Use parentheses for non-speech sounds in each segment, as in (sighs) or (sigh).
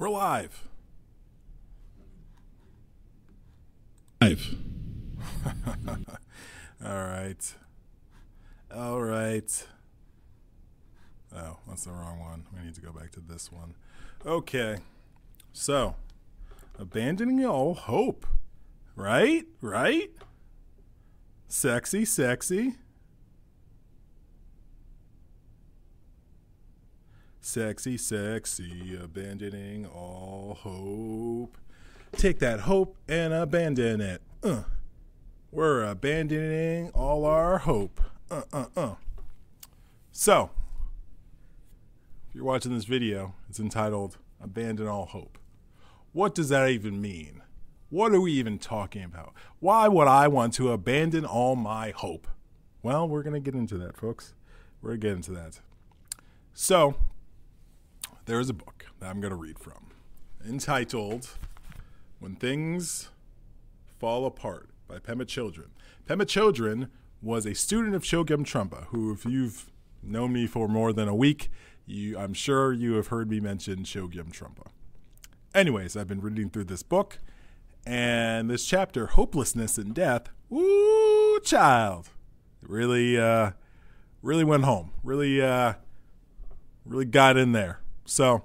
We're live. Live. (laughs) All right. All right. Oh, that's the wrong one. We need to go back to this one. Okay. So, abandoning all hope. Right? Right? Sexy, sexy. Sexy, sexy, abandoning all hope. Take that hope and abandon it. Uh. We're abandoning all our hope. Uh, uh, uh. So, if you're watching this video, it's entitled Abandon All Hope. What does that even mean? What are we even talking about? Why would I want to abandon all my hope? Well, we're going to get into that, folks. We're going to get into that. So, there's a book that I'm going to read from entitled When Things Fall Apart by Pema Chödrön. Pema Chödrön was a student of Chogyam Trungpa, who, if you've known me for more than a week, you, I'm sure you have heard me mention Chogyam Trungpa. Anyways, I've been reading through this book, and this chapter, Hopelessness and Death, ooh, child, really, uh, really went home. Really, uh, really got in there. So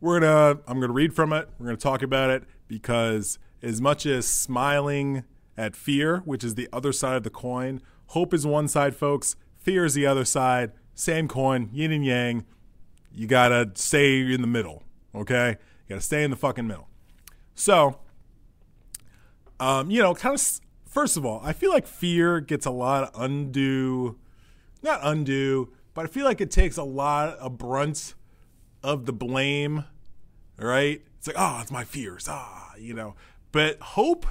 we're gonna I'm gonna read from it. We're gonna talk about it because as much as smiling at fear, which is the other side of the coin, hope is one side, folks. Fear is the other side. Same coin, yin and yang. You gotta stay in the middle. Okay, you gotta stay in the fucking middle. So, um, you know, kind of. First of all, I feel like fear gets a lot of undue, not undue, but I feel like it takes a lot of brunt of the blame, right? It's like, oh, it's my fears, ah, you know. But hope,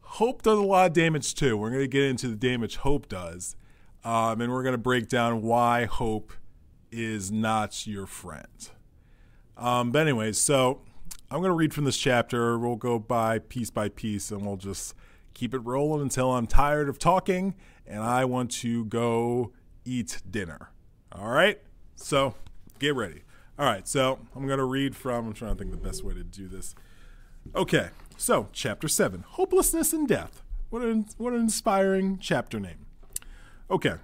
hope does a lot of damage too. We're going to get into the damage hope does, um, and we're going to break down why hope is not your friend. Um, but anyways, so I'm going to read from this chapter. We'll go by piece by piece, and we'll just keep it rolling until I'm tired of talking and I want to go eat dinner. All right, so get ready. All right, so I'm going to read from, I'm trying to think the best way to do this. Okay, so chapter 7 Hopelessness and Death. What an, what an inspiring chapter name. Okay,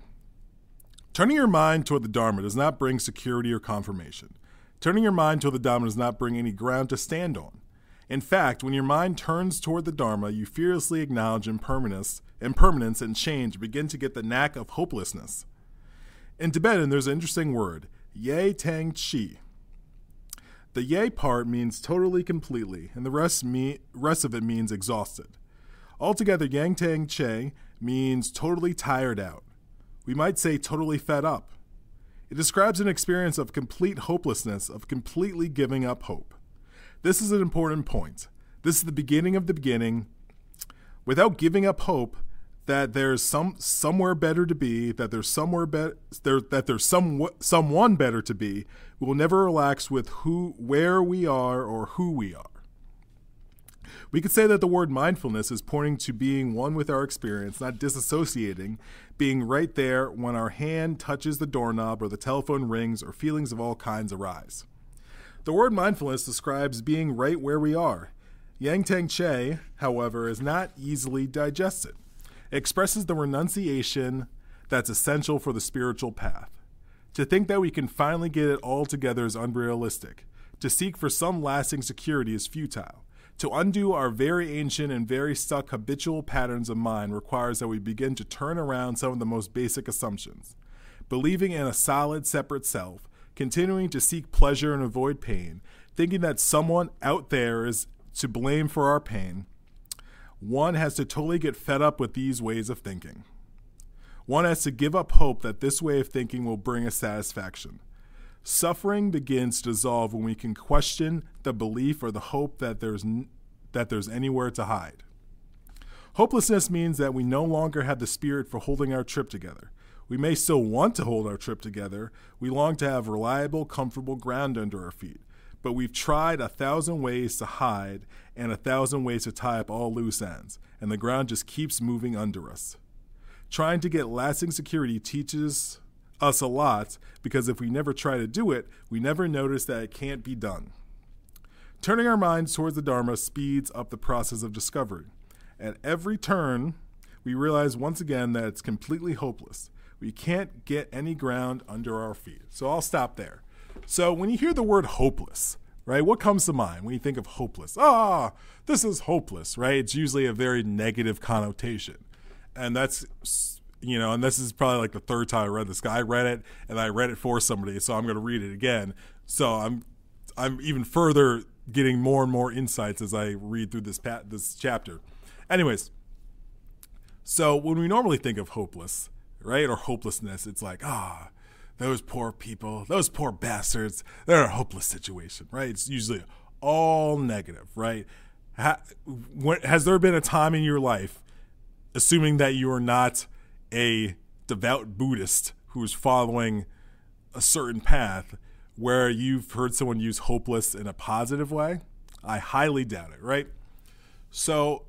turning your mind toward the Dharma does not bring security or confirmation. Turning your mind toward the Dharma does not bring any ground to stand on. In fact, when your mind turns toward the Dharma, you fearlessly acknowledge impermanence, impermanence and change, begin to get the knack of hopelessness. In Tibetan, there's an interesting word, Ye Tang Che. The Ye part means totally completely, and the rest, me- rest of it means exhausted. Altogether, Yang Tang Che means totally tired out. We might say totally fed up. It describes an experience of complete hopelessness, of completely giving up hope. This is an important point. This is the beginning of the beginning. Without giving up hope, that there's some somewhere better to be, that there's somewhere better there, that there's some someone better to be. We will never relax with who where we are or who we are. We could say that the word mindfulness is pointing to being one with our experience, not disassociating, being right there when our hand touches the doorknob or the telephone rings or feelings of all kinds arise. The word mindfulness describes being right where we are. Yang Tang Che, however, is not easily digested expresses the renunciation that's essential for the spiritual path. To think that we can finally get it all together is unrealistic. To seek for some lasting security is futile. To undo our very ancient and very stuck habitual patterns of mind requires that we begin to turn around some of the most basic assumptions. Believing in a solid, separate self, continuing to seek pleasure and avoid pain, thinking that someone out there is to blame for our pain, one has to totally get fed up with these ways of thinking. One has to give up hope that this way of thinking will bring us satisfaction. Suffering begins to dissolve when we can question the belief or the hope that there's, n- that there's anywhere to hide. Hopelessness means that we no longer have the spirit for holding our trip together. We may still want to hold our trip together. We long to have reliable, comfortable ground under our feet but we've tried a thousand ways to hide and a thousand ways to tie up all loose ends, and the ground just keeps moving under us. Trying to get lasting security teaches us a lot because if we never try to do it, we never notice that it can't be done. Turning our minds towards the Dharma speeds up the process of discovery. At every turn, we realize once again that it's completely hopeless. We can't get any ground under our feet. So I'll stop there. So when you hear the word hopeless, right, what comes to mind when you think of hopeless? Ah, this is hopeless, right? It's usually a very negative connotation. And that's you know, and this is probably like the third time I read this. Guy. I read it and I read it for somebody, so I'm going to read it again. So I'm I'm even further getting more and more insights as I read through this pat this chapter. Anyways, so when we normally think of hopeless, right, or hopelessness, it's like ah, those poor people, those poor bastards, they're a hopeless situation, right? It's usually all negative, right? Has there been a time in your life, assuming that you are not a devout Buddhist who's following a certain path where you've heard someone use hopeless in a positive way? I highly doubt it, right? So,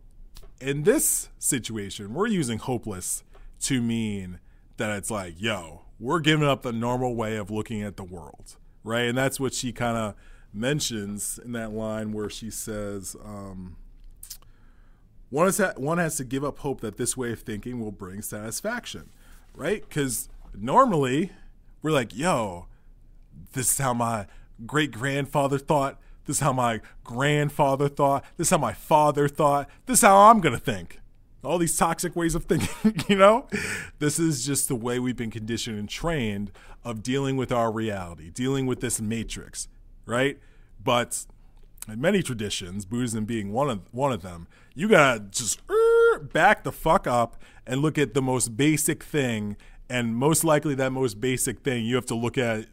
in this situation, we're using hopeless to mean that it's like, yo, we're giving up the normal way of looking at the world, right? And that's what she kind of mentions in that line where she says, um, one, one has to give up hope that this way of thinking will bring satisfaction, right? Because normally we're like, yo, this is how my great grandfather thought. This is how my grandfather thought. This is how my father thought. This is how I'm going to think. All these toxic ways of thinking, (laughs) you know? This is just the way we've been conditioned and trained of dealing with our reality, dealing with this matrix, right? But in many traditions, Buddhism being one of one of them, you gotta just back the fuck up and look at the most basic thing, and most likely that most basic thing you have to look at,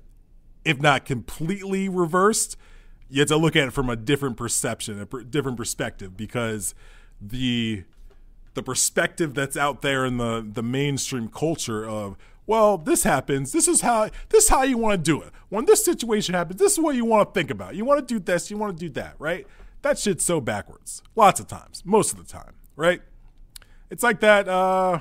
if not completely reversed, you have to look at it from a different perception, a different perspective, because the the perspective that's out there in the the mainstream culture of well, this happens. This is how this is how you want to do it. When this situation happens, this is what you want to think about. You want to do this, you want to do that, right? That shit's so backwards. Lots of times, most of the time, right? It's like that uh,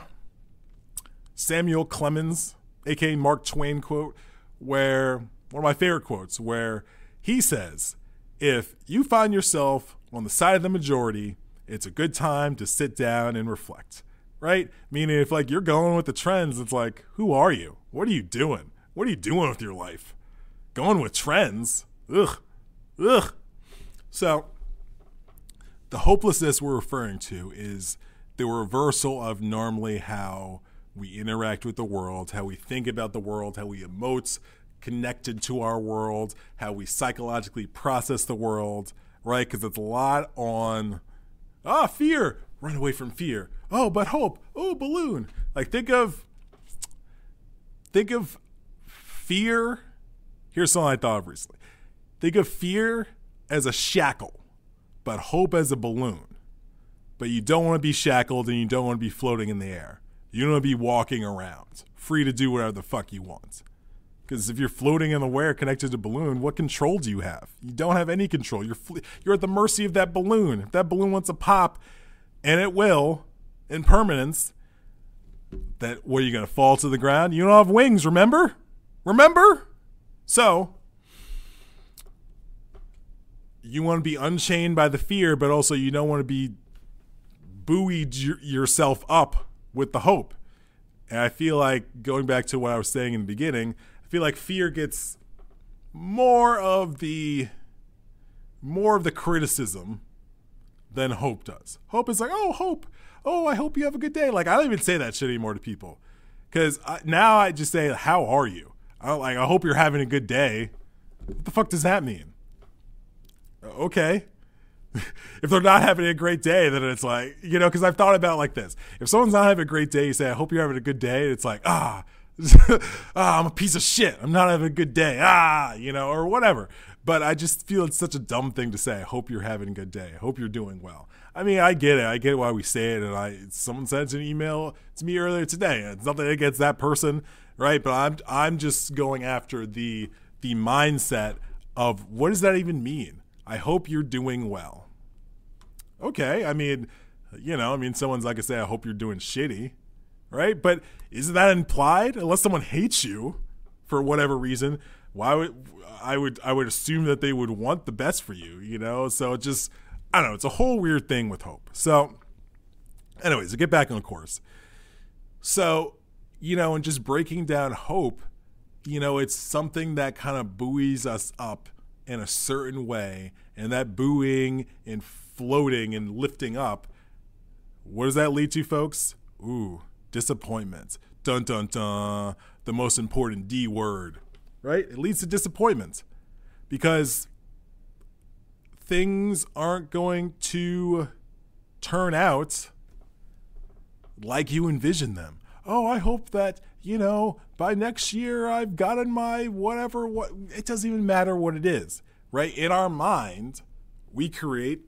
Samuel Clemens, aka Mark Twain quote, where one of my favorite quotes, where he says, "If you find yourself on the side of the majority, it's a good time to sit down and reflect." right? Meaning, if like you're going with the trends, it's like, who are you? What are you doing? What are you doing with your life? Going with trends? Ugh, ugh. So, the hopelessness we're referring to is the reversal of normally how we interact with the world, how we think about the world, how we emote connected to our world, how we psychologically process the world, right? Because it's a lot on ah fear, run away from fear oh, but hope, oh, balloon. Like think of think of fear. Here's something I thought of recently. Think of fear as a shackle, but hope as a balloon. But you don't want to be shackled and you don't want to be floating in the air. You don't want to be walking around, free to do whatever the fuck you want. Because if you're floating in the air connected to a balloon, what control do you have? You don't have any control. You're fl- you're at the mercy of that balloon. If that balloon wants to pop, and it will, impermanence, that you're going to fall to the ground. You don't have wings, remember? Remember? So, you want to be unchained by the fear, but also you don't want to be buoyed y- yourself up with the hope. And I feel like going back to what I was saying in the beginning, I feel like fear gets more of the more of the criticism than hope does. Hope is like, "Oh, hope oh, I hope you have a good day. Like I don't even say that shit anymore to people because now I just say, how are you? I like. I hope you're having a good day. What the fuck does that mean? Okay. (laughs) if they're not having a great day, then it's like, you know, because I've thought about like this. If someone's not having a great day, you say, I hope you're having a good day. It's like, ah, (laughs) ah, I'm a piece of shit. I'm not having a good day. Ah, you know, or whatever. But I just feel it's such a dumb thing to say. I hope you're having a good day. I hope you're doing well. I mean, I get it. I get why we say it. And I, someone sent an email to me earlier today. It's nothing against that person, right? But I'm, I'm just going after the, the mindset of what does that even mean? I hope you're doing well. Okay, I mean, you know, I mean, someone's like I say, I hope you're doing shitty, right? But isn't that implied? Unless someone hates you, for whatever reason, why would I would I would assume that they would want the best for you, you know? So it just I don't know, it's a whole weird thing with hope. So anyways, to get back on course. So, you know, and just breaking down hope, you know, it's something that kind of buoys us up in a certain way, and that buoying and floating and lifting up, what does that lead to, folks? Ooh, disappointment. Dun dun dun. The most important D word, right? It leads to disappointment because things aren't going to turn out like you envision them. Oh, I hope that, you know, by next year I've gotten my whatever what it doesn't even matter what it is, right? In our mind, we create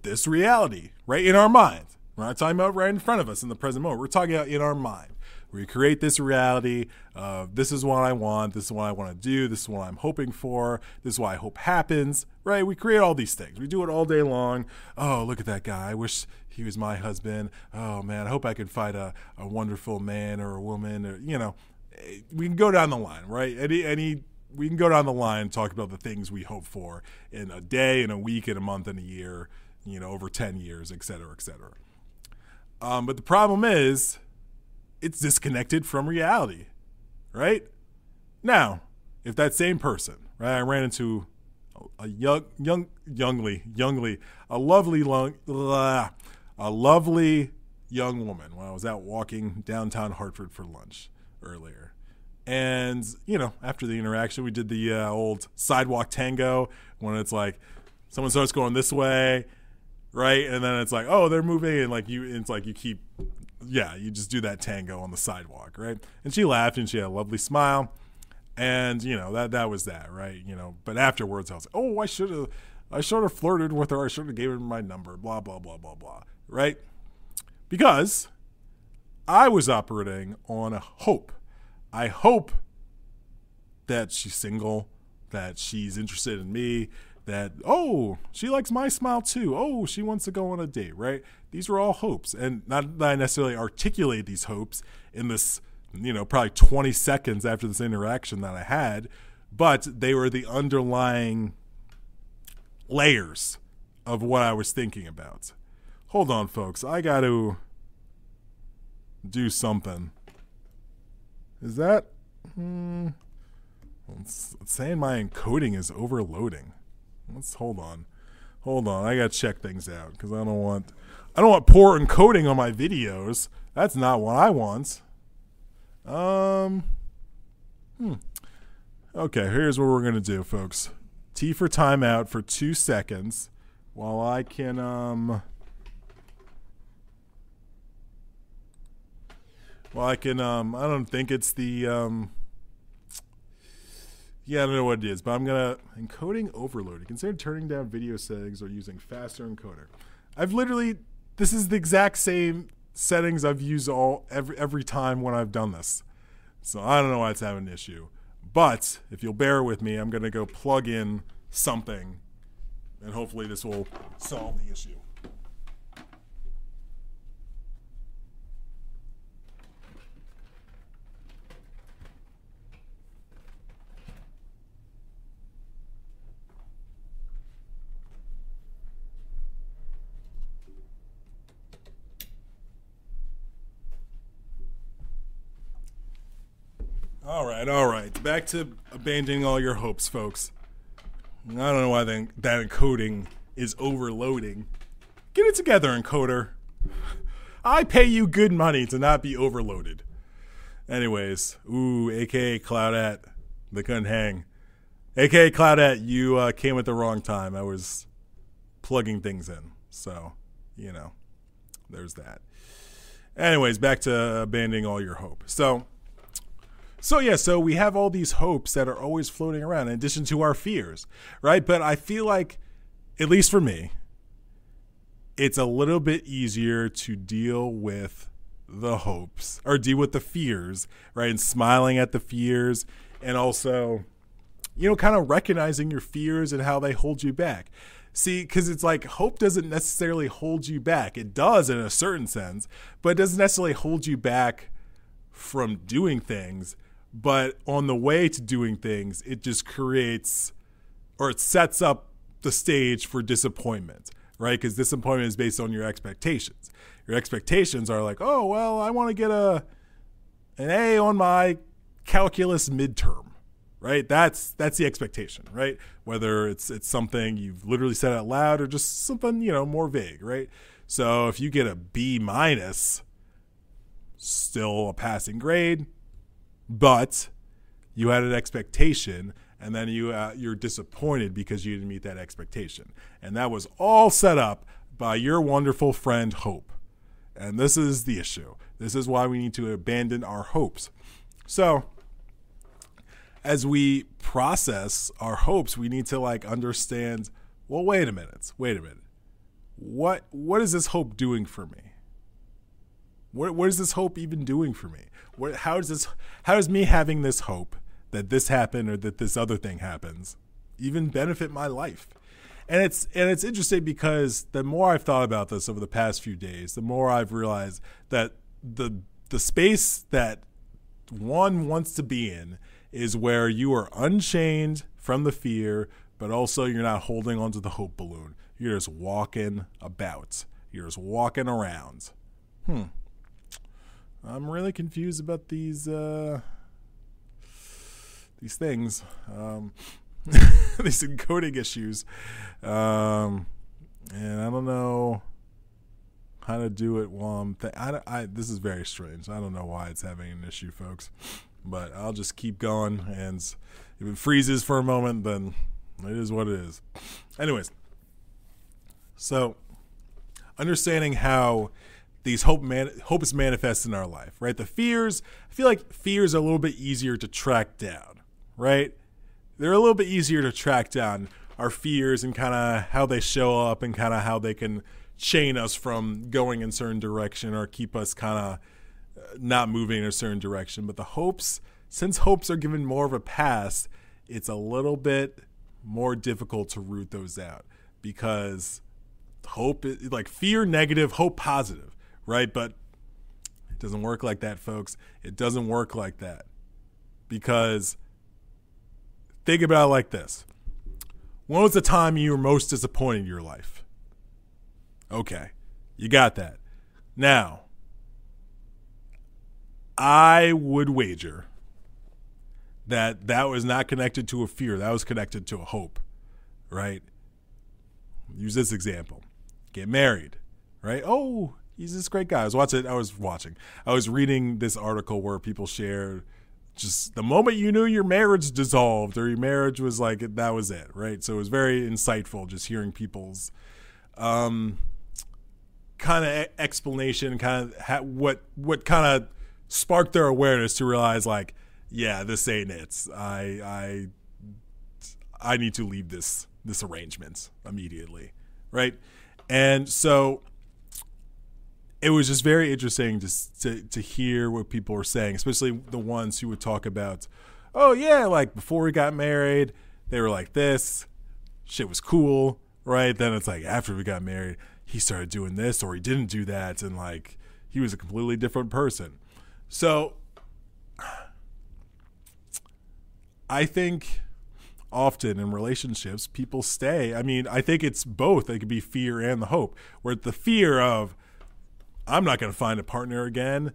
this reality, right? In our mind. We're not talking about right in front of us in the present moment. We're talking about in our mind. We create this reality of this is what I want, this is what I want to do, this is what I'm hoping for, this is what I hope happens, right? We create all these things. We do it all day long. Oh, look at that guy. I wish he was my husband. Oh man, I hope I could find a, a wonderful man or a woman or you know, eh, we can go down the line, right? Any any we can go down the line and talk about the things we hope for in a day, in a week, in a month, in a year, you know, over 10 years, et cetera, et cetera. Um, but the problem is, it's disconnected from reality, right? Now, if that same person, right, I ran into a young, young, youngly, youngly, a lovely, long, a lovely young woman when I was out walking downtown Hartford for lunch earlier. And, you know, after the interaction, we did the uh, old sidewalk tango when it's like someone starts going this way, right? And then it's like, oh, they're moving. And like you, it's like you keep yeah, you just do that tango on the sidewalk, right? And she laughed and she had a lovely smile. And, you know, that that was that, right? You know, but afterwards I was like, oh, I should have I should have flirted with her. I should have gave her my number, blah, blah, blah, blah, blah, right? Because I was operating on a hope. I hope that she's single, that she's interested in me, that, oh, she likes my smile too. Oh, she wants to go on a date, right? These were all hopes. And not that I necessarily articulate these hopes in this, you know, probably 20 seconds after this interaction that I had, but they were the underlying layers of what I was thinking about. Hold on, folks. I got to do something. Is that. Hmm, saying my encoding is overloading. Let's hold on. Hold on. I got to check things out because I don't want I don't want poor encoding on my videos. That's not what I want. Um Hmm. Okay, here's what we're to do, folks. T for timeout for 2 seconds while I can um well I can um I don't think it's the um yeah, I don't know what it is, but I'm gonna encoding overload. Consider turning down video settings or using faster encoder. I've literally this is the exact same settings I've used all every every time when I've done this. So I don't know why it's having an issue. But if you'll bear with me, I'm gonna go plug in something and hopefully this will solve the issue. All right, all right. Back to abandoning all your hopes, folks. I don't know why that encoding is overloading. Get it together, encoder. I pay you good money to not be overloaded. Anyways, ooh, aka Cloudette, they couldn't hang. AKA Cloudette, you uh, came at the wrong time. I was plugging things in. So, you know, there's that. Anyways, back to abandoning all your hope. So, so yeah, so we have all these hopes that are always floating around in addition to our fears, right? But I feel like at least for me, it's a little bit easier to deal with the hopes or deal with the fears, right? And smiling at the fears and also you know kind of recognizing your fears and how they hold you back. See, because it's like hope doesn't necessarily hold you back. It does in a certain sense, but it doesn't necessarily hold you back from doing things but on the way to doing things, it just creates or it sets up the stage for disappointment, right? Because disappointment is based on your expectations. Your expectations are like, oh well, I want to get a an A on my calculus midterm, right? That's that's the expectation, right? Whether it's it's something you've literally said out loud or just something you know more vague, right? So if you get a B minus, still a passing grade, but you had an expectation and then you uh, you're disappointed because you didn't meet that expectation. And that was all set up by your wonderful friend Hope. And this is the issue. This is why we need to abandon our hopes. So, as we process our hopes, we need to like understand, well, wait a minute. Wait a minute. What what is this hope doing for me? What what is this hope even doing for me? What how does this how does me having this hope that this happened or that this other thing happens even benefit my life? And it's and it's interesting because the more I've thought about this over the past few days, the more I've realized that the the space that one wants to be in is where you are unchained from the fear, but also you're not holding onto the hope balloon. You're just walking about. You're just walking around. Hmm. I'm really confused about these uh, these things. Um, (laughs) these encoding issues. Um, and I don't know how to do it while I'm. Th- I, I, this is very strange. I don't know why it's having an issue, folks. But I'll just keep going. And if it freezes for a moment, then it is what it is. Anyways, so understanding how these hope man hopes manifest in our life, right? The fears, I feel like fears are a little bit easier to track down, right? They're a little bit easier to track down our fears and kind of how they show up and kind of how they can chain us from going in certain direction or keep us kind of uh, not moving in a certain direction. But the hopes, since hopes are given more of a pass, it's a little bit more difficult to root those out because hope, like fear negative, hope positive right? But it doesn't work like that, folks. It doesn't work like that. Because think about it like this When was the time you were most disappointed in your life? Okay, you got that. Now, I would wager that that was not connected to a fear, that was connected to a hope, right? Use this example get married, right? Oh, he's this great guy. I was watching. I was watching. I was reading this article where people shared just the moment you knew your marriage dissolved or your marriage was like that was it, right? So it was very insightful just hearing people's um, kind of explanation, kind of ha- what what kind of sparked their awareness to realize like, yeah, this ain't it. I I I need to leave this this arrangement immediately, right? And so it was just very interesting to, to hear what people were saying, especially the ones who would talk about, oh yeah, like before we got married, they were like this, shit was cool, right? Then it's like after we got married, he started doing this or he didn't do that, and like he was a completely different person. So I think often in relationships people stay. I mean, I think it's both. It could be fear and the hope. Where the fear of I'm not going to find a partner again.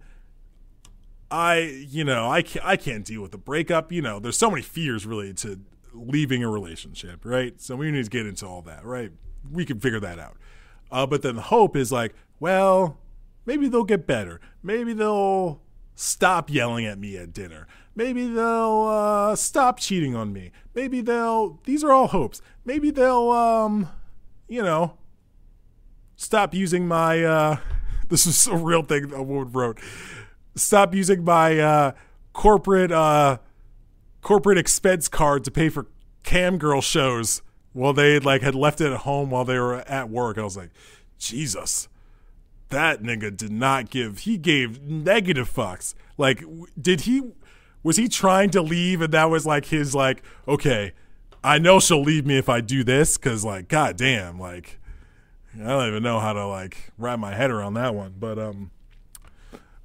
I, you know, I can't, I can't deal with the breakup. You know, there's so many fears related to leaving a relationship, right? So we need to get into all that, right? We can figure that out. Uh, but then the hope is like, well, maybe they'll get better. Maybe they'll stop yelling at me at dinner. Maybe they'll uh, stop cheating on me. Maybe they'll. These are all hopes. Maybe they'll, um, you know, stop using my. Uh, (laughs) this is a real thing a woman wrote. Stop using my uh, corporate uh, corporate expense card to pay for cam girl shows while they like had left it at home while they were at work. I was like, Jesus, that nigga did not give. He gave negative fucks. Like, did he? Was he trying to leave and that was like his like okay, I know she'll leave me if I do this because like god damn like I don't even know how to like wrap my head around that one. But um,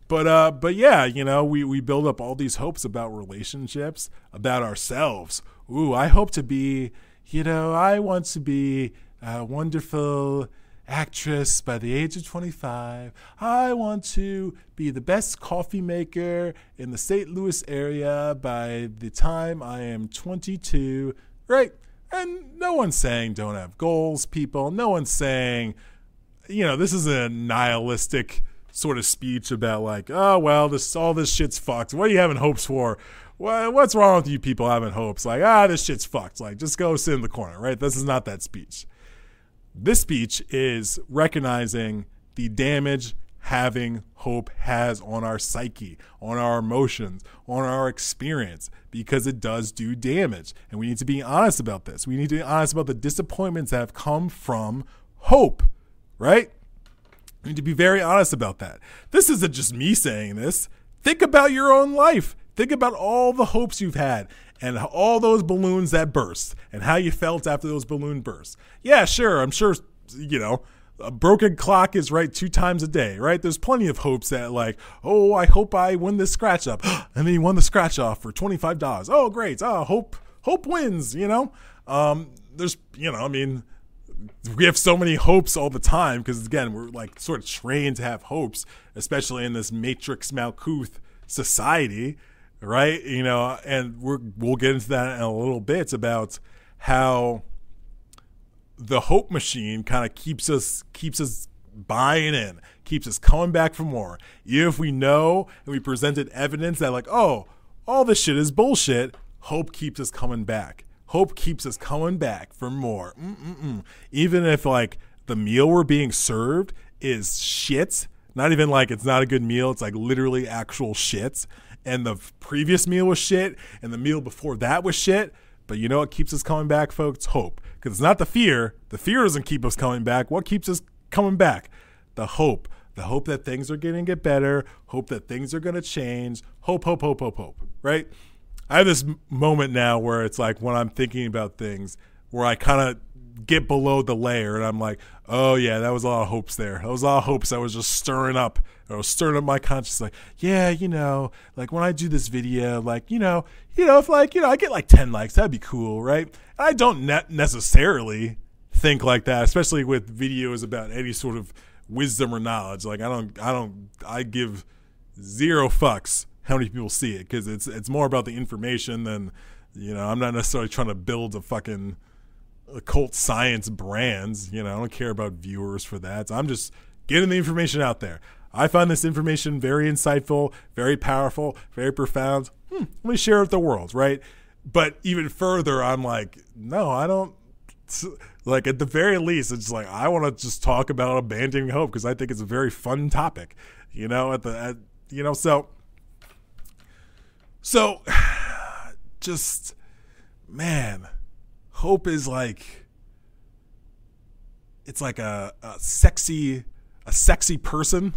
but uh, but yeah, you know, we we build up all these hopes about relationships, about ourselves. Ooh, I hope to be, you know, I want to be a wonderful actress by the age of 25. I want to be the best coffee maker in the St. Louis area by the time I am 22. Right? And no one's saying don't have goals, people. No one's saying, you know, this is a nihilistic sort of speech about like, oh well, this all this shit's fucked. What are you having hopes for? What's wrong with you people having hopes? Like, ah, this shit's fucked. Like, just go sit in the corner, right? This is not that speech. This speech is recognizing the damage having hope has on our psyche, on our emotions, on our experience, because it does do damage. And we need to be honest about this. We need to be honest about the disappointments that have come from hope, right? We need to be very honest about that. This isn't just me saying this. Think about your own life. Think about all the hopes you've had and all those balloons that burst and how you felt after those balloon bursts. Yeah, sure. I'm sure, you know, a broken clock is right two times a day, right? There's plenty of hopes that, like, oh, I hope I win this scratch up. (gasps) and then you won the scratch off for $25. Oh, great. Oh, hope, hope wins, you know? Um, there's, you know, I mean, we have so many hopes all the time because again we're like sort of trained to have hopes especially in this matrix malkuth society right you know and we're we'll get into that in a little bit about how the hope machine kind of keeps us keeps us buying in keeps us coming back for more even if we know and we presented evidence that like oh all this shit is bullshit hope keeps us coming back hope keeps us coming back for more. Mm-mm-mm. Even if like the meal we're being served is shit, not even like it's not a good meal, it's like literally actual shit. And the previous meal was shit, and the meal before that was shit. But you know what keeps us coming back, folks? Hope. Because it's not the fear. The fear doesn't keep us coming back. What keeps us coming back? The hope. The hope that things are going to get better. Hope that things are going to change. Hope, hope, hope, hope, hope. Right? I have this moment now where it's like when I'm thinking about things where I kind of get below the layer and I'm like, oh yeah, that was a lot of hopes there. That was a lot of hopes I was just stirring up. I was stirring up my conscience, like, yeah, you know, like when I do this video, like, you know, you know, if like, you know, I get like 10 likes, that'd be cool, right? And I don't ne- necessarily think like that, especially with videos about any sort of wisdom or knowledge. Like, I don't, I don't, I give zero fucks how many people see it because it's it's more about the information than you know. I'm not necessarily trying to build a fucking occult science brands. You know, I don't care about viewers for that. So I'm just getting the information out there. I find this information very insightful, very powerful, very profound. Hmm, let me share it with the world, right? But even further, I'm like, no, I don't. Like at the very least, it's like I want to just talk about abandoning hope because I think it's a very fun topic, you know. At the, at, you know, so so, (sighs) just, man, hope is like, it's like a, a sexy, a sexy person,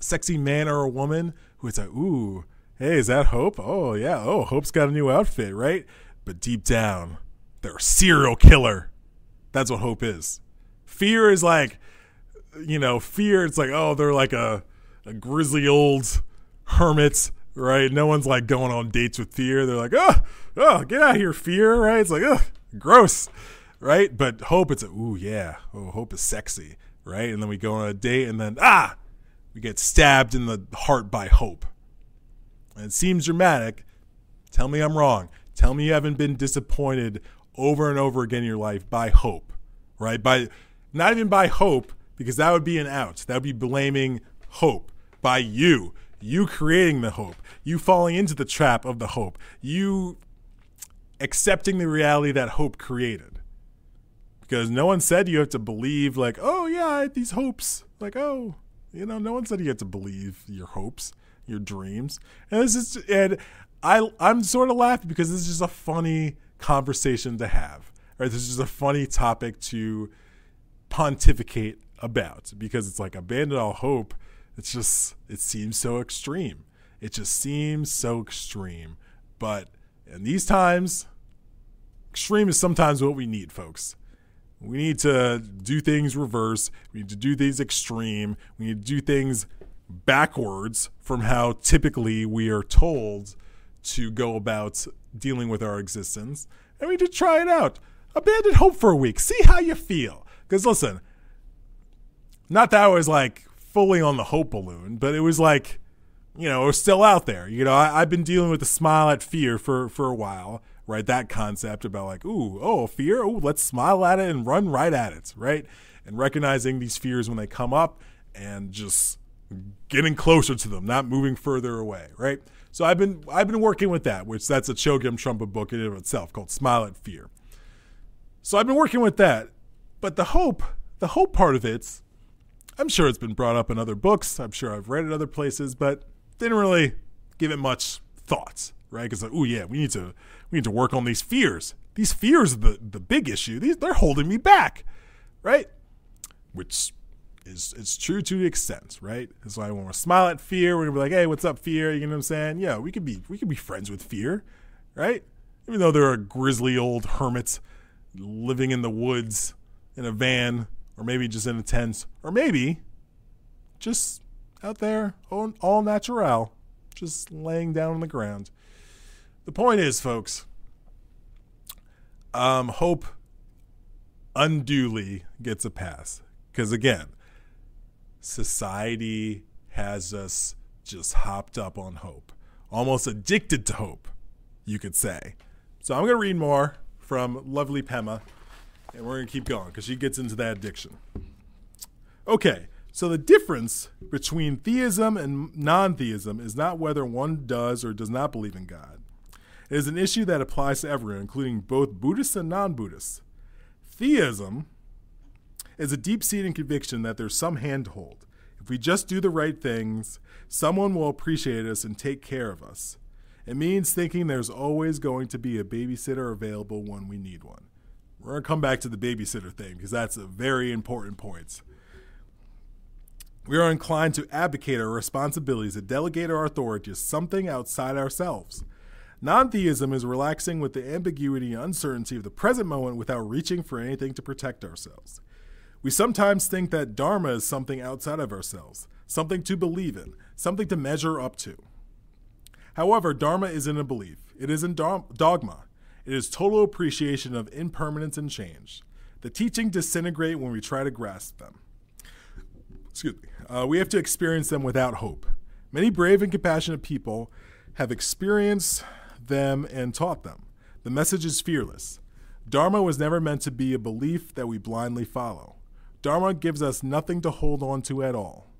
a sexy man or a woman who is like, ooh, hey, is that Hope? Oh, yeah. Oh, Hope's got a new outfit, right? But deep down, they're a serial killer. That's what Hope is. Fear is like, you know, fear, it's like, oh, they're like a, a grizzly old hermit right? No one's like going on dates with fear. They're like, oh, oh, get out of here, fear, right? It's like, oh, gross, right? But hope, it's a, ooh, yeah, oh, hope is sexy, right? And then we go on a date, and then ah, we get stabbed in the heart by hope. And it seems dramatic. Tell me I'm wrong. Tell me you haven't been disappointed over and over again in your life by hope, right? By not even by hope, because that would be an out. That would be blaming hope by you you creating the hope, you falling into the trap of the hope, you accepting the reality that hope created. Because no one said you have to believe, like, oh, yeah, I had these hopes. Like, oh, you know, no one said you had to believe your hopes, your dreams. And this is, and I, I'm sort of laughing because this is just a funny conversation to have. Right? This is just a funny topic to pontificate about because it's like abandon all hope it's just it seems so extreme. It just seems so extreme. But in these times, extreme is sometimes what we need, folks. We need to do things reverse. We need to do things extreme. We need to do things backwards from how typically we are told to go about dealing with our existence. And we need to try it out. Abandon hope for a week. See how you feel. Because listen, not that I was like fully on the hope balloon, but it was like, you know, we're still out there. You know, I, have been dealing with the smile at fear for, for a while, right? That concept about like, ooh, oh, fear, oh, let's smile at it and run right at it, right? And recognizing these fears when they come up and just getting closer to them, not moving further away, right? So I've been I've been working with that, which that's a Chogyam Trungpa book in and of itself called Smile at Fear. So I've been working with that. But the hope, the hope part of it, I'm sure it's been brought up in other books. I'm sure I've read it other places, but didn't really give it much thoughts, right? Because like, oh yeah, we need to we need to work on these fears. These fears are the the big issue. These they're holding me back, right? Which is it's true to the extent, right? That's why when we smile at fear, we're gonna be like, hey, what's up, fear? You know what I'm saying? Yeah, we could be we could be friends with fear, right? Even though they're a grisly old hermit living in the woods in a van, or maybe just in a tent, or maybe just out there all, natural, just laying down on the ground. The point is, folks, um, hope unduly gets a pass. Because again, society has us just hopped up on hope, almost addicted to hope, you could say. So I'm going to read more from lovely Pema, and we're going to keep going because she gets into that addiction. Okay, so the difference between theism and non theism is not whether one does or does not believe in God. It is an issue that applies to everyone, including both Buddhists and non Buddhists. Theism is a deep seated conviction that there's some handhold. If we just do the right things, someone will appreciate us and take care of us. It means thinking there's always going to be a babysitter available when we need one. We're going to come back to the babysitter thing because that's a very important point. We are inclined to abdicate our responsibilities and delegate our authority to something outside ourselves. Non theism is relaxing with the ambiguity and uncertainty of the present moment without reaching for anything to protect ourselves. We sometimes think that Dharma is something outside of ourselves, something to believe in, something to measure up to. However, Dharma isn't a belief, it isn't dogma. It is total appreciation of impermanence and change. The teaching disintegrate when we try to grasp them. Excuse me. Uh, we have to experience them without hope. Many brave and compassionate people have experienced them and taught them. The message is fearless. Dharma was never meant to be a belief that we blindly follow. Dharma gives us nothing to hold on to at all.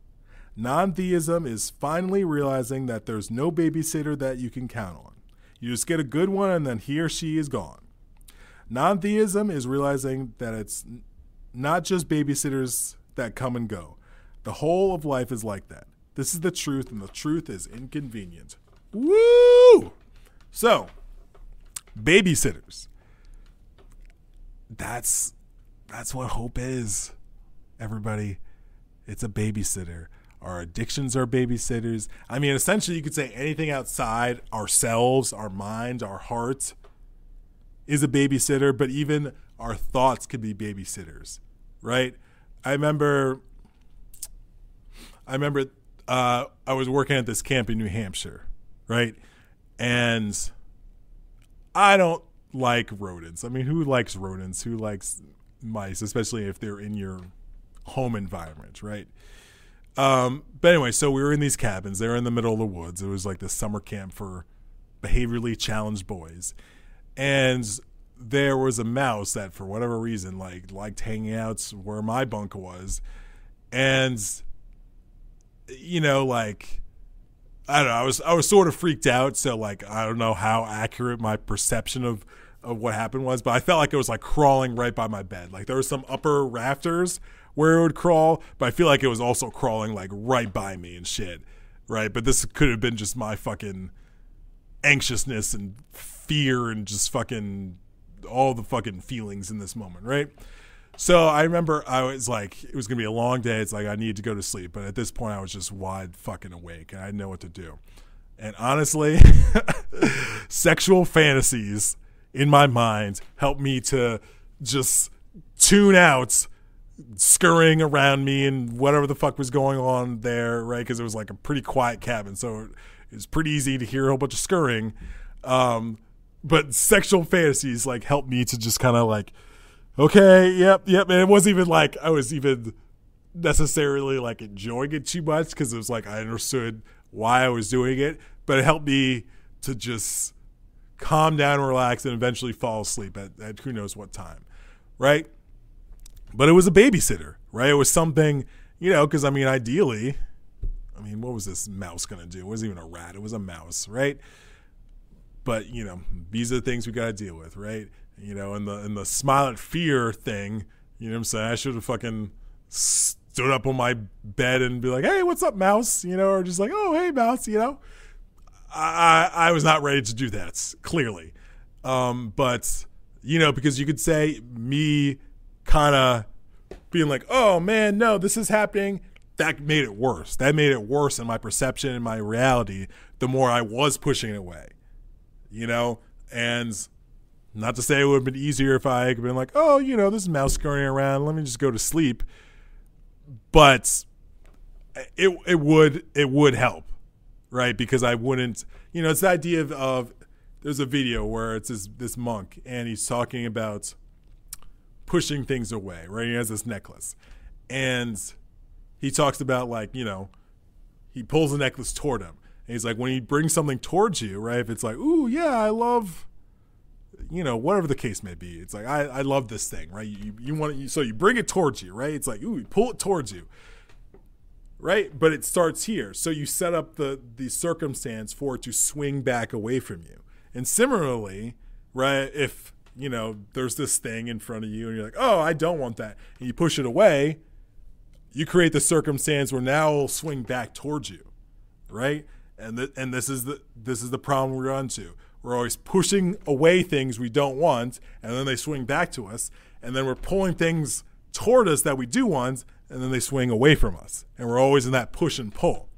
Non theism is finally realizing that there's no babysitter that you can count on. You just get a good one and then he or she is gone. Non theism is realizing that it's not just babysitters that come and go. The whole of life is like that. This is the truth, and the truth is inconvenient. Woo! So, babysitters. That's that's what hope is everybody. It's a babysitter. Our addictions are babysitters. I mean, essentially, you could say anything outside ourselves, our minds, our hearts is a babysitter, but even our thoughts could be babysitters, right? I remember, I remember uh, I was working at this camp in New Hampshire, right? And I don't like rodents. I mean, who likes rodents? Who likes mice, especially if they're in your home environment, right? Um, but anyway, so we were in these cabins. They were in the middle of the woods. It was like this summer camp for behaviorally challenged boys, and there was a mouse that, for whatever reason, like liked hanging out where my bunk was, and you know, like I don't know, I was I was sort of freaked out. So like I don't know how accurate my perception of of what happened was, but I felt like it was like crawling right by my bed. Like there was some upper rafters where it would crawl, but I feel like it was also crawling like right by me and shit. Right. But this could have been just my fucking anxiousness and fear and just fucking all the fucking feelings in this moment. Right. So I remember I was like, it was gonna be a long day. It's like I needed to go to sleep, but at this point I was just wide fucking awake and I didn't know what to do. And honestly, (laughs) sexual fantasies in my mind helped me to just tune out scurrying around me and whatever the fuck was going on there, right? Because it was like a pretty quiet cabin, so it was pretty easy to hear a whole bunch of scurrying. Um, but sexual fantasies like helped me to just kind of like, okay, yep, yep. And it wasn't even like I was even necessarily like enjoying it too much because it was like I understood why I was doing it, but it helped me to just calm down, relax, and eventually fall asleep at, at who knows what time, right? But it was a babysitter, right? It was something, you know, because I mean, ideally, I mean, what was this mouse going to do? It wasn't even a rat, it was a mouse, right? But, you know, these are the things we got to deal with, right? You know, and the and the smile at fear thing, you know what I'm saying? I should have fucking stood up on my bed and be like, "Hey, what's up, mouse?" You know, or just like, "Oh, hey, mouse," you know. I I I was not ready to do that clearly, um, but you know, because you could say me kind of being like, "Oh man, no, this is happening." That made it worse. That made it worse in my perception and my reality. The more I was pushing it away, you know, and not to say it would have been easier if I had been like, "Oh, you know, this mouse scurrying around. Let me just go to sleep." But it it would it would help, right? Because I wouldn't, you know, it's the idea of, of there's a video where it's this this monk and he's talking about pushing things away, right? He has this necklace. And he talks about like, you know, he pulls the necklace toward him. And he's like, when he brings something towards you, right? If it's like, ooh, yeah, I love, you know, whatever the case may be. It's like, I, I love this thing, right? You, you want it, so you bring it towards you, right? It's like, ooh, you pull it towards you, right? But it starts here. So you set up the, the circumstance for it to swing back away from you. And similarly, right, if you know, there's this thing in front of you and you're like, oh, I don't want that. And you push it away, you create the circumstance where now it'll swing back towards you. Right? And th- and this is the this is the problem we run to. We're always pushing away things we don't want, and then they swing back to us. And then we're pulling things toward us that we do want, and then they swing away from us. And we're always in that push and pull.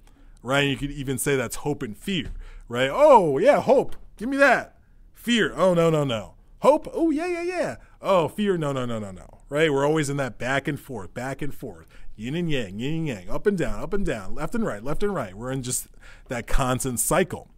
Right? And you could even say that's hope and fear. Right? Oh, yeah, hope. Give me that. Fear. Oh, no, no, no Hope, oh yeah, yeah, yeah. Oh, fear, no, no, no, no, no. Right? We're always in that back and forth, back and forth, yin and yang, yin and yang, up and down, up and down, left and right, left and right. We're in just that constant cycle.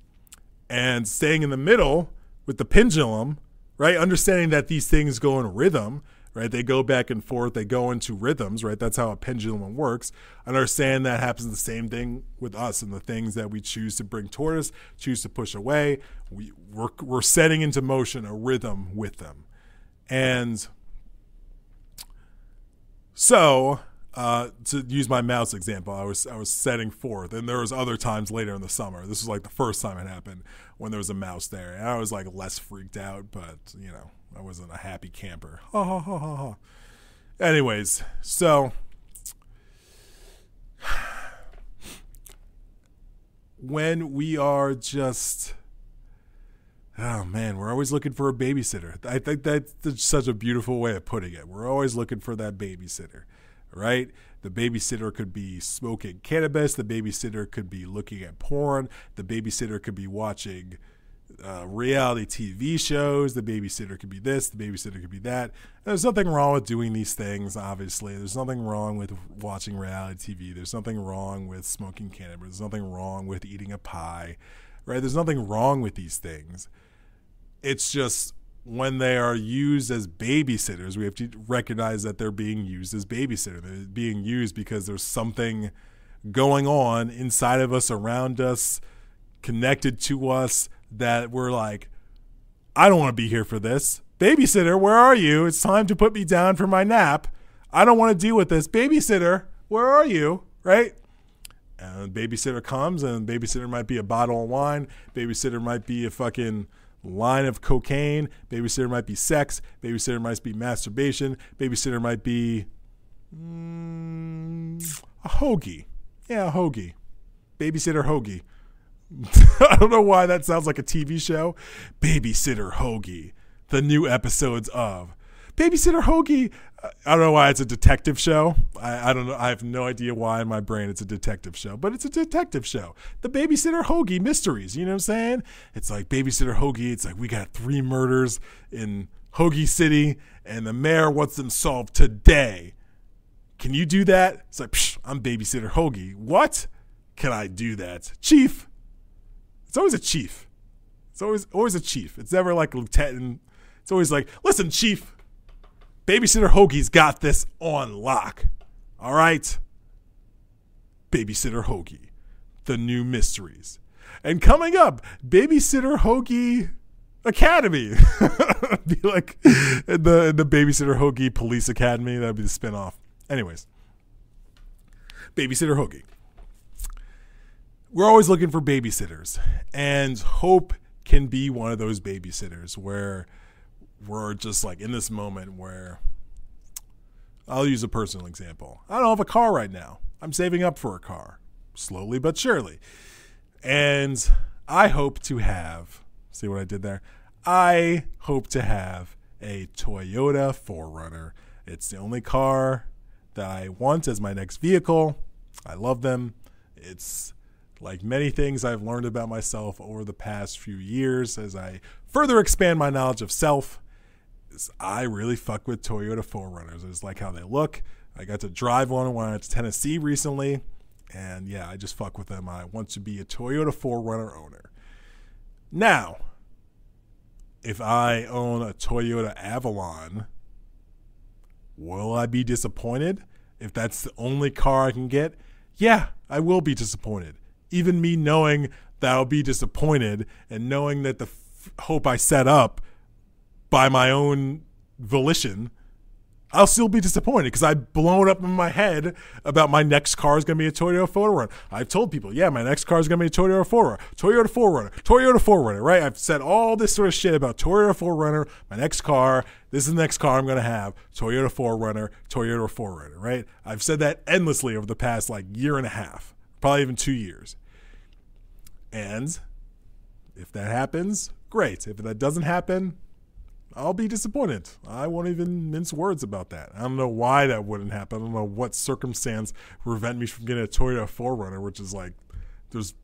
And staying in the middle with the pendulum, right? Understanding that these things go in rhythm, right? They go back and forth, they go into rhythms, right? That's how a pendulum works. Understand that happens the same thing with us and the things that we choose to bring toward us, choose to push away. We, we're, we're setting into motion a rhythm with them. And so, uh, to use my mouse example, I was I was setting forth, and there was other times later in the summer. This was like the first time it happened when there was a mouse there, and I was like less freaked out, but you know I wasn't a happy camper. Ha ha ha ha ha. Anyways, so when we are just oh man we're always looking for a babysitter i think that's such a beautiful way of putting it we're always looking for that babysitter right the babysitter could be smoking cannabis the babysitter could be looking at porn the babysitter could be watching uh, reality TV shows. The babysitter could be this, the babysitter could be that. There's nothing wrong with doing these things, obviously. There's nothing wrong with watching reality TV. There's nothing wrong with smoking cannabis. There's nothing wrong with eating a pie, right? There's nothing wrong with these things. It's just when they are used as babysitters, we have to recognize that they're being used as babysitter. They're being used because there's something going on inside of us, around us, connected to us that we're like, I don't want to be here for this. Babysitter, where are you? It's time to put me down for my nap. I don't want to deal with this. Babysitter, where are you? Right? And babysitter comes, and babysitter might be a bottle of wine. Babysitter might be a fucking line of cocaine. Babysitter might be sex. Babysitter might be masturbation. Babysitter might be mm, a hoagie. Yeah, a hoagie. Babysitter hoagie. (laughs) I don't know why that sounds like a TV show. Babysitter Hoagie, the new episodes of Babysitter Hoagie. I don't know why it's a detective show. I, I, don't know. I have no idea why in my brain it's a detective show, but it's a detective show. The Babysitter Hoagie mysteries. You know what I'm saying? It's like Babysitter Hoagie. It's like we got three murders in Hoagie City, and the mayor wants them solved today. Can you do that? It's like, Psh, I'm babysitter Hoagie. What? Can I do that? Chief. It's always a chief. It's always always a chief. It's never like lieutenant. It's always like, listen, chief, babysitter Hoagie's got this on lock. All right? Babysitter Hoagie, the new mysteries. And coming up, Babysitter Hoagie Academy. (laughs) be like the the Babysitter Hoagie Police Academy. That'd be the spinoff. Anyways, Babysitter Hoagie. We're always looking for babysitters, and Hope can be one of those babysitters where we're just like in this moment where I'll use a personal example. I don't have a car right now. I'm saving up for a car, slowly but surely. And I hope to have, see what I did there? I hope to have a Toyota 4Runner. It's the only car that I want as my next vehicle. I love them. It's like many things I've learned about myself over the past few years as I further expand my knowledge of self. I really fuck with Toyota 4Runners. I just like how they look. I got to drive one when I went to Tennessee recently. And yeah, I just fuck with them. I want to be a Toyota 4Runner owner. Now, if I own a Toyota Avalon, will I be disappointed? If that's the only car I can get, yeah, I will be disappointed. Even me knowing that I'll be disappointed and knowing that the f- hope I set up by my own volition I'll still be disappointed because I've blown up in my head about my next car is going to be a Toyota 4Runner. I've told people, yeah, my next car is going to be a Toyota 4Runner, Toyota 4Runner, Toyota 4Runner, right? I've said all this sort of shit about Toyota 4Runner, my next car, this is the next car I'm going to have, Toyota 4Runner, Toyota 4Runner, right? I've said that endlessly over the past like year and a half, probably even two years. And if that happens, great. If that doesn't happen, I'll be disappointed. I won't even mince words about that. I don't know why that wouldn't happen. I don't know what circumstance prevent me from getting a Toyota 4Runner, which is like there's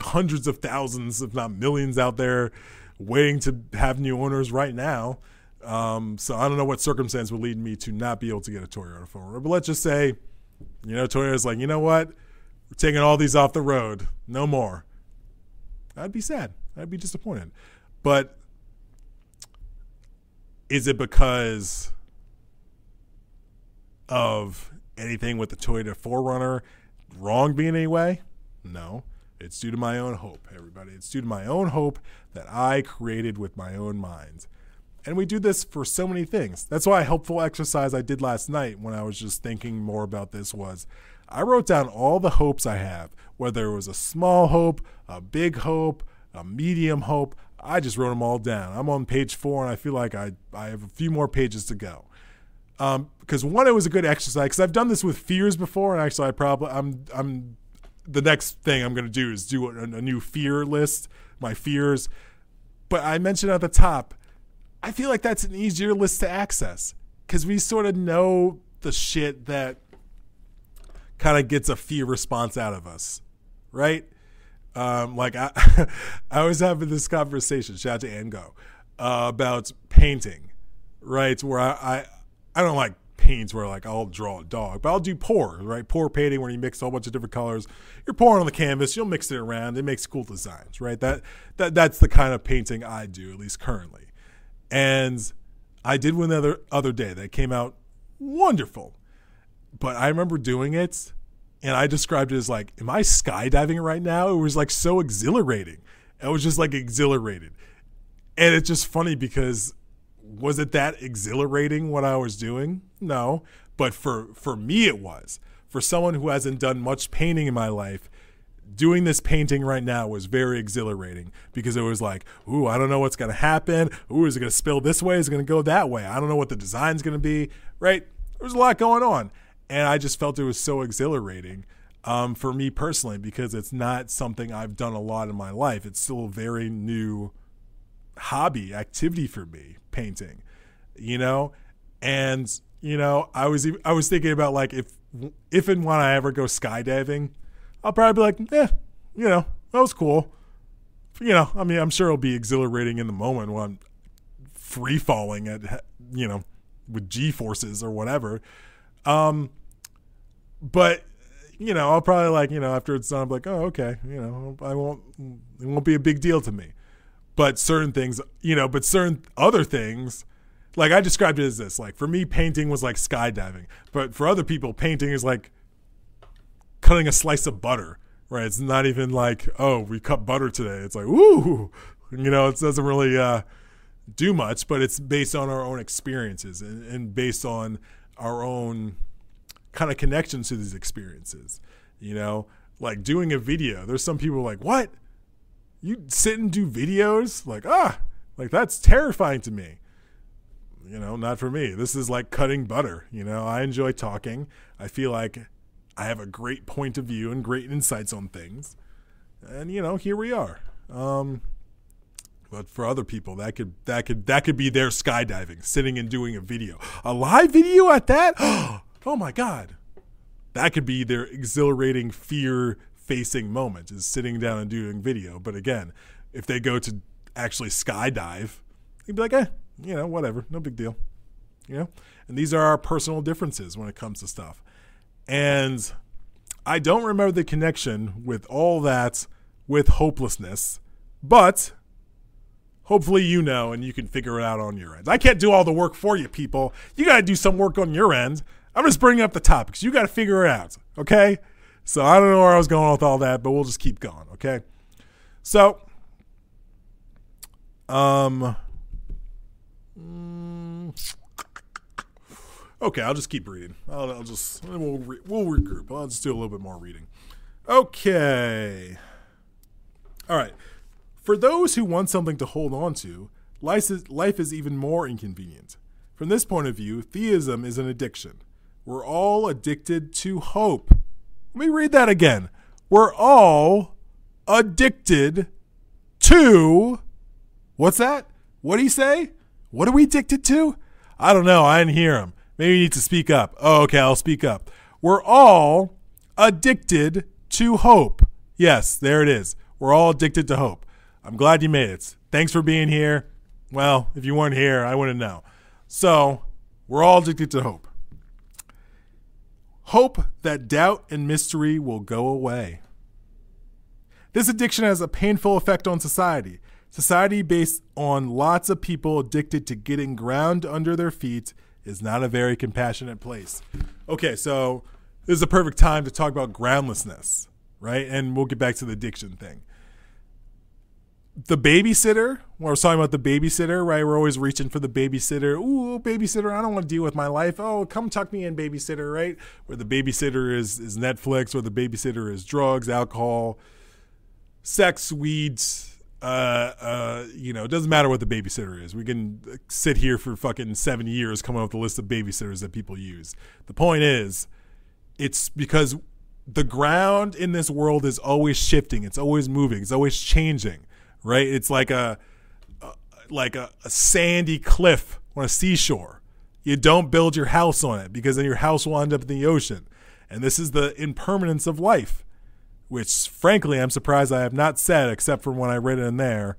hundreds of thousands, if not millions, out there waiting to have new owners right now. Um, so I don't know what circumstance would lead me to not be able to get a Toyota 4Runner. But let's just say, you know, Toyota's like, you know what? We're taking all these off the road. No more. I'd be sad. I'd be disappointed. But is it because of anything with the Toyota 4Runner wrong being any way? No. It's due to my own hope, everybody. It's due to my own hope that I created with my own mind. And we do this for so many things. That's why a helpful exercise I did last night when I was just thinking more about this was I wrote down all the hopes I have, whether it was a small hope, a big hope, a medium hope. I just wrote them all down. I'm on page four, and I feel like I I have a few more pages to go. Um, because one, it was a good exercise. Because I've done this with fears before, and actually, I probably I'm I'm the next thing I'm going to do is do a, a new fear list, my fears. But I mentioned at the top, I feel like that's an easier list to access because we sort of know the shit that kind of gets a fear response out of us, right? Um, like I, (laughs) I was having this conversation, shout out to Ango, uh, about painting, right? Where I, I, I don't like paints where like I'll draw a dog, but I'll do pour, right? Pour painting where you mix a whole bunch of different colors. You're pouring on the canvas, you'll mix it around. It makes cool designs, right? That that that's the kind of painting I do, at least currently. And I did one the other other day that came out wonderful. But I remember doing it and I described it as like, am I skydiving right now? It was like so exhilarating. I was just like exhilarated. And it's just funny because was it that exhilarating what I was doing? No. But for for me it was. For someone who hasn't done much painting in my life, doing this painting right now was very exhilarating because it was like, ooh, I don't know what's gonna happen. Ooh, is it gonna spill this way? Is it gonna go that way? I don't know what the design's gonna be. Right? There's a lot going on and I just felt it was so exhilarating um, for me personally because it's not something I've done a lot in my life. It's still a very new hobby activity for me, painting. You know, and you know, I was I was thinking about like if if and when I ever go skydiving, I'll probably be like, yeah, you know, that was cool. You know, I mean, I'm sure it'll be exhilarating in the moment when I'm free falling at you know with G forces or whatever. Um, but you know, I'll probably like, you know, after it's done, I'm like, oh, okay, you know, I won't, it won't be a big deal to me. But certain things, you know, but certain other things, like I described it as this, like for me, painting was like skydiving, but for other people, painting is like cutting a slice of butter, right? It's not even like, oh, we cut butter today. It's like, ooh, you know, it doesn't really uh, do much, but it's based on our own experiences and, and based on our own kind of connections to these experiences. You know, like doing a video. There's some people like, what? You sit and do videos? Like, ah, like that's terrifying to me. You know, not for me. This is like cutting butter. You know, I enjoy talking. I feel like I have a great point of view and great insights on things. And you know, here we are. Um, but for other people, that could that could that could be their skydiving, sitting and doing a video, a live video at that. (gasps) oh my god, that could be their exhilarating fear facing moment is sitting down and doing video. But again, if they go to actually skydive, they'd be like, eh, you know, whatever, no big deal. You know? And these are our personal differences when it comes to stuff. And I don't remember the connection with all that with hopelessness, but hopefully you know and you can figure it out on your end. I can't do all the work for you, people. You got to do some work on your end. I'm just bringing up the topics. You got to figure it out, okay? So I don't know where I was going with all that, but we'll just keep going, okay? So, um, mm, okay, I'll just keep reading. I'll, I'll just we'll re, we'll regroup. I'll just do a little bit more reading. Okay. All right. For those who want something to hold on to, life is, even more inconvenient. From this point of view, theism is an addiction. We're all addicted to hope. Let me read that again. We're all addicted to. What's that? What do you say? What are we addicted to? I don't know. I didn't hear him. Maybe you need to speak up. Oh, okay. I'll speak up. We're all addicted to hope. Yes, there it is. We're all addicted to hope. I'm glad you made it. Thanks for being here. Well, if you weren't here, I wouldn't know. So, we're all addicted to hope. Hope that doubt and mystery will go away. This addiction has a painful effect on society. Society based on lots of people addicted to getting ground under their feet is not a very compassionate place. Okay, so this is a perfect time to talk about groundlessness, right? And we'll get back to the addiction thing the babysitter, when I was talking about the babysitter, right? We're always reaching for the babysitter. Ooh, babysitter, I don't want to deal with my life. Oh, come tuck me in, babysitter, right? Where the babysitter is is Netflix, or the babysitter is drugs, alcohol, sex, weeds. Uh, uh, you know, it doesn't matter what the babysitter is. We can sit here for fucking seven years coming up with a list of babysitters that people use. The point is, it's because the ground in this world is always shifting. It's always moving. It's always changing right? It's like a, a like a, a sandy cliff on a seashore. You don't build your house on it because then your house will end up in the ocean. And this is the impermanence of life, which frankly I'm surprised I have not said except for when I read it in there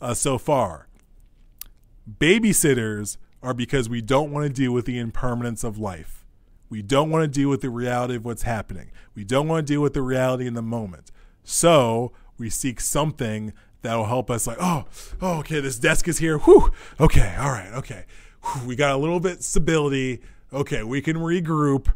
uh, so far. Babysitters are because we don't want to deal with the impermanence of life. We don't want to deal with the reality of what's happening. We don't want to deal with the reality in the moment. So we seek something that'll help us like oh oh okay this desk is here. Whew. Okay all right okay. Whew, we got a little bit stability. Okay we can regroup.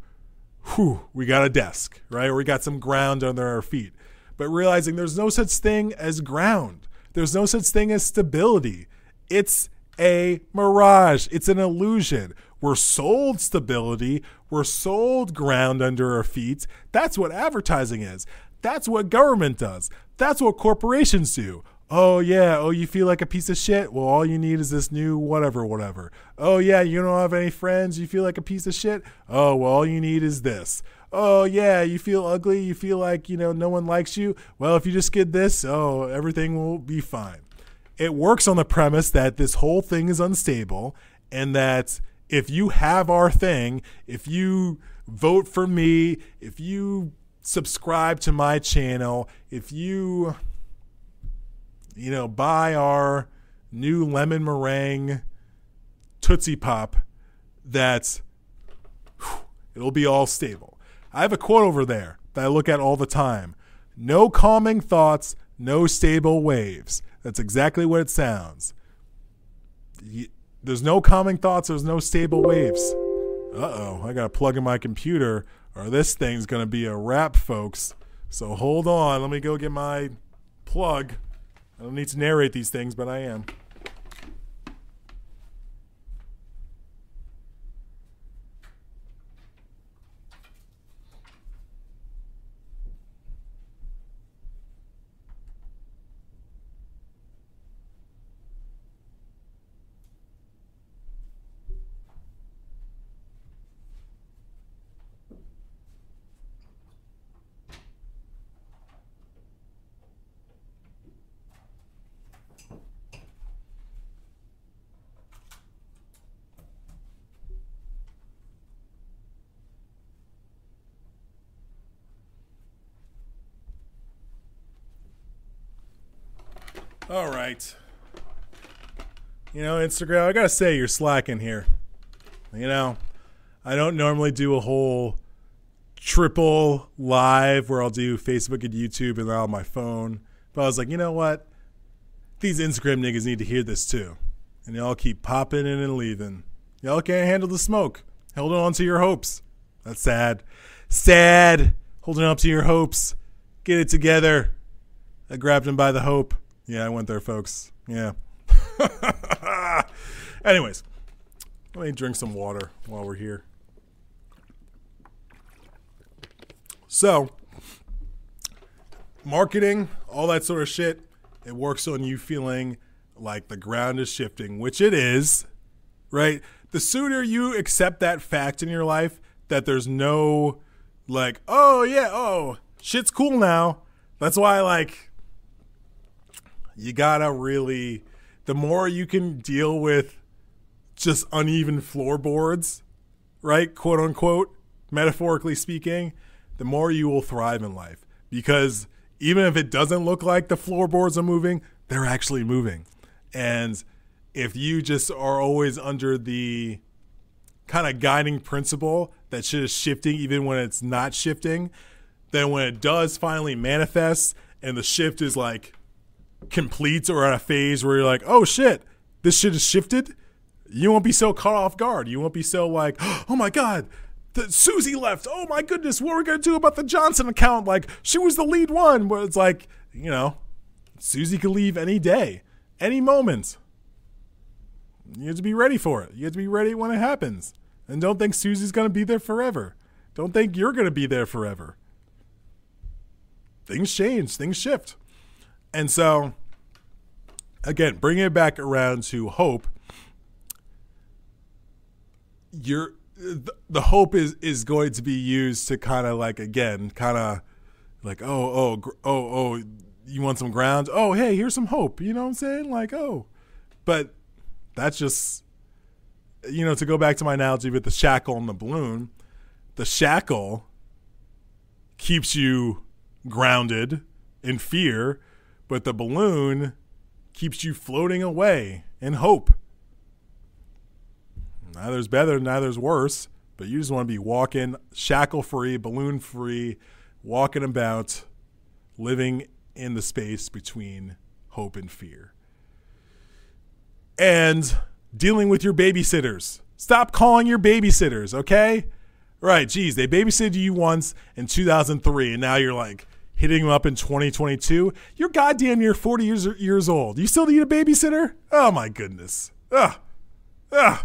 Whew we got a desk right? We got some ground under our feet. But realizing there's no such thing as ground. There's no such thing as stability. It's a mirage. It's an illusion. We're sold stability. We're sold ground under our feet. That's what advertising is. That's what government does. That's what corporations do Oh yeah, oh you feel like a piece of shit? Well, all you need is this new whatever whatever. Oh yeah, you don't have any friends, you feel like a piece of shit? Oh, well all you need is this. Oh yeah, you feel ugly, you feel like, you know, no one likes you? Well, if you just get this, oh, everything will be fine. It works on the premise that this whole thing is unstable and that if you have our thing, if you vote for me, if you subscribe to my channel, if you you know, buy our new lemon meringue Tootsie Pop that's it'll be all stable. I have a quote over there that I look at all the time. No calming thoughts, no stable waves. That's exactly what it sounds. There's no calming thoughts, there's no stable waves. Uh oh, I gotta plug in my computer or this thing's gonna be a wrap, folks. So hold on, let me go get my plug. I don't need to narrate these things, but I am. All right. You know, Instagram, I got to say, you're slacking here. You know, I don't normally do a whole triple live where I'll do Facebook and YouTube and then on my phone. But I was like, you know what? These Instagram niggas need to hear this too. And y'all keep popping in and leaving. Y'all can't handle the smoke. Holding on to your hopes. That's sad. Sad. Holding on to your hopes. Get it together. I grabbed him by the hope. Yeah, I went there, folks. Yeah. (laughs) Anyways, let me drink some water while we're here. So, marketing, all that sort of shit, it works on you feeling like the ground is shifting, which it is, right? The sooner you accept that fact in your life that there's no, like, oh, yeah, oh, shit's cool now. That's why, like, you gotta really the more you can deal with just uneven floorboards, right? Quote unquote, metaphorically speaking, the more you will thrive in life. Because even if it doesn't look like the floorboards are moving, they're actually moving. And if you just are always under the kind of guiding principle that shit is shifting even when it's not shifting, then when it does finally manifest and the shift is like completes or at a phase where you're like, oh shit, this shit has shifted, you won't be so caught off guard. You won't be so like, (gasps) oh my god, the, Susie left. Oh my goodness, what are we gonna do about the Johnson account? Like she was the lead one, but it's like, you know, Susie could leave any day, any moment. You have to be ready for it. You have to be ready when it happens. And don't think Susie's gonna be there forever. Don't think you're gonna be there forever. Things change, things shift. And so, again, bringing it back around to hope, you're the hope is is going to be used to kind of like again, kind of like oh oh oh oh you want some ground? Oh hey, here's some hope. You know what I'm saying? Like oh, but that's just you know to go back to my analogy with the shackle and the balloon. The shackle keeps you grounded in fear but the balloon keeps you floating away in hope. Neither's better, neither's worse, but you just want to be walking shackle free, balloon free, walking about, living in the space between hope and fear. And dealing with your babysitters. Stop calling your babysitters, okay? Right, geez, they babysitted you once in 2003, and now you're like, hitting him up in 2022. You're goddamn near 40 years, years old. You still need a babysitter? Oh my goodness. Ugh. Ugh.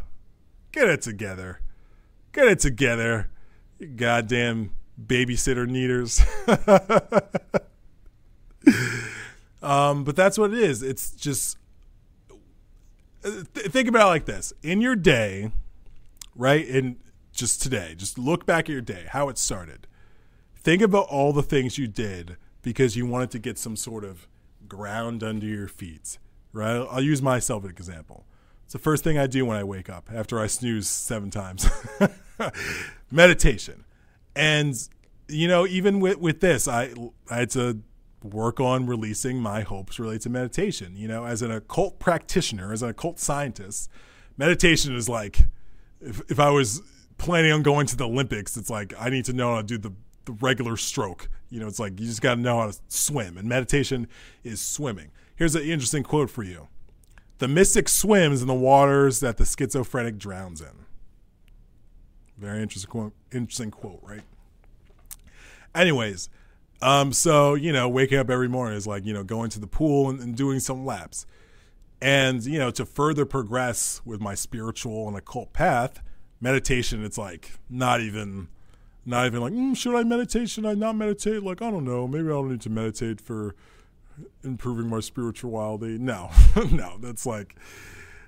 Get it together. Get it together. You goddamn babysitter needers. (laughs) um, but that's what it is. It's just th- think about it like this. In your day, right? In just today, just look back at your day, how it started think about all the things you did because you wanted to get some sort of ground under your feet, right? I'll use myself as an example. It's the first thing I do when I wake up after I snooze seven times. (laughs) Meditation. And you know, even with with this, I I had to work on releasing my hopes related to meditation. You know, as an occult practitioner, as an occult scientist, meditation is like if if I was planning on going to the Olympics, it's like I need to know how to do the the regular stroke. You know, it's like you just got to know how to swim, and meditation is swimming. Here's an interesting quote for you: "The mystic swims in the waters that the schizophrenic drowns in." Very interesting quote. Interesting quote, right? Anyways, um, so you know, waking up every morning is like you know going to the pool and, and doing some laps, and you know to further progress with my spiritual and occult path, meditation. It's like not even, not even like mm, should I meditate? Should I not meditate? Like I don't know. Maybe I don't need to meditate for improving my spirituality. No, (laughs) no, that's like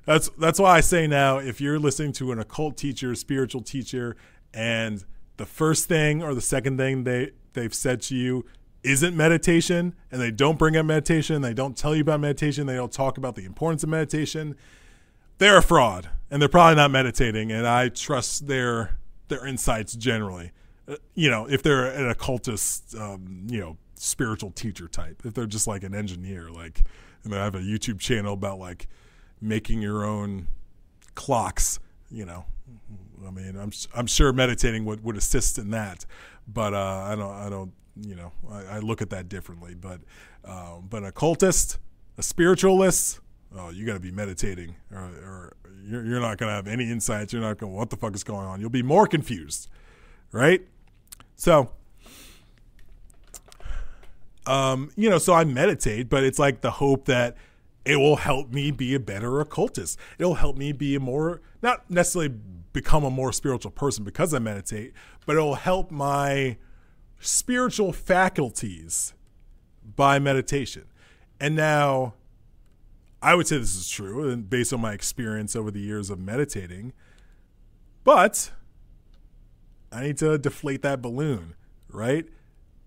that's that's why I say now if you're listening to an occult teacher, spiritual teacher, and the first thing or the second thing they they've said to you isn't meditation and they don't bring up meditation, they don't tell you about meditation, they don't talk about the importance of meditation, they're a fraud and they're probably not meditating and I trust their their insights generally. Uh, you know, if they're an occultist um, you know, spiritual teacher type, if they're just like an engineer like and they have a YouTube channel about like making your own clocks, you know. I mean, I'm I'm sure meditating would, would assist in that, but uh, I don't I don't you know I, I look at that differently. But uh, but a cultist, a spiritualist, oh, you got to be meditating, or, or you're, you're not going to have any insights. You're not gonna what the fuck is going on? You'll be more confused, right? So, um, you know, so I meditate, but it's like the hope that it will help me be a better occultist. It'll help me be a more, not necessarily become a more spiritual person because I meditate, but it'll help my spiritual faculties by meditation. And now, I would say this is true, based on my experience over the years of meditating, but I need to deflate that balloon, right?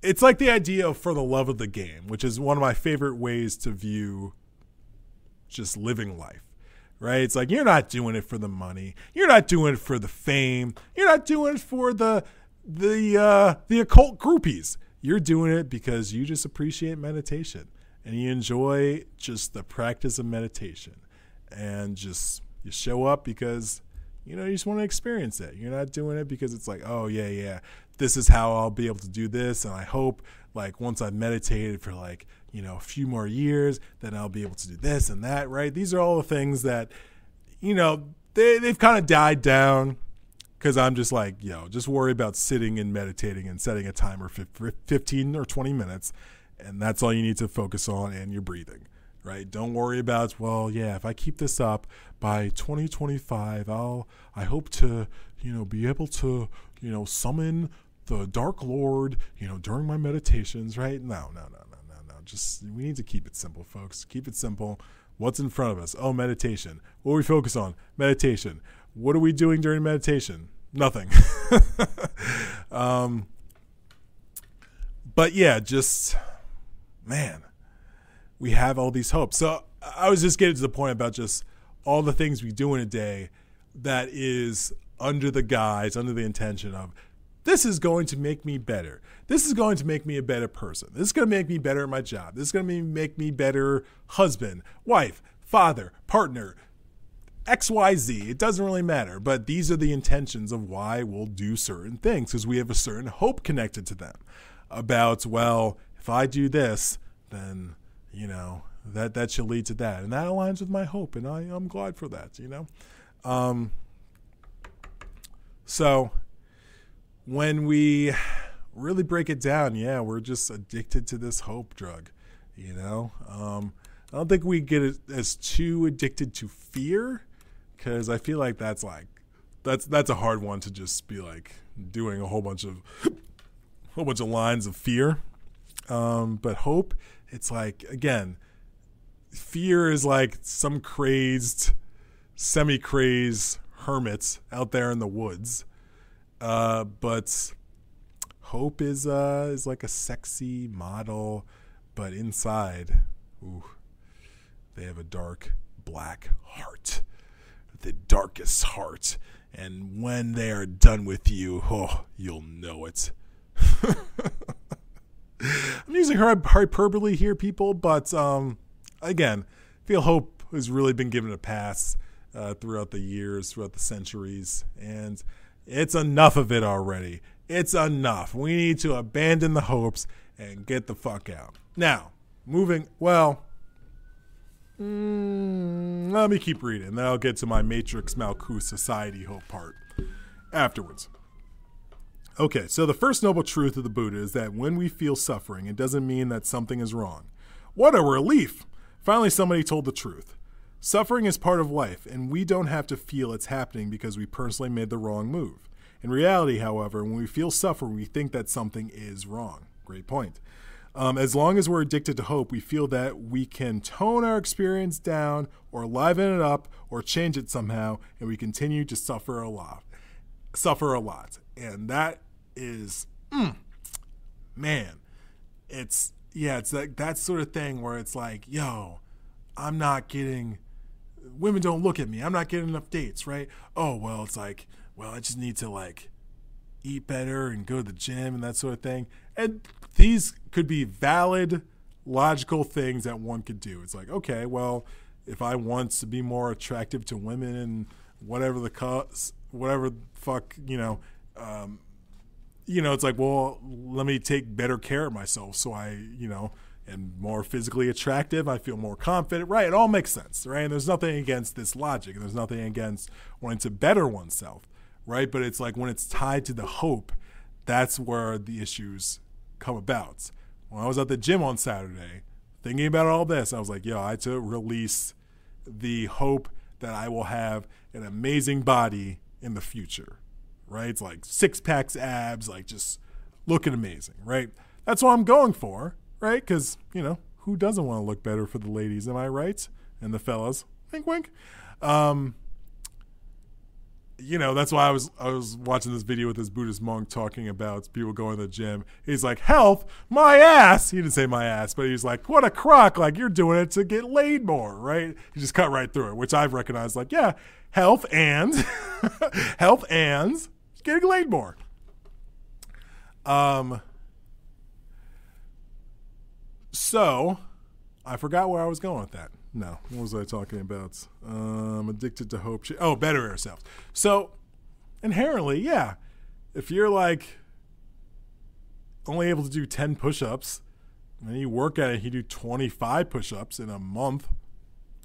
It's like the idea of for the love of the game, which is one of my favorite ways to view just living life right? It's like you're not doing it for the money. You're not doing it for the fame. You're not doing it for the the uh, the occult groupies. You're doing it because you just appreciate meditation and you enjoy just the practice of meditation and just you show up because you know you just want to experience it. You're not doing it because it's like, oh yeah, yeah, this is how I'll be able to do this and I hope like once I've meditated for like you know, a few more years, then I'll be able to do this and that, right? These are all the things that, you know, they, they've kind of died down because I'm just like, yo, just worry about sitting and meditating and setting a timer for 15 or 20 minutes. And that's all you need to focus on and your breathing, right? Don't worry about, well, yeah, if I keep this up by 2025, I'll, I hope to, you know, be able to, you know, summon the Dark Lord, you know, during my meditations, right? No, no, no, no, no, no. just we need to keep it simple, folks. Keep it simple. What's in front of us? Oh, meditation. What do we focus on? Meditation. What are we doing during meditation? Nothing. (laughs) um, but yeah, just man, we have all these hopes. So I was just getting to the point about just all the things we do in a day that is under the guise, under the intention of this is going to make me better. This is going to make me a better person. This is going to make me better at my job. This is going to make me better husband, wife, father, partner, XYZ. It doesn't really matter, but these are the intentions of why we'll do certain things because we have a certain hope connected to them about, well, if I do this, then, you know, that, that should lead to that. And that aligns with my hope, and I, I'm glad for that, you know? Um, so when we really break it down, yeah, we're just addicted to this hope drug. You know, um, I don't think we get as too addicted to fear because I feel like that's like that's that's a hard one to just be like doing a whole bunch of whole bunch of lines of fear. Um, but hope, it's like again, fear is like some crazed, semi crazed hermits out there in the woods uh, but Hope is uh is like a sexy model, but inside, ooh, they have a dark black heart, the darkest heart. And when they are done with you, oh, you'll know it. (laughs) I'm using hyperbole here, people, but um, again, feel hope has really been given a pass uh, throughout the years, throughout the centuries, and It's enough of it already. It's enough. We need to abandon the hopes and get the fuck out. Now, moving, well, mm, let me keep reading. Then I'll get to my Matrix Malkuth Society hope part afterwards. Okay, so the first noble truth of the Buddha is that when we feel suffering, it doesn't mean that something is wrong. What a relief! Finally, somebody told the truth. Suffering is part of life, and we don't have to feel it's happening because we personally made the wrong move. In reality, however, when we feel suffering, we think that something is wrong. Great point. Um, as long as we're addicted to hope, we feel that we can tone our experience down or liven it up or change it somehow, and we continue to suffer a lot. Suffer a lot. And that is, mm, man, it's, yeah, it's like that sort of thing where it's like, yo, I'm not getting, women don't look at me. I'm not getting enough dates, right? Oh, well, it's like, well, I just need to like eat better and go to the gym and that sort of thing. And these could be valid, logical things that one could do. It's like, okay, well, if I want to be more attractive to women and whatever the cause, whatever fuck, you know, um, you know, it's like, well, let me take better care of myself so I, you know, am more physically attractive. I feel more confident. Right. It all makes sense. Right. And there's nothing against this logic. There's nothing against wanting to better oneself right? But it's like when it's tied to the hope, that's where the issues come about. When I was at the gym on Saturday, thinking about all this, I was like, yo, I had to release the hope that I will have an amazing body in the future, right? It's like six packs, abs, like just looking amazing, right? That's what I'm going for, right? Because, you know, who doesn't want to look better for the ladies, am I right? And the fellas, wink, wink. Um, you know, that's why I was I was watching this video with this Buddhist monk talking about people going to the gym. He's like, "Health, my ass." He didn't say my ass, but he's like, "What a crock! Like you're doing it to get laid more, right?" He just cut right through it, which I've recognized. Like, yeah, health and (laughs) health and getting laid more. Um. So, I forgot where I was going with that. No, what was I talking about? Um, addicted to hope. Oh, better ourselves. So, inherently, yeah, if you're like only able to do 10 push ups, and you work at it, you do 25 push ups in a month,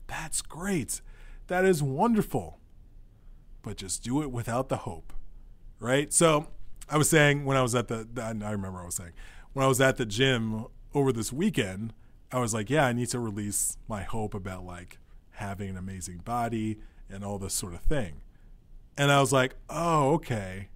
that's great. That is wonderful. But just do it without the hope, right? So, I was saying when I was at the, I remember I was saying, when I was at the gym over this weekend, I was like, yeah, I need to release my hope about like having an amazing body and all this sort of thing. And I was like, oh, okay.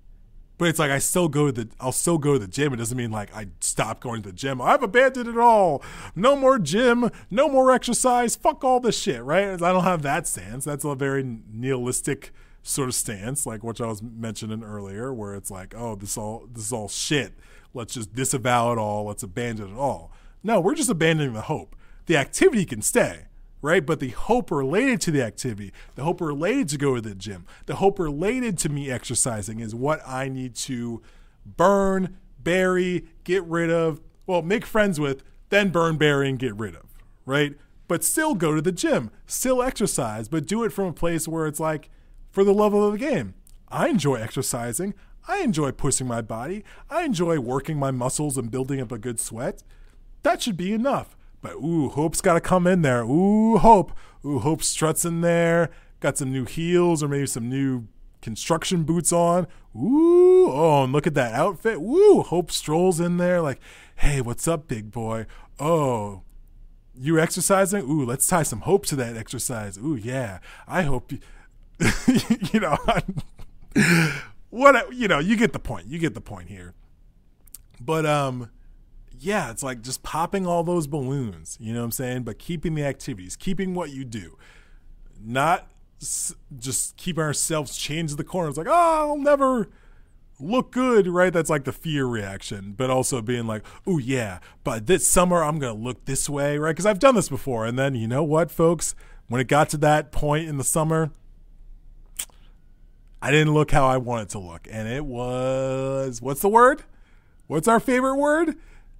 But it's like I still go to the I'll still go to the gym. It doesn't mean like I stop going to the gym. I've abandoned it all. No more gym, no more exercise. Fuck all this shit, right? I don't have that stance. That's a very nihilistic sort of stance, like which I was mentioning earlier, where it's like, oh, this all this is all shit. Let's just disavow it all. Let's abandon it all. No, we're just abandoning the hope. The activity can stay, right? But the hope related to the activity, the hope related to go to the gym, the hope related to me exercising is what I need to burn, bury, get rid of, well, make friends with, then burn, bury, and get rid of, right? But still go to the gym, still exercise, but do it from a place where it's like, for the love of the game. I enjoy exercising. I enjoy pushing my body. I enjoy working my muscles and building up a good sweat. That should be enough. But ooh, Hope's got to come in there. Ooh, Hope. Ooh, Hope struts in there. Got some new heels or maybe some new construction boots on. Ooh, oh, and look at that outfit. Ooh, Hope strolls in there like, hey, what's up, big boy? Oh, you exercising? Ooh, let's tie some hope to that exercise. Ooh, yeah. I hope you, (laughs) you know, (laughs) what, you know, you get the point. You get the point here. But, um, yeah, it's like just popping all those balloons, you know what I'm saying? But keeping the activities, keeping what you do, not s- just keeping ourselves chained to the corner. It's like, oh, I'll never look good, right? That's like the fear reaction, but also being like, oh, yeah, but this summer I'm going to look this way, right? Because I've done this before. And then, you know what, folks? When it got to that point in the summer, I didn't look how I wanted to look. And it was, what's the word? What's our favorite word?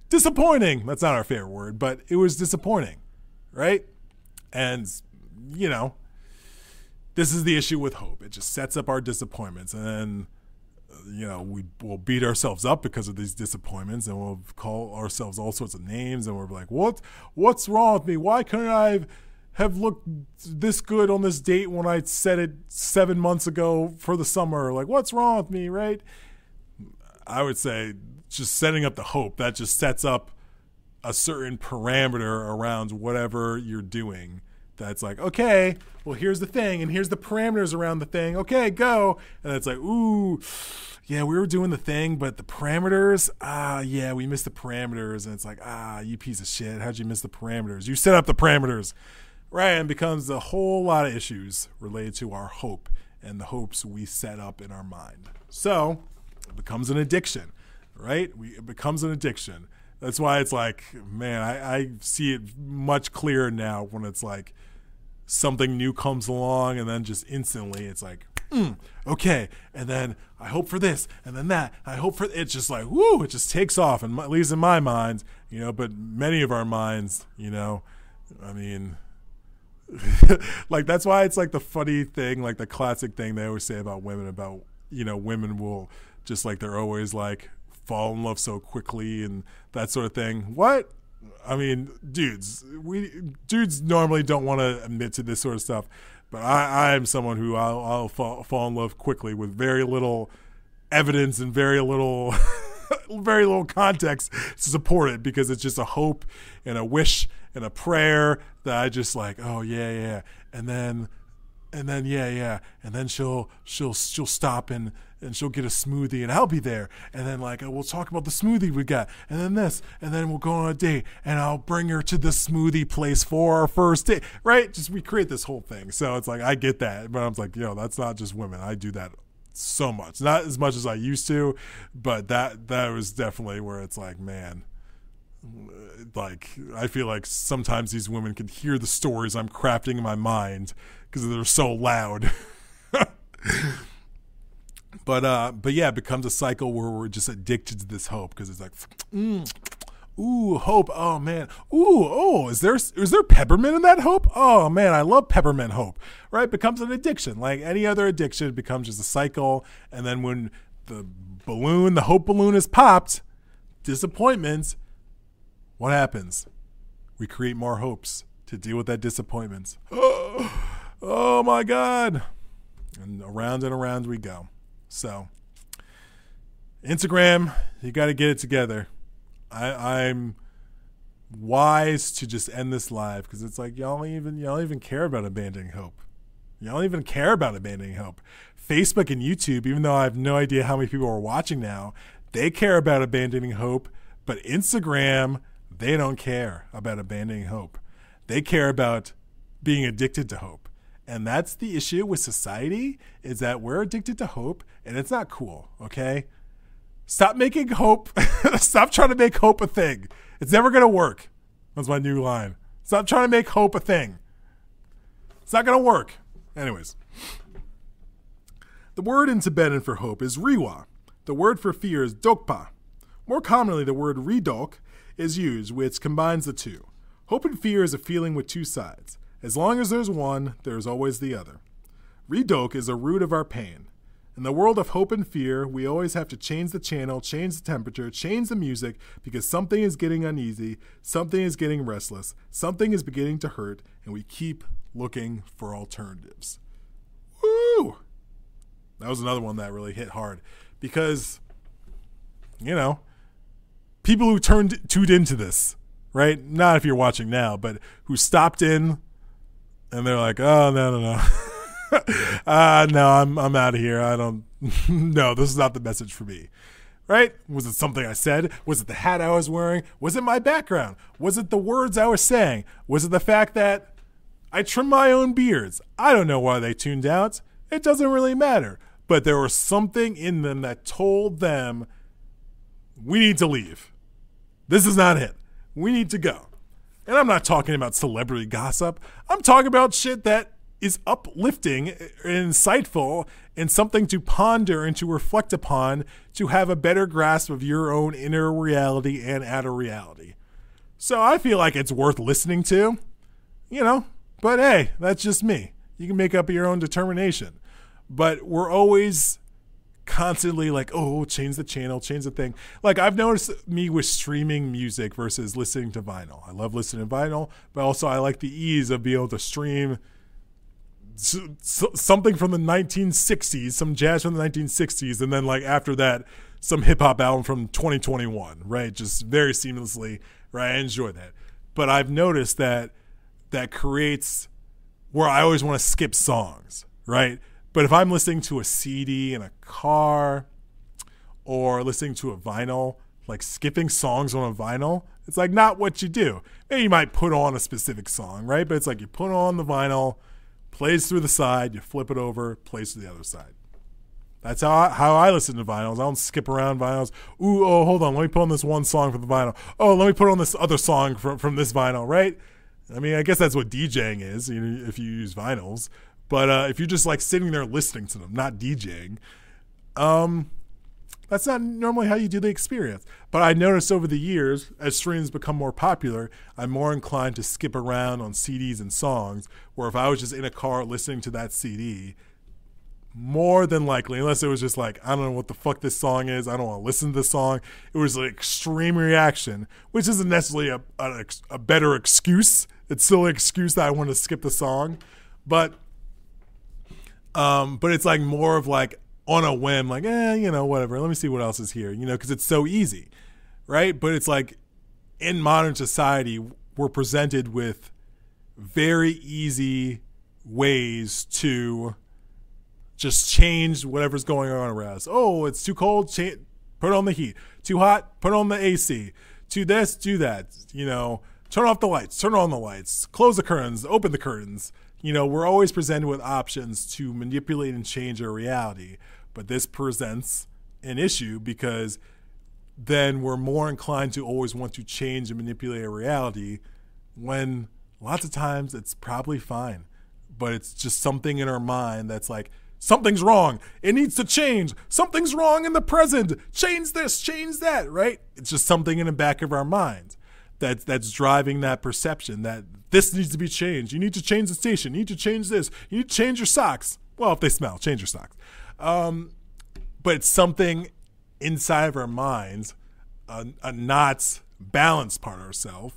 disappointing. That's not our favorite word, but it was disappointing, right? And, you know, this is the issue with hope. It just sets up our disappointments. And then you know, we will beat ourselves up because of these disappointments, and we'll call ourselves all sorts of names, and we're like, "What? What's wrong with me? Why couldn't I have looked this good on this date when I said it seven months ago for the summer? Like, what's wrong with me?" Right? I would say just setting up the hope that just sets up a certain parameter around whatever you're doing that's like, okay, well, here's the thing, and here's the parameters around the thing. Okay, go. And it's like, ooh, yeah, we were doing the thing, but the parameters, ah, yeah, we missed the parameters. And it's like, ah, you piece of shit. How'd you miss the parameters? You set up the parameters. Right. And becomes a whole lot of issues related to our hope and the hopes we set up in our mind. So it becomes an addiction, right? We, it becomes an addiction. That's why it's like, man, I, I see it much clearer now when it's like, something new comes along and then just instantly it's like mm, okay and then i hope for this and then that i hope for it's just like whoo it just takes off and least in my mind you know but many of our minds you know i mean (laughs) like that's why it's like the funny thing like the classic thing they always say about women about you know women will just like they're always like fall in love so quickly and that sort of thing. What? I mean, dudes, we dudes normally don't want to admit to this sort of stuff, but I, I am someone who I'll, I'll fall, fall in love quickly with very little evidence and very little, (laughs) very little context to support it because it's just a hope and a wish and a prayer that I just like, oh yeah, yeah, and then, and then yeah, yeah, and then she'll she'll she'll stop and and she'll get a smoothie and I'll be there. And then like we'll talk about the smoothie we got and then this and then we'll go on a date and I'll bring her to the smoothie place for our first date. Right? Just we create this whole thing. So it's like I get that, but I'm like, yo, that's not just women. I do that so much. Not as much as I used to, but that that was definitely where it's like, man, like I feel like sometimes these women can hear the stories I'm crafting in my mind because they're so loud. (laughs) But uh, but yeah, it becomes a cycle where we're just addicted to this hope because it's like, mm, ooh, hope. Oh man, ooh, oh, is there is there peppermint in that hope? Oh man, I love peppermint hope. Right, becomes an addiction, like any other addiction. It becomes just a cycle, and then when the balloon, the hope balloon, is popped, disappointments. What happens? We create more hopes to deal with that disappointment. (gasps) oh my God. And around and around we go. So, Instagram, you got to get it together. I, I'm wise to just end this live because it's like y'all even y'all even care about abandoning hope. Y'all even care about abandoning hope. Facebook and YouTube, even though I have no idea how many people are watching now, they care about abandoning hope. But Instagram, they don't care about abandoning hope. They care about being addicted to hope. And that's the issue with society is that we're addicted to hope and it's not cool, okay? Stop making hope. (laughs) Stop trying to make hope a thing. It's never going to work. That's my new line. Stop trying to make hope a thing. It's not going to work. Anyways. The word in Tibetan for hope is riwa. The word for fear is dokpa. More commonly, the word ridok is used, which combines the two. Hope and fear is a feeling with two sides. As long as there's one, there's always the other. Redok is a root of our pain. In the world of hope and fear, we always have to change the channel, change the temperature, change the music because something is getting uneasy, something is getting restless, something is beginning to hurt, and we keep looking for alternatives. Woo! That was another one that really hit hard because, you know, people who turned tuned into this, right? Not if you're watching now, but who stopped in and they're like, "Oh no, no, no." (laughs) uh no, I'm I'm out of here. I don't (laughs) no, this is not the message for me. Right? Was it something I said? Was it the hat I was wearing? Was it my background? Was it the words I was saying? Was it the fact that I trim my own beards? I don't know why they tuned out. It doesn't really matter. But there was something in them that told them we need to leave. This is not it. We need to go. And I'm not talking about celebrity gossip. I'm talking about shit that is uplifting and insightful and something to ponder and to reflect upon to have a better grasp of your own inner reality and outer reality. So I feel like it's worth listening to, you know, but hey, that's just me. You can make up your own determination. But we're always constantly like, oh, change the channel, change the thing. Like I've noticed me with streaming music versus listening to vinyl. I love listening to vinyl, but also I like the ease of being able to stream something from the 1960s, some jazz from the 1960s, and then like after that, some hip hop album from 2021, right? Just very seamlessly, right? I enjoy that. But I've noticed that that creates where I always want to skip songs, right? But if I'm listening to a CD in a car or listening to a vinyl, like skipping songs on a vinyl, it's like not what you do. Maybe you might put on a specific song, right? But it's like you put on the vinyl, plays through the side, you flip it over, plays to the other side. That's how I, how I listen to vinyls. I don't skip around vinyls. Ooh, oh, hold on. Let me put on this one song for the vinyl. Oh, let me put on this other song from, from this vinyl, right? I mean, I guess that's what DJing is you know, if you use vinyls. But uh, if you're just like sitting there listening to them, not DJing, um, that's not normally how you do the experience. But I noticed over the years, as streams become more popular, I'm more inclined to skip around on CDs and songs. Where if I was just in a car listening to that CD, more than likely, unless it was just like, I don't know what the fuck this song is, I don't want to listen to this song, it was an extreme reaction, which isn't necessarily a, a, a better excuse. It's still an excuse that I want to skip the song. But um, but it's like more of like on a whim, like, eh, you know, whatever. Let me see what else is here, you know, because it's so easy, right? But it's like in modern society, we're presented with very easy ways to just change whatever's going on around us. Oh, it's too cold, cha- put on the heat. Too hot, put on the AC. To this, do that. You know, turn off the lights, turn on the lights, close the curtains, open the curtains. You know, we're always presented with options to manipulate and change our reality. But this presents an issue because then we're more inclined to always want to change and manipulate our reality when lots of times it's probably fine. But it's just something in our mind that's like, something's wrong. It needs to change. Something's wrong in the present. Change this, change that, right? It's just something in the back of our minds that's that's driving that perception that this needs to be changed. You need to change the station. You need to change this. You need to change your socks. Well, if they smell, change your socks. Um, but it's something inside of our minds, a, a not balanced part of ourselves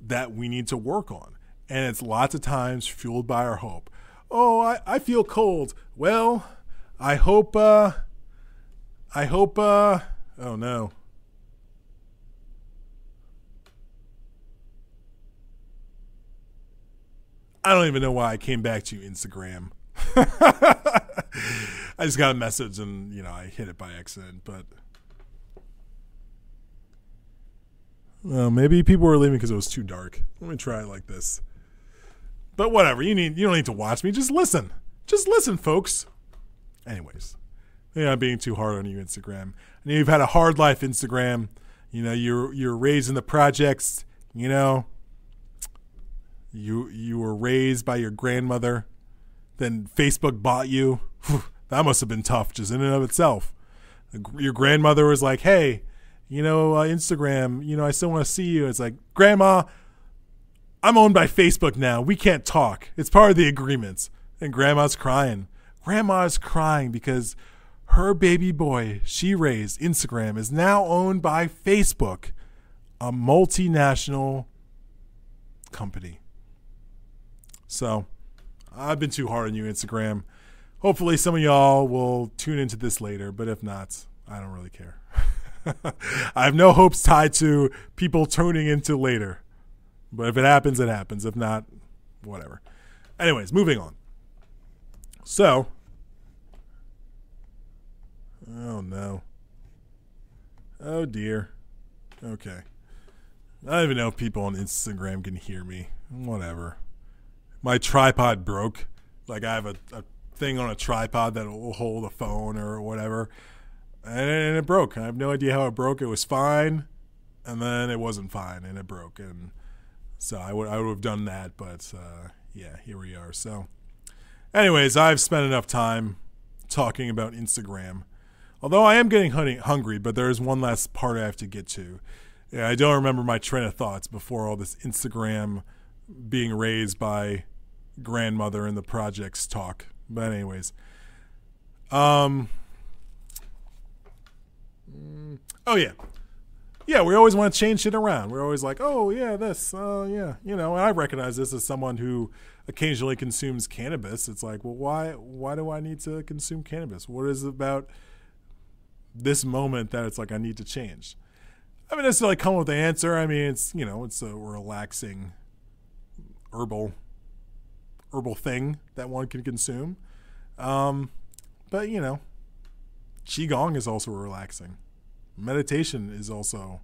that we need to work on. And it's lots of times fueled by our hope. Oh, I, I feel cold. Well, I hope, uh, I hope, uh, oh no. I don't even know why I came back to you, Instagram. (laughs) I just got a message and you know I hit it by accident, but well, maybe people were leaving because it was too dark. Let me try it like this. But whatever, you need you don't need to watch me. Just listen. Just listen, folks. Anyways, maybe I'm being too hard on you, Instagram. I know you've had a hard life, Instagram. You know you're you're raised in the projects. You know you you were raised by your grandmother. Then Facebook bought you. that must have been tough just in and of itself. Your grandmother was like, "Hey, you know, uh, Instagram, you know, I still want to see you." It's like, "Grandma, I'm owned by Facebook now. We can't talk. It's part of the agreements." And grandma's crying. Grandma's crying because her baby boy she raised, Instagram, is now owned by Facebook, a multinational company. So, I've been too hard on you, Instagram. Hopefully, some of y'all will tune into this later, but if not, I don't really care. (laughs) I have no hopes tied to people tuning into later. But if it happens, it happens. If not, whatever. Anyways, moving on. So, oh no. Oh dear. Okay. I don't even know if people on Instagram can hear me. Whatever. My tripod broke. Like I have a, a thing on a tripod that will hold a phone or whatever. And it broke. I have no idea how it broke. It was fine, and then it wasn't fine, and it broke. And so I would I would have done that, but uh, yeah, here we are. So, anyways, I've spent enough time talking about Instagram. Although I am getting hungry, but there is one last part I have to get to. Yeah, I don't remember my train of thoughts before all this Instagram being raised by grandmother in the projects talk. But anyways, um, Oh yeah, yeah. We always want to change shit around. We're always like, oh yeah, this, uh, yeah, you know. And I recognize this as someone who occasionally consumes cannabis. It's like, well, why, why do I need to consume cannabis? What is it about this moment that it's like I need to change? I haven't necessarily come up with the answer. I mean, it's you know, it's a relaxing herbal herbal thing that one can consume. Um, but you know, qigong is also relaxing. Meditation is also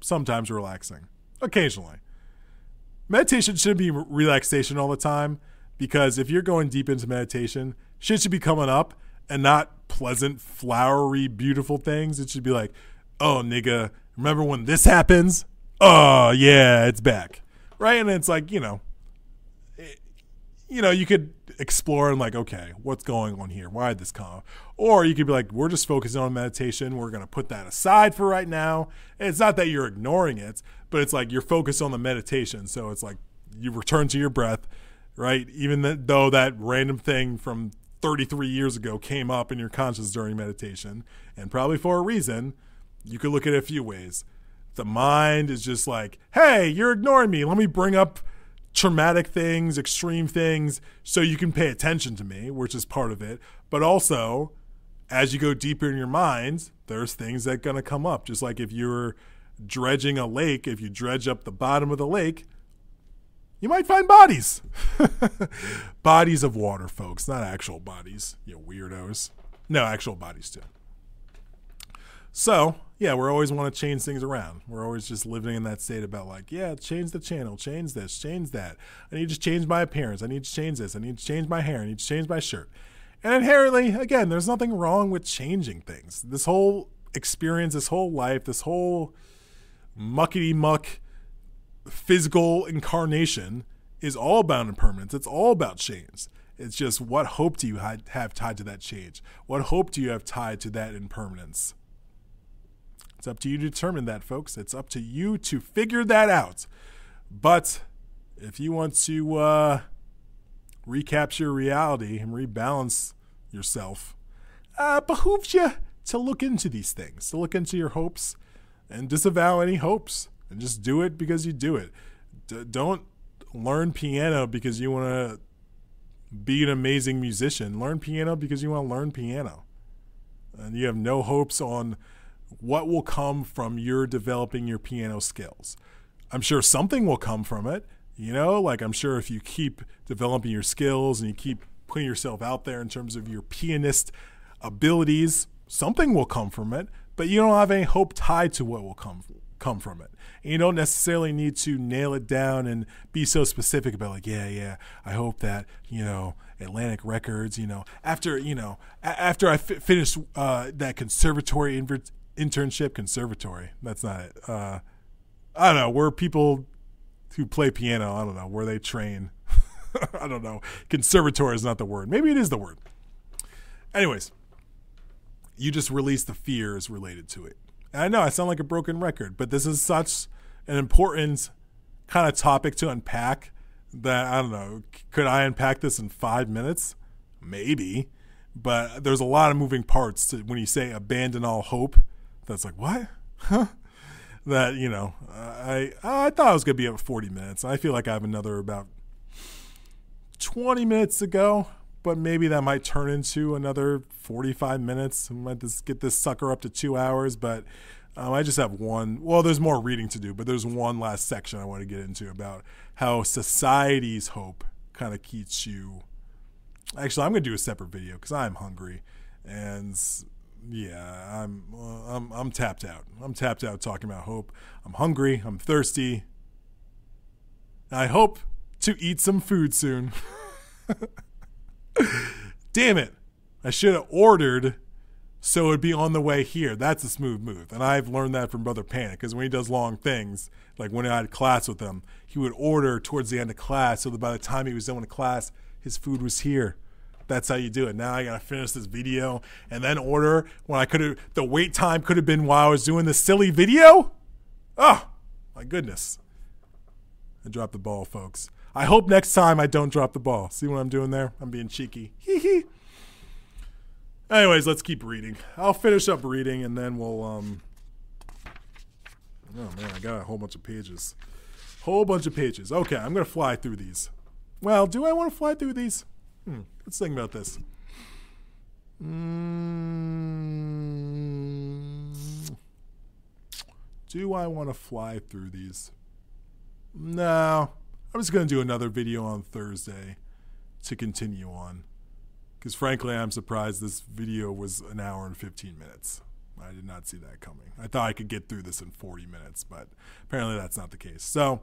sometimes relaxing, occasionally. Meditation shouldn't be relaxation all the time because if you're going deep into meditation, shit should be coming up and not pleasant, flowery, beautiful things. It should be like, oh, nigga, remember when this happens? Oh, yeah, it's back. Right? And it's like, you know, you know, you could explore and like, okay, what's going on here? Why this come? Or you could be like, we're just focusing on meditation. We're going to put that aside for right now. And it's not that you're ignoring it, but it's like you're focused on the meditation. So it's like you return to your breath, right? Even though that random thing from 33 years ago came up in your conscious during meditation, and probably for a reason, you could look at it a few ways. The mind is just like, hey, you're ignoring me. Let me bring up traumatic things, extreme things, so you can pay attention to me, which is part of it. But also, as you go deeper in your mind, there's things that going to come up. Just like if you're dredging a lake, if you dredge up the bottom of the lake, you might find bodies. (laughs) bodies of water, folks, not actual bodies, you weirdos. No, actual bodies too. So, yeah, we always want to change things around. We're always just living in that state about like, yeah, change the channel, change this, change that. I need to change my appearance. I need to change this. I need to change my hair. I need to change my shirt. And inherently, again, there's nothing wrong with changing things. This whole experience, this whole life, this whole muckety muck physical incarnation is all about impermanence. It's all about change. It's just what hope do you have tied to that change? What hope do you have tied to that impermanence? It's up to you to determine that, folks. It's up to you to figure that out. But if you want to uh, recapture reality and rebalance yourself, uh, behooves you to look into these things, to look into your hopes and disavow any hopes and just do it because you do it. D- don't learn piano because you want to be an amazing musician. Learn piano because you want to learn piano. And you have no hopes on what will come from your developing your piano skills. I'm sure something will come from it, you know, like I'm sure if you keep developing your skills and you keep putting yourself out there in terms of your pianist abilities, something will come from it, but you don't have any hope tied to what will come come from it. And you don't necessarily need to nail it down and be so specific about like, yeah, yeah, I hope that, you know, Atlantic Records, you know, after, you know, a- after I f- finish uh, that conservatory inver- internship conservatory. That's not it. Uh, I don't know where people who play piano. I don't know where they train. (laughs) I don't know. Conservatory is not the word. Maybe it is the word. Anyways, you just release the fears related to it. And I know I sound like a broken record, but this is such an important kind of topic to unpack that I don't know. Could I unpack this in five minutes? Maybe. But there's a lot of moving parts to when you say abandon all hope that's like what? Huh? That you know, I I thought I was gonna be at 40 minutes. I feel like I have another about 20 minutes to go, but maybe that might turn into another 45 minutes. I might just get this sucker up to two hours, but um, I just have one. Well, there's more reading to do, but there's one last section I want to get into about how society's hope kind of keeps you. Actually, I'm to do a separate video because I'm hungry, and yeah, I'm uh, I'm I'm tapped out. I'm tapped out talking about hope. I'm hungry. I'm thirsty. I hope to eat some food soon. (laughs) Damn it! I should have ordered so it'd be on the way here. That's a smooth move, and I've learned that from Brother Panic because when he does long things, like when I had class with him, he would order towards the end of class so that by the time he was done with class, his food was here that's how you do it. Now I gotta finish this video and then order when I could have the wait time could have been while I was doing this silly video. Oh my goodness. I dropped the ball, folks. I hope next time I don't drop the ball. See what I'm doing there? I'm being cheeky. (laughs) Hee hee. Anyways, let's keep reading. I'll finish up reading and then we'll um Oh man, I got a whole bunch of pages. Whole bunch of pages. Okay, I'm gonna fly through these. Well, do I want to fly through these? Hmm, let's think about this. Mm, do I want to fly through these? No. I'm just going to do another video on Thursday to continue on. Because frankly, I'm surprised this video was an hour and 15 minutes. I did not see that coming. I thought I could get through this in 40 minutes, but apparently that's not the case. So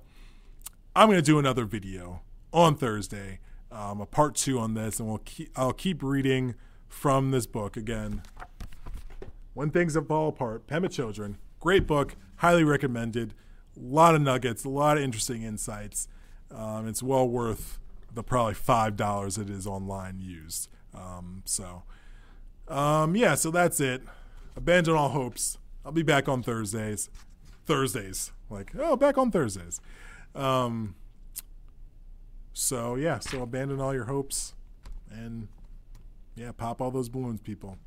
I'm going to do another video on Thursday, um, a part two on this, and we'll keep, I'll keep reading from this book again. When Things Fall Apart, Pema Chödrön, great book, highly recommended. A lot of nuggets, a lot of interesting insights. Um, it's well worth the probably five dollars it is online used. Um, so, um, yeah, so that's it. Abandon all hopes. I'll be back on Thursdays. Thursdays, like oh, back on Thursdays. Um, so yeah, so abandon all your hopes and yeah, pop all those balloons, people.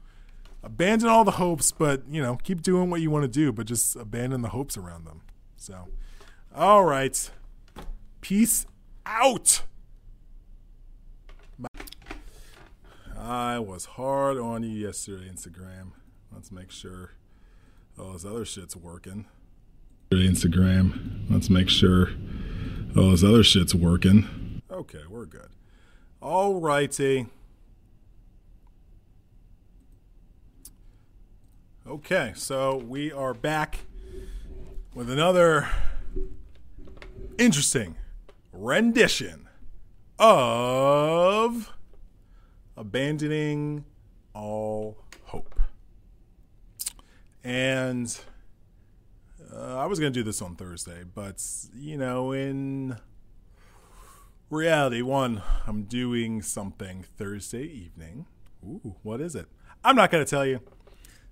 Abandon all the hopes, but you know, keep doing what you want to do, but just abandon the hopes around them. So, all right. Peace out. I was hard on you yesterday, Instagram. Let's make sure all this other shit's working. Instagram. Let's make sure all this other shit's working. Okay, we're good. All righty. Okay, so we are back with another interesting rendition of Abandoning All Hope. And uh, I was going to do this on Thursday, but, you know, in reality, one, I'm doing something Thursday evening. Ooh, what is it? I'm not going to tell you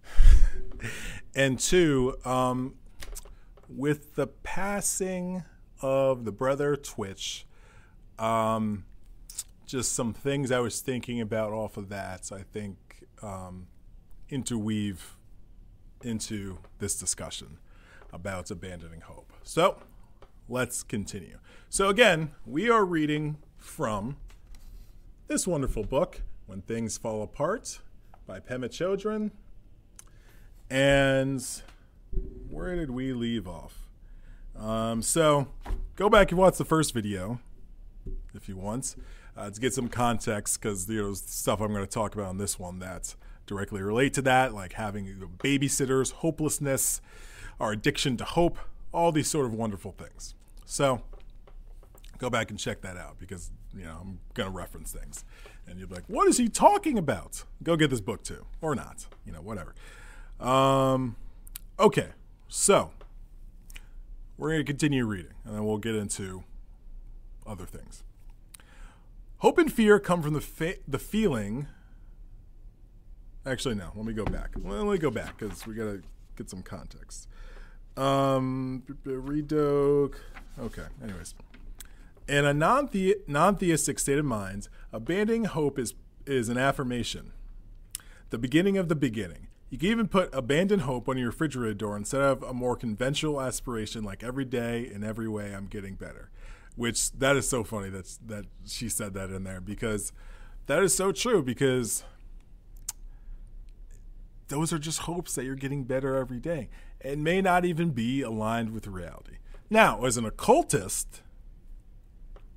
(laughs) and two, um, with the passing of the brother Twitch, um, just some things I was thinking about off of that, So I think um, interweave into this discussion about abandoning hope. So let's continue. So, again, we are reading from this wonderful book, When Things Fall Apart by Pema Chödrön, and where did we leave off? Um, so go back and watch the first video if you want uh, to get some context because you know stuff I'm going to talk about in this one that directly relate to that, like having babysitters, hopelessness, our addiction to hope, all these sort of wonderful things. So go back and check that out because you know I'm to reference things, and you'll be like, "What is he talking about?" Go get this book too, or not, you know, whatever. Um, okay, so we're to continue reading, and then we'll get into other things. Hope and fear come from the fa- the feeling. Actually, no. Let me go back. Let me go back because we got to get some context. Um, redoke. Okay. Anyways, in a non non-theistic state of mind, abandoning hope is is an affirmation, the beginning of the beginning. You can even put abandon hope on your refrigerator door instead of a more conventional aspiration like every day in every way I'm getting better. Which that is so funny that that she said that in there because that is so true because those are just hopes that you're getting better every day. and may not even be aligned with reality. Now, as an occultist,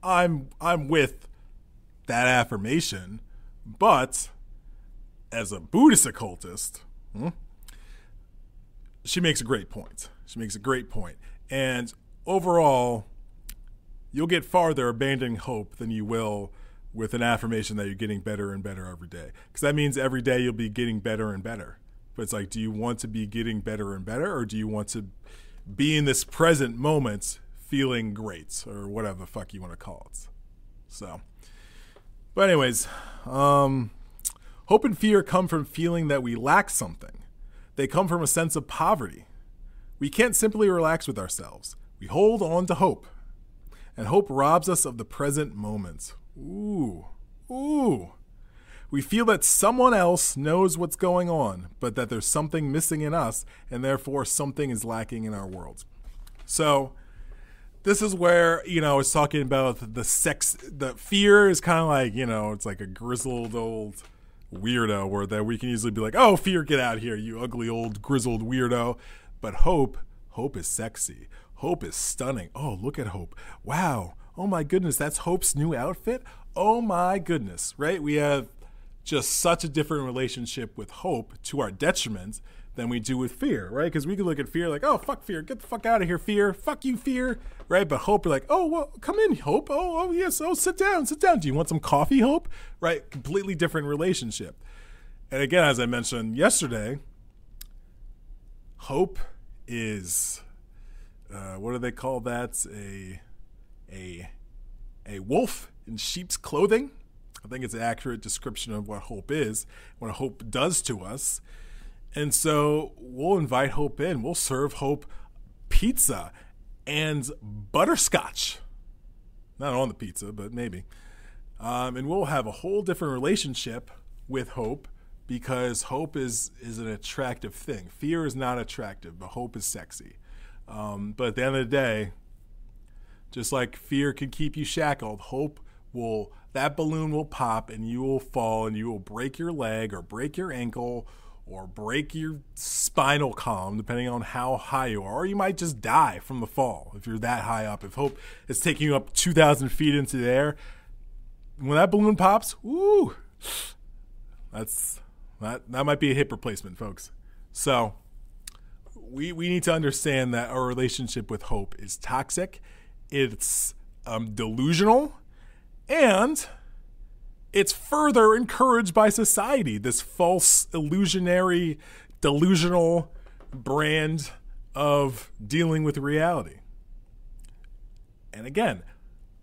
I'm I'm with that affirmation, but as a Buddhist occultist, Hmm? She makes a great point. She makes a great point. And overall, you'll get farther abandoning hope than you will with an affirmation that you're getting better and better every day. Because that means every day you'll be getting better and better. But it's like, do you want to be getting better and better, or do you want to be in this present moment feeling great, or whatever the fuck you want to call it? So, but anyways, um, Hope and fear come from feeling that we lack something. They come from a sense of poverty. We can't simply relax with ourselves. We hold on to hope. And hope robs us of the present moment. Ooh, ooh. We feel that someone else knows what's going on, but that there's something missing in us, and therefore something is lacking in our world. So this is where you know I was talking about the sex. The fear is kind of like you know it's like a grizzled old weirdo where that we can easily be like, oh, fear, get out here, you ugly old grizzled weirdo. But hope, hope is sexy. Hope is stunning. Oh, look at Hope. Wow. Oh my goodness, that's Hope's new outfit. Oh my goodness, right? We have just such a different relationship with hope to our detriment than we do with fear, right? Because we can look at fear like, oh, fuck fear, get the fuck out of here, fear, fuck you, fear, right? But hope, you're like, oh, well, come in, hope. Oh, oh, yes, oh, sit down, sit down. Do you want some coffee, hope? Right? Completely different relationship. And again, as I mentioned yesterday, hope is, uh, what do they call that? A, a, a wolf in sheep's clothing. I think it's an accurate description of what hope is, what hope does to us. And so we'll invite Hope in. We'll serve Hope pizza and butterscotch. Not on the pizza, but maybe. Um, and we'll have a whole different relationship with Hope because hope is is an attractive thing. Fear is not attractive, but hope is sexy. Um, but at the end of the day, just like fear can keep you shackled, hope will that balloon will pop and you will fall and you will break your leg or break your ankle or break your spinal column, depending on how high you are, or you might just die from the fall if you're that high up. If hope is taking you up 2,000 feet into the air, when that balloon pops, ooh, that's that that might be a hip replacement, folks. So we we need to understand that our relationship with hope is toxic, it's um, delusional, and it's further encouraged by society, this false, illusionary, delusional brand of dealing with reality. And again,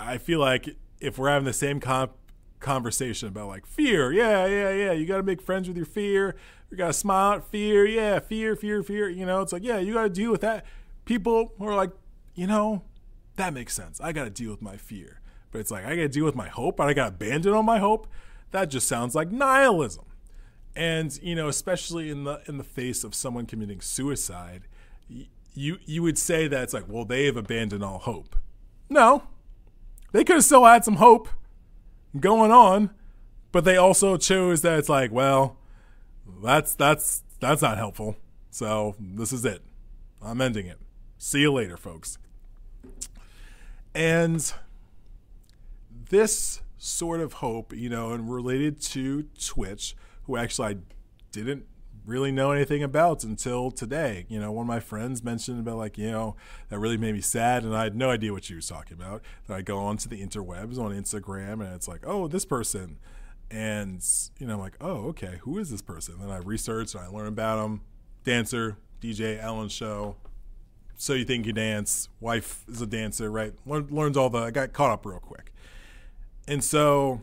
I feel like if we're having the same comp- conversation about like fear, yeah, yeah, yeah, you got to make friends with your fear. You got to smile at fear, yeah, fear, fear, fear. You know, it's like, yeah, you got to deal with that. People are like, you know, that makes sense. I got to deal with my fear. But it's like I got to deal with my hope, and I got to abandon all my hope. That just sounds like nihilism. And you know, especially in the in the face of someone committing suicide, you you would say that it's like, well, they have abandoned all hope. No, they could have still had some hope going on, but they also chose that it's like, well, that's that's that's not helpful. So this is it. I'm ending it. See you later, folks. And this sort of hope, you know, and related to Twitch, who actually I didn't really know anything about until today. You know, one of my friends mentioned about like, you know, that really made me sad and I had no idea what she was talking about. Then I go onto the interwebs on Instagram and it's like, oh, this person. And, you know, I'm like, oh, okay, who is this person? Then I research and I learn about him. Dancer, DJ, Ellen Show. So you think you dance. Wife is a dancer, right? Learns all the, I got caught up real quick. And so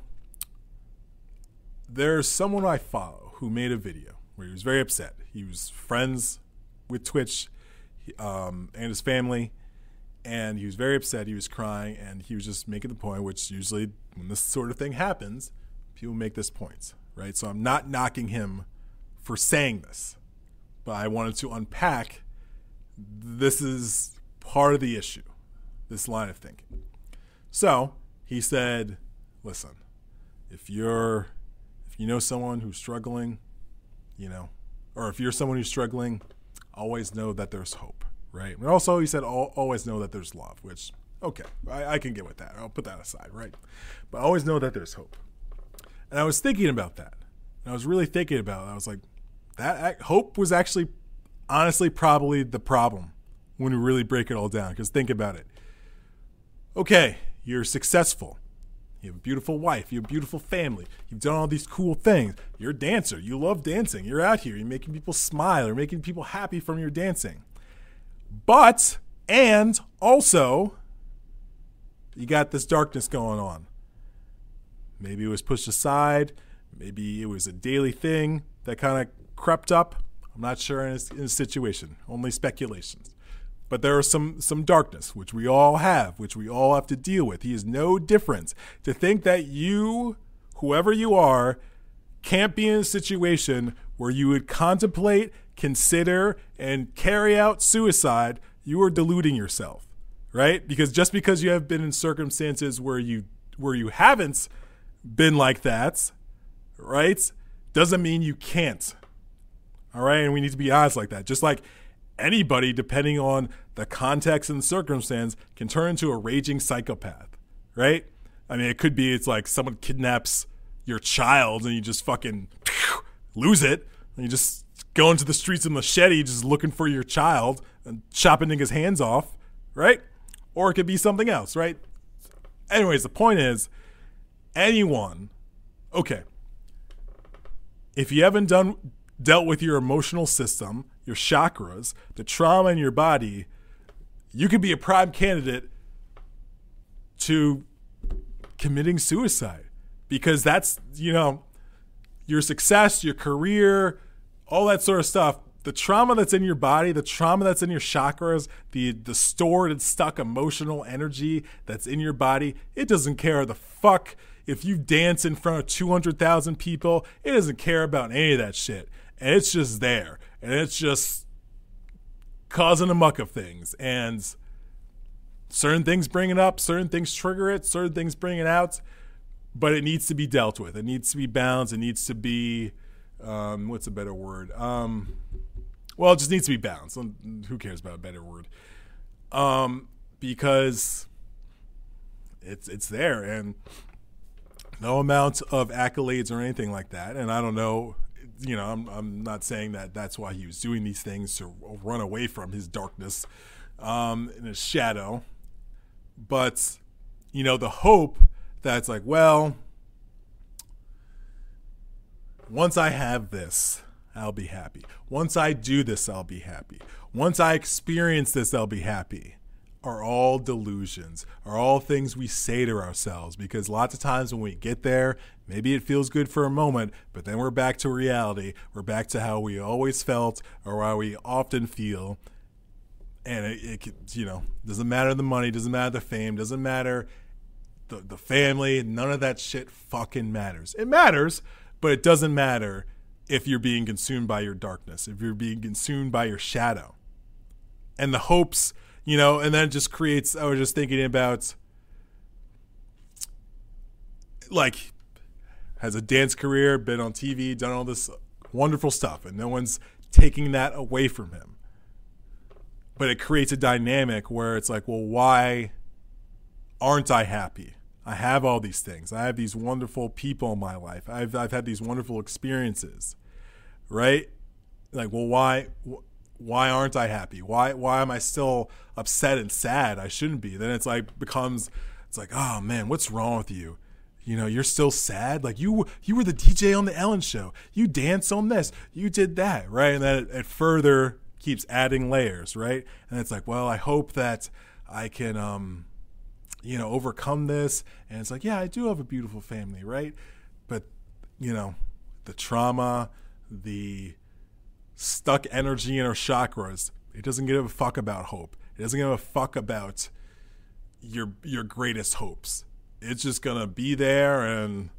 there's someone I follow who made a video where he was very upset. He was friends with Twitch um, and his family, and he was very upset. He was crying, and he was just making the point, which usually when this sort of thing happens, people make this point, right? So I'm not knocking him for saying this, but I wanted to unpack this is part of the issue, this line of thinking. So he said, listen, if you're if you know someone who's struggling, you know, or if you're someone who's struggling, always know that there's hope, right? And also, he said always know that there's love, which okay, I, I can get with that. I'll put that aside, right? But always know that there's hope. And I was thinking about that. And I was really thinking about it. I was like, that hope was actually, honestly, probably the problem when we really break it all down. Because think about it. Okay, you're successful. You have a beautiful wife. You have a beautiful family. You've done all these cool things. You're a dancer. You love dancing. You're out here. You're making people smile. You're making people happy from your dancing. But, and also, you got this darkness going on. Maybe it was pushed aside. Maybe it was a daily thing that kind of crept up. I'm not sure in a, situation. Only speculations. But there is some some darkness, which we all have, which we all have to deal with. He is no different. To think that you, whoever you are, can't be in a situation where you would contemplate, consider, and carry out suicide, you are deluding yourself, right? Because just because you have been in circumstances where you where you haven't been like that, right? Doesn't mean you can't. All right, and we need to be honest like that. Just like anybody, depending on the context and circumstance, can turn into a raging psychopath, right? I mean, it could be it's like someone kidnaps your child and you just fucking (sniffs) lose it and you just go into the streets of machete just looking for your child and chopping niggas' hands off, right? Or it could be something else, right? Anyways, the point is, anyone, okay, if you haven't done dealt with your emotional system, your chakras, the trauma in your body, you could be a prime candidate to committing suicide because that's, you know, your success, your career, all that sort of stuff. The trauma that's in your body, the trauma that's in your chakras, the the stored and stuck emotional energy that's in your body, it doesn't care the fuck if you dance in front of 200,000 people, it doesn't care about any of that shit. And it's just there. And it's just causing a muck of things. And certain things bring it up, certain things trigger it, certain things bring it out but it needs to be dealt with. It needs to be balanced. It needs to be, um, what's a better word? Um, well, it just needs to be balanced. Who cares about a better word? Um, because it's it's there, and no amount of accolades or anything like that. And I don't know, you know, I'm I'm not saying that that's why he was doing these things to run away from his darkness, um, in his shadow. But you know, the hope that's like, well, once I have this, I'll be happy. Once I do this, I'll be happy. Once I experience this, I'll be happy. Are all delusions, are all things we say to ourselves because lots of times when we get there, maybe it feels good for a moment, but then we're back to reality. We're back to how we always felt or how we often feel. And it, it you know, doesn't matter the money, doesn't matter the fame, doesn't matter the, the family, none of that shit fucking matters. It matters, but it doesn't matter if you're being consumed by your darkness, if you're being consumed by your shadow. And the hopes, you know, and then just creates, I was just thinking about like, has a dance career, been on TV, done all this wonderful stuff, and no one's taking that away from him. But it creates a dynamic where it's like, well, why aren't I happy? I have all these things. I have these wonderful people in my life. I've I've had these wonderful experiences, right? Like, well, why why aren't I happy? Why why am I still upset and sad? I shouldn't be. Then it's like becomes it's like, oh man, what's wrong with you? You know, you're still sad. Like you you were the DJ on the Ellen Show. You danced on this. You did that, right? And then it, it further keeps adding layers, right? And it's like, well, I hope that I can um you know, overcome this. And it's like, yeah, I do have a beautiful family, right? But, you know, the trauma, the stuck energy in our chakras, it doesn't give a fuck about hope. It doesn't give a fuck about your your greatest hopes. It's just gonna be there and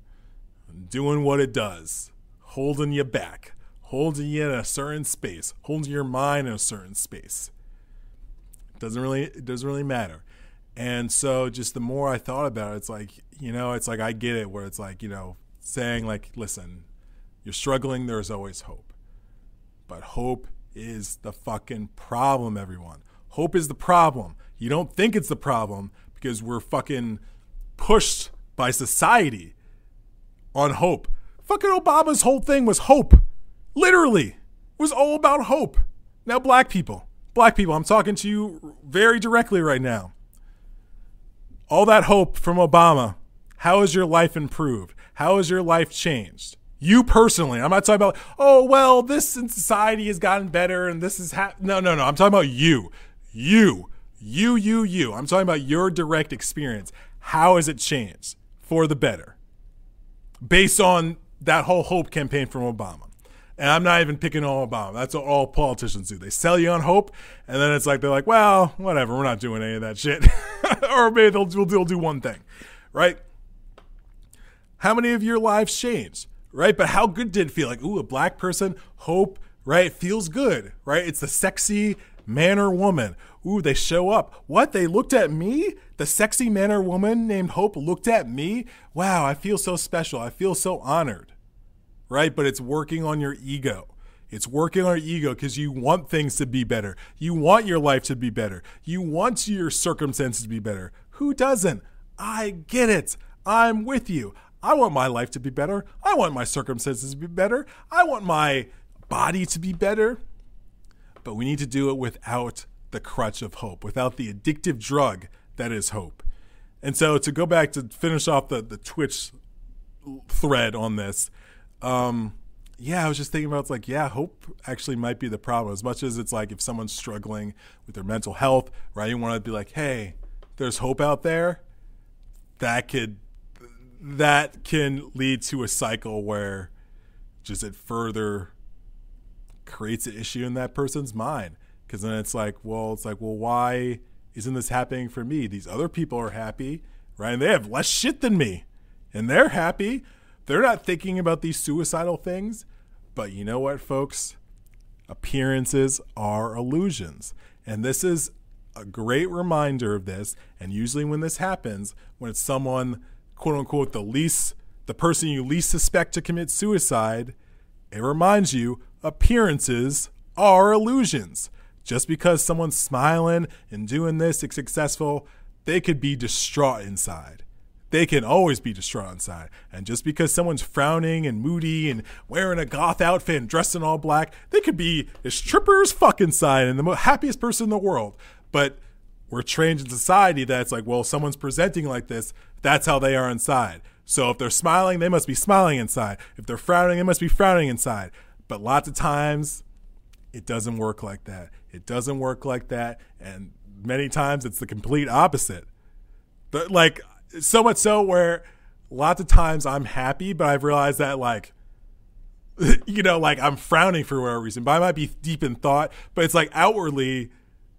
doing what it does, holding you back, holding you in a certain space, holding your mind in a certain space. It doesn't really it doesn't really matter. And so just the more I thought about it, it's like, you know, it's like I get it where it's like, you know, saying like, listen, you're struggling, there's always hope. But hope is the fucking problem, everyone. Hope is the problem. You don't think it's the problem because we're fucking pushed by society on hope. Fucking Obama's whole thing was hope. Literally. It was all about hope. Now, black people, black people, I'm talking to you very directly right now all that hope from Obama, how has your life improved? How has your life changed? You personally, I'm not talking about, oh, well, this in society has gotten better and this is, ha-. no, no, no. I'm talking about you. You, you, you, you. I'm talking about your direct experience. How has it changed for the better based on that whole hope campaign from Obama? And I'm not even picking on Obama. That's what all politicians do. They sell you on hope, and then it's like they're like, well, whatever, we're not doing any of that shit. (laughs) or maybe they'll, they'll do one thing, right? How many of your lives changed, right? But how good did it feel? Like, ooh, a black person, hope, right? It feels good, right? It's the sexy man or woman. Ooh, they show up. What? They looked at me? The sexy man or woman named Hope looked at me? Wow, I feel so special. I feel so honored. Right? But it's working on your ego. It's working on your ego because you want things to be better. You want your life to be better. You want your circumstances to be better. Who doesn't? I get it. I'm with you. I want my life to be better. I want my circumstances to be better. I want my body to be better. But we need to do it without the crutch of hope, without the addictive drug that is hope. And so to go back to finish off the, the Twitch thread on this, um, yeah, I was just thinking about it's like, yeah, hope actually might be the problem. As much as it's like if someone's struggling with their mental health, right? You want to be like, hey, there's hope out there. That could that can lead to a cycle where just it further creates an issue in that person's mind. Because then it's like, well, it's like, well, why isn't this happening for me? These other people are happy, right? And they have less shit than me, and they're happy. They're not thinking about these suicidal things. But you know what, folks? Appearances are illusions. And this is a great reminder of this. And usually, when this happens, when it's someone, quote unquote, the least, the person you least suspect to commit suicide, it reminds you appearances are illusions. Just because someone's smiling and doing this, it's successful, they could be distraught inside they can always be distraught inside. And just because someone's frowning and moody and wearing a goth outfit and dressed in all black, they could be as stripper as fuck inside and the most happiest person in the world. But we're trained in society that it's like, well, someone's presenting like this, that's how they are inside. So if they're smiling, they must be smiling inside. If they're frowning, they must be frowning inside. But lots of times, it doesn't work like that. It doesn't work like that. And many times, it's the complete opposite. But like, so much so where lots of times I'm happy, but I've realized that like (laughs) you know, like I'm frowning for whatever reason, but I might be deep in thought, but it's like outwardly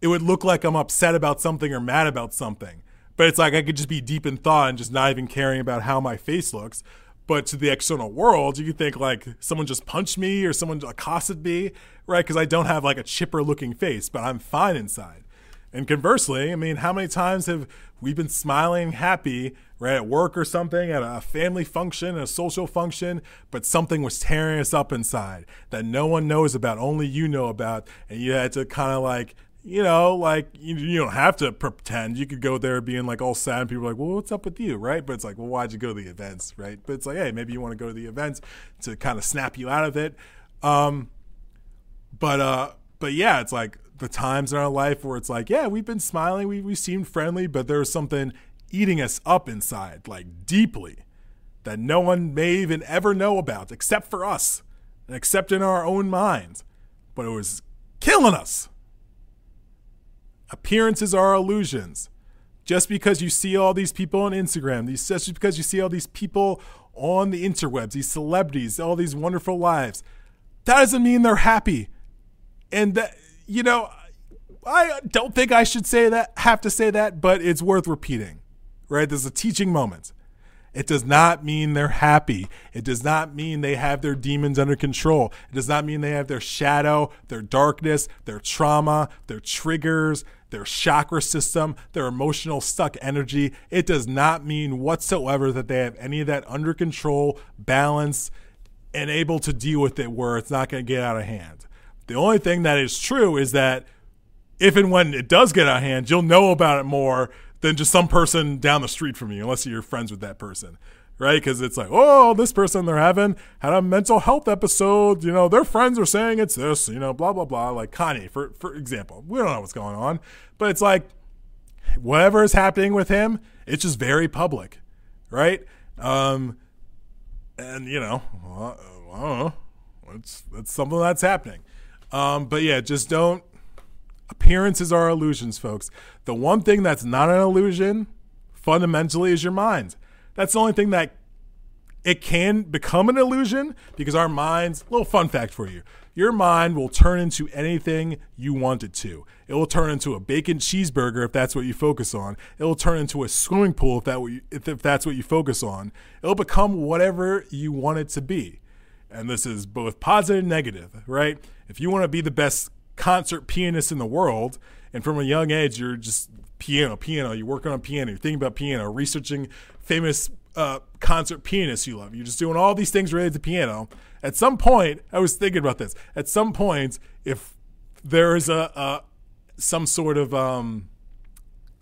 it would look like I'm upset about something or mad about something. But it's like I could just be deep in thought and just not even caring about how my face looks. But to the external world, you could think like someone just punched me or someone accosted me, right? Because I don't have like a chipper looking face, but I'm fine inside. And conversely, I mean, how many times have we been smiling, happy, right, at work or something, at a family function, a social function, but something was tearing us up inside that no one knows about, only you know about, and you had to kind of like, you know, like you, you don't have to pretend. You could go there being like all sad, and people are like, "Well, what's up with you?" Right? But it's like, "Well, why'd you go to the events?" Right? But it's like, "Hey, maybe you want to go to the events to kind of snap you out of it." Um, but uh, but yeah, it's like the times in our life where it's like, yeah, we've been smiling, we we seemed friendly, but there's something eating us up inside, like deeply, that no one may even ever know about except for us, and except in our own minds. But it was killing us. Appearances are illusions. Just because you see all these people on Instagram, these just because you see all these people on the interwebs, these celebrities, all these wonderful lives, that doesn't mean they're happy. And that you know, I don't think I should say that, have to say that, but it's worth repeating, right? There's a teaching moment. It does not mean they're happy. It does not mean they have their demons under control. It does not mean they have their shadow, their darkness, their trauma, their triggers, their chakra system, their emotional stuck energy. It does not mean whatsoever that they have any of that under control, balance, and able to deal with it where it's not going to get out of hand. The only thing that is true is that if and when it does get out of hand, you'll know about it more than just some person down the street from you, unless you're friends with that person, right? Because it's like, oh, this person they're having had a mental health episode. You know, their friends are saying it's this. You know, blah blah blah. Like Kanye, for for example, we don't know what's going on, but it's like whatever is happening with him, it's just very public, right? Um, and you know, I don't know. It's it's something that's happening. Um, but yeah, just don't. Appearances are illusions, folks. The one thing that's not an illusion, fundamentally, is your mind. That's the only thing that it can become an illusion because our minds. Little fun fact for you: your mind will turn into anything you want it to. It will turn into a bacon cheeseburger if that's what you focus on. It will turn into a swimming pool if that if, if that's what you focus on. It'll become whatever you want it to be, and this is both positive and negative, right? If you want to be the best concert pianist in the world. And from a young age, you're just piano, piano. You're working on piano. You're thinking about piano, researching famous uh, concert pianist you love. You're just doing all these things related to piano. At some point, I was thinking about this. At some point, if there is a, a some sort of um,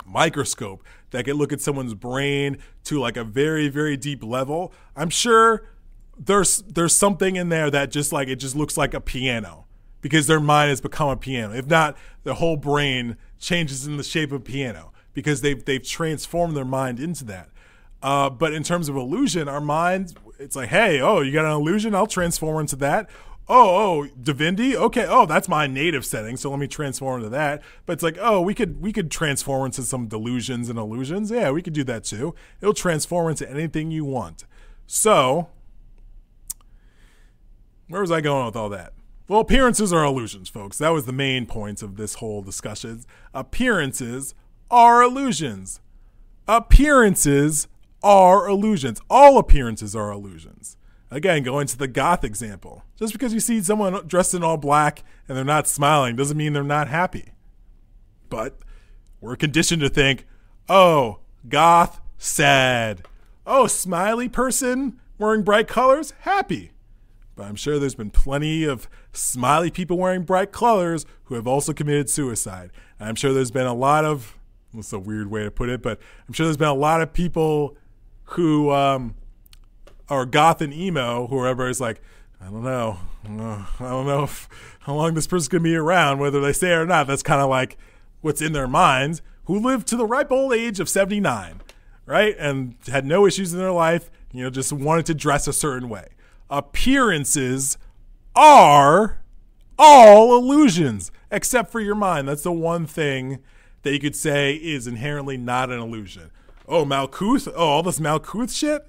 microscope that can look at someone's brain to like a very very deep level, I'm sure there's there's something in there that just like it just looks like a piano because their mind has become a piano. If not, their whole brain changes in the shape of a piano because they've they've transformed their mind into that. Uh, but in terms of illusion, our mind, it's like, hey, oh, you got an illusion? I'll transform into that. Oh, oh, Divinity. Okay. Oh, that's my native setting, so let me transform into that. But it's like, oh, we could we could transform into some delusions and illusions. Yeah, we could do that too. It'll transform into anything you want. So, where was I going with all that? Well, appearances are illusions, folks. That was the main point of this whole discussion. Appearances are illusions. Appearances are illusions. All appearances are illusions. Again, going to the goth example. Just because you see someone dressed in all black and they're not smiling doesn't mean they're not happy. But we're conditioned to think, oh, goth, sad. Oh, smiley person wearing bright colors, happy. But I'm sure there's been plenty of smiley people wearing bright colors who have also committed suicide. I'm sure there's been a lot of, that's a weird way to put it, but I'm sure there's been a lot of people who um, are goth and emo, whoever is like, I don't know, uh, I don't know if, how long this person's gonna be around, whether they it or not. That's kind of like what's in their minds. Who lived to the ripe old age of 79, right, and had no issues in their life. You know, just wanted to dress a certain way. Appearances are all illusions, except for your mind. That's the one thing that you could say is inherently not an illusion. Oh, Malkuth. Oh, all this Malkuth shit.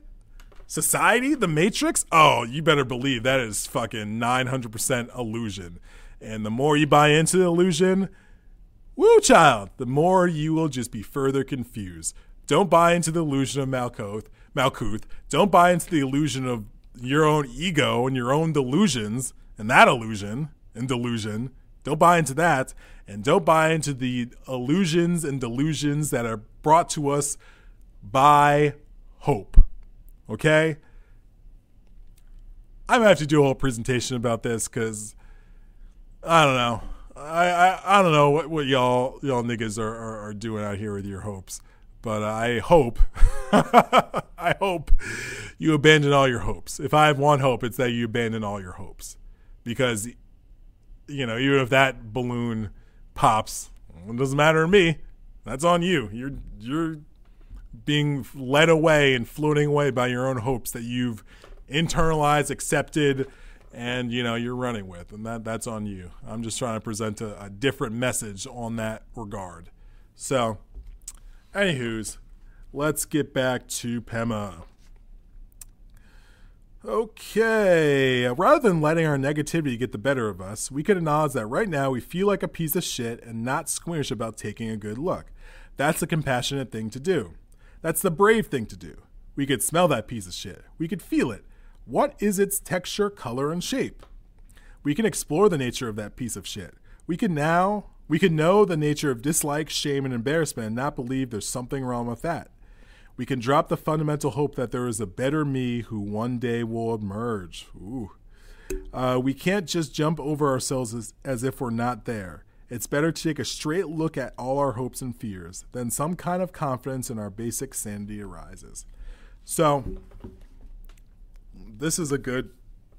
Society, the Matrix. Oh, you better believe that is fucking 900% illusion. And the more you buy into the illusion, woo, child, the more you will just be further confused. Don't buy into the illusion of Malkuth. Malkuth. Don't buy into the illusion of your own ego and your own delusions and that illusion and delusion. Don't buy into that. And don't buy into the illusions and delusions that are brought to us by hope. Okay? I'm gonna have to do a whole presentation about this because I don't know. I, I, I don't know what, what y'all y'all niggas are, are, are doing out here with your hopes, but I hope (laughs) I hope you abandon all your hopes. If I have one hope, it's that you abandon all your hopes, because you know even if that balloon pops, it doesn't matter to me. That's on you. You're you're being led away and floating away by your own hopes that you've internalized, accepted, and you know you're running with, and that that's on you. I'm just trying to present a, a different message on that regard. So, anywho's, let's get back to Pema. Okay, rather than letting our negativity get the better of us, we can acknowledge that right now we feel like a piece of shit and not squeamish about taking a good look. That's a compassionate thing to do. That's the brave thing to do. We could smell that piece of shit. We could feel it. What is its texture, color, and shape? We can explore the nature of that piece of shit. We can now we can know the nature of dislike, shame, and embarrassment and not believe there's something wrong with that. We can drop the fundamental hope that there is a better me who one day will emerge. Ooh. Uh, we can't just jump over ourselves as, as if we're not there. It's better to take a straight look at all our hopes and fears. Then some kind of confidence in our basic sanity arises. So, this is a good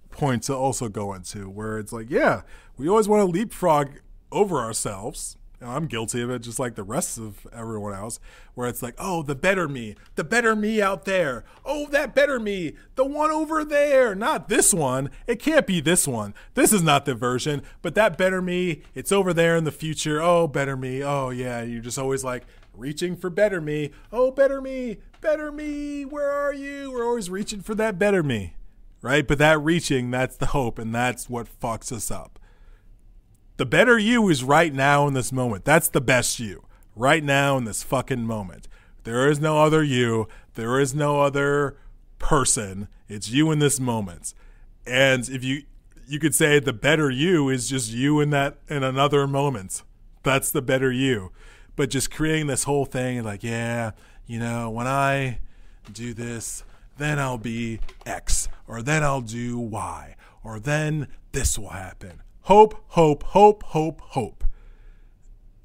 point to also go into where it's like, yeah, we always want to leapfrog over ourselves I'm guilty of it, just like the rest of everyone else, where it's like, oh, the better me, the better me out there. Oh, that better me, the one over there, not this one. It can't be this one. This is not the version, but that better me, it's over there in the future. Oh, better me. Oh, yeah. You're just always like reaching for better me. Oh, better me, better me. Where are you? We're always reaching for that better me, right? But that reaching, that's the hope, and that's what fucks us up. The better you is right now in this moment. That's the best you right now in this fucking moment. There is no other you. There is no other person. It's you in this moment. And if you you could say the better you is just you in that in another moment. That's the better you. But just creating this whole thing like, yeah, you know, when I do this, then I'll be X, or then I'll do Y, or then this will happen. Hope, hope, hope, hope, hope.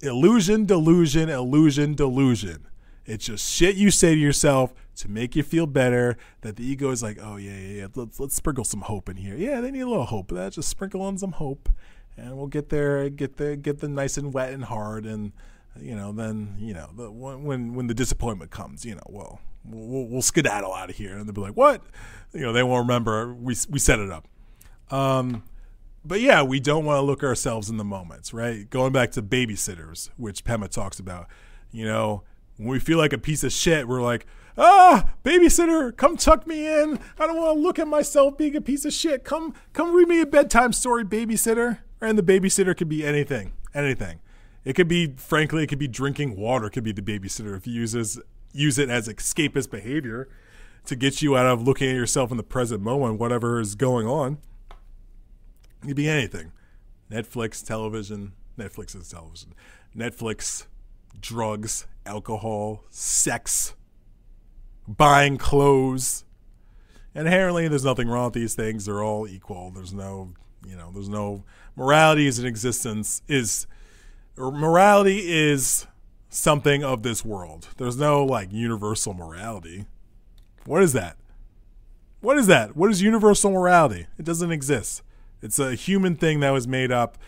Illusion, delusion, illusion, delusion. It's just shit you say to yourself to make you feel better. That the ego is like, oh yeah, yeah, yeah. Let's let's sprinkle some hope in here. Yeah, they need a little hope. Let's just sprinkle on some hope, and we'll get there, get the get them nice and wet and hard, and you know, then you know, the, when when the disappointment comes, you know, well, we'll, we'll skedaddle out of here, and they'll be like, what? You know, they won't remember we we set it up. Um, but yeah, we don't want to look ourselves in the moments, right? Going back to babysitters, which Pema talks about, you know, when we feel like a piece of shit, we're like, ah, babysitter, come tuck me in. I don't want to look at myself being a piece of shit. Come, come read me a bedtime story, babysitter. And the babysitter could be anything, anything. It could be, frankly, it could be drinking water. Could be the babysitter if you use it as escapist behavior to get you out of looking at yourself in the present moment, whatever is going on. It could be anything. Netflix, television, Netflix is television. Netflix, drugs, alcohol, sex, buying clothes. Inherently, there's nothing wrong with these things. They're all equal. There's no, you know, there's no morality is in existence is morality is something of this world. There's no like universal morality. What is that? What is that? What is universal morality? It doesn't exist. It's a human thing that was made up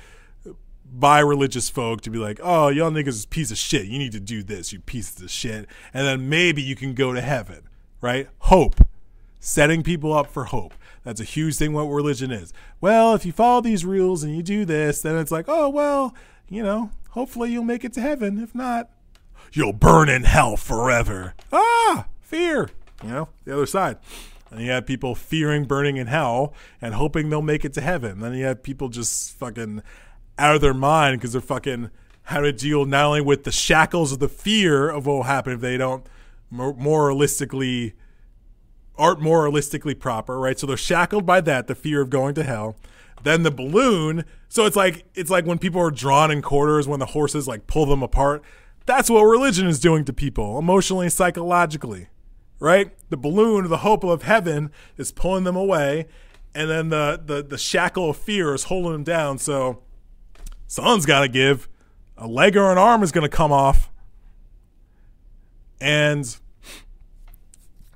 by religious folk to be like, oh, y'all niggas is piece of shit. You need to do this, you pieces of shit. And then maybe you can go to heaven, right? Hope. Setting people up for hope. That's a huge thing what religion is. Well, if you follow these rules and you do this, then it's like, oh, well, you know, hopefully you'll make it to heaven. If not, you'll burn in hell forever. Ah, fear. You know, the other side. And you have people fearing burning in hell and hoping they'll make it to heaven. Then you have people just fucking out of their mind because they're fucking how to deal not only with the shackles of the fear of what will happen if they don't moralistically aren't moralistically proper, right? So they're shackled by that, the fear of going to hell. Then the balloon. So it's like it's like when people are drawn in quarters when the horses like pull them apart. That's what religion is doing to people, emotionally, psychologically, right? The balloon, the hope of heaven, is pulling them away, and then the the, the shackle of fear is holding them down. So someone's got to give. A leg or an arm is going to come off, and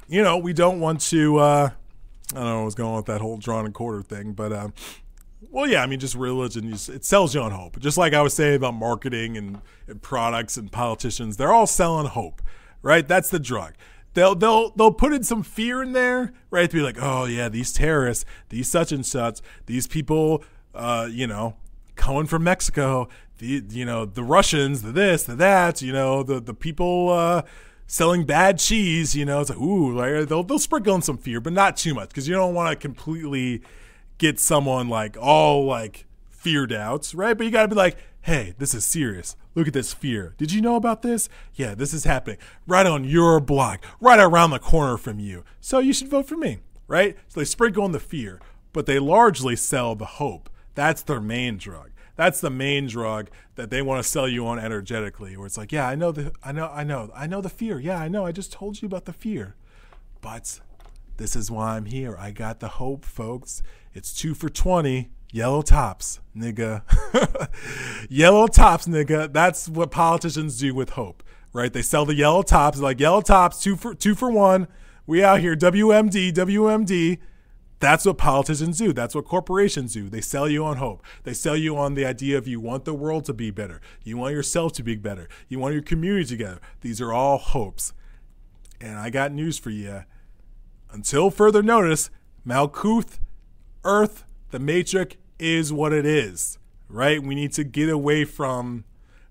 you know we don't want to. Uh, I don't know what's going on with that whole drawn and quarter thing, but uh, well, yeah, I mean, just religion, it sells you on hope. Just like I was saying about marketing and, and products and politicians, they're all selling hope, right? That's the drug. They'll they'll they'll put in some fear in there, right? To be like, oh yeah, these terrorists, these such and such, these people, uh, you know, coming from Mexico, the you know the Russians, the this, the that, you know, the the people uh, selling bad cheese, you know, it's like ooh, like, they'll they'll sprinkle in some fear, but not too much because you don't want to completely get someone like all like feared out, right? But you got to be like, hey, this is serious. Look at this fear. Did you know about this? Yeah, this is happening right on your block, right around the corner from you. So you should vote for me, right? So they sprinkle in the fear, but they largely sell the hope. That's their main drug. That's the main drug that they want to sell you on energetically, where it's like, yeah, I know the, I know, I know, I know the fear. Yeah, I know. I just told you about the fear, but this is why I'm here. I got the hope, folks. It's two for 20. Yellow tops, nigga. (laughs) yellow tops, nigga. That's what politicians do with hope, right? They sell the yellow tops, like yellow tops, two for two for one. We out here, WMD, WMD. That's what politicians do. That's what corporations do. They sell you on hope. They sell you on the idea of you want the world to be better. You want yourself to be better. You want your community together. These are all hopes. And I got news for you until further notice, Malkuth, Earth, the Matrix is what it is, right? We need to get away from,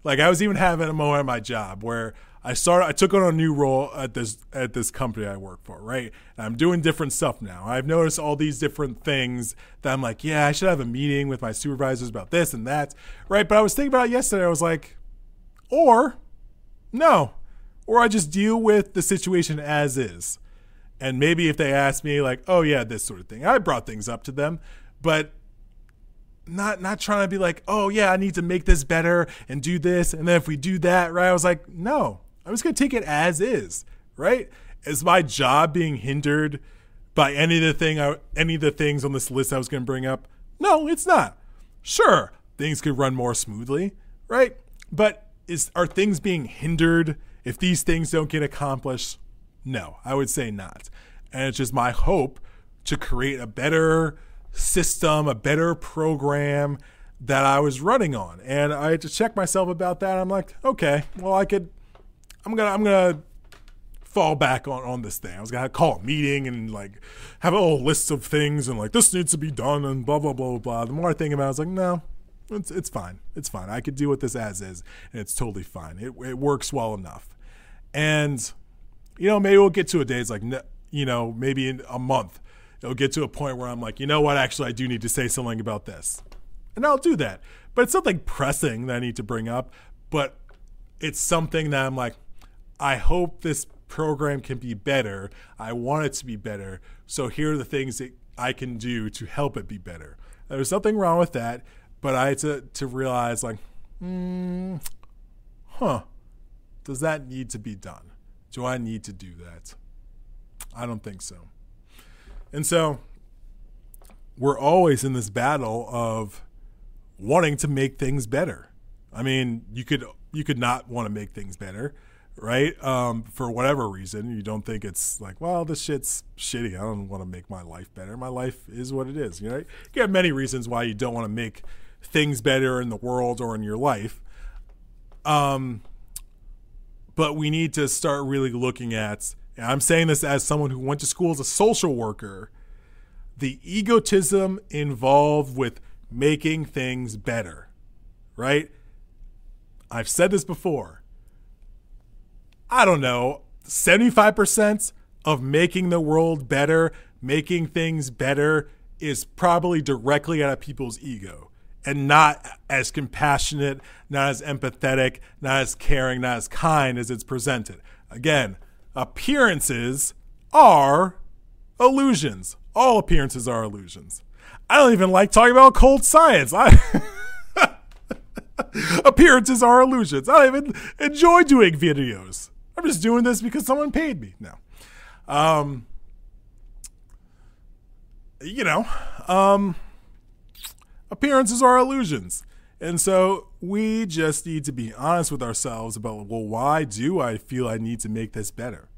like, I was even having a moment at my job where I started, I took on a new role at this at this company I work for, right? And I'm doing different stuff now. I've noticed all these different things that I'm like, yeah, I should have a meeting with my supervisors about this and that, right? But I was thinking about it yesterday. I was like, or no, or I just deal with the situation as is and maybe if they ask me like oh yeah this sort of thing i brought things up to them but not not trying to be like, oh yeah, I need to make this better and do this, and then if we do that, right? I was like, no, I'm just gonna take it as is, right? Is my job being hindered by any of the thing, I, any of the things on this list I was gonna bring up? No, it's not. Sure, things could run more smoothly, right? But is are things being hindered if these things don't get accomplished? No, I would say not. And it's just my hope to create a better system, a better program that I was running on. And I had to check myself about that. I'm like, okay, well I could I'm gonna I'm gonna fall back on, on this thing. I was gonna call a meeting and like have a little list of things and like this needs to be done and blah blah blah blah. The more I think about it, I was like, no, it's it's fine. It's fine. I could deal with this as is, and it's totally fine. It it works well enough. And you know, maybe we'll get to a day. It's like you know, maybe in a month, it'll get to a point where I'm like, you know what? Actually, I do need to say something about this, and I'll do that. But it's something pressing that I need to bring up. But it's something that I'm like, I hope this program can be better. I want it to be better. So here are the things that I can do to help it be better. There's nothing wrong with that, but I had to, to realize, like, mm, huh, does that need to be done? Do I need to do that? I don't think so. And so we're always in this battle of wanting to make things better. I mean, you could you could not want to make things better, right? Um, for whatever reason, you don't think it's like, well, this shit's shitty. I don't want to make my life better. My life is what it is. You know, you have many reasons why you don't want to make things better in the world or in your life. Um, but we need to start really looking at. I'm saying this as someone who went to school as a social worker. The egotism involved with making things better, right? I've said this before. I don't know, 75% of making the world better, making things better, is probably directly out of people's ego and not as compassionate, not as empathetic, not as caring, not as kind as it's presented. Again, appearances are illusions. All appearances are illusions. I don't even like talking about cold science. I (laughs) appearances are illusions. I don't even enjoy doing videos. I'm just doing this because someone paid me. No. Um, you know, um, appearances are illusions. And so we just need to be honest with ourselves about, well, why do I feel I need to make this better?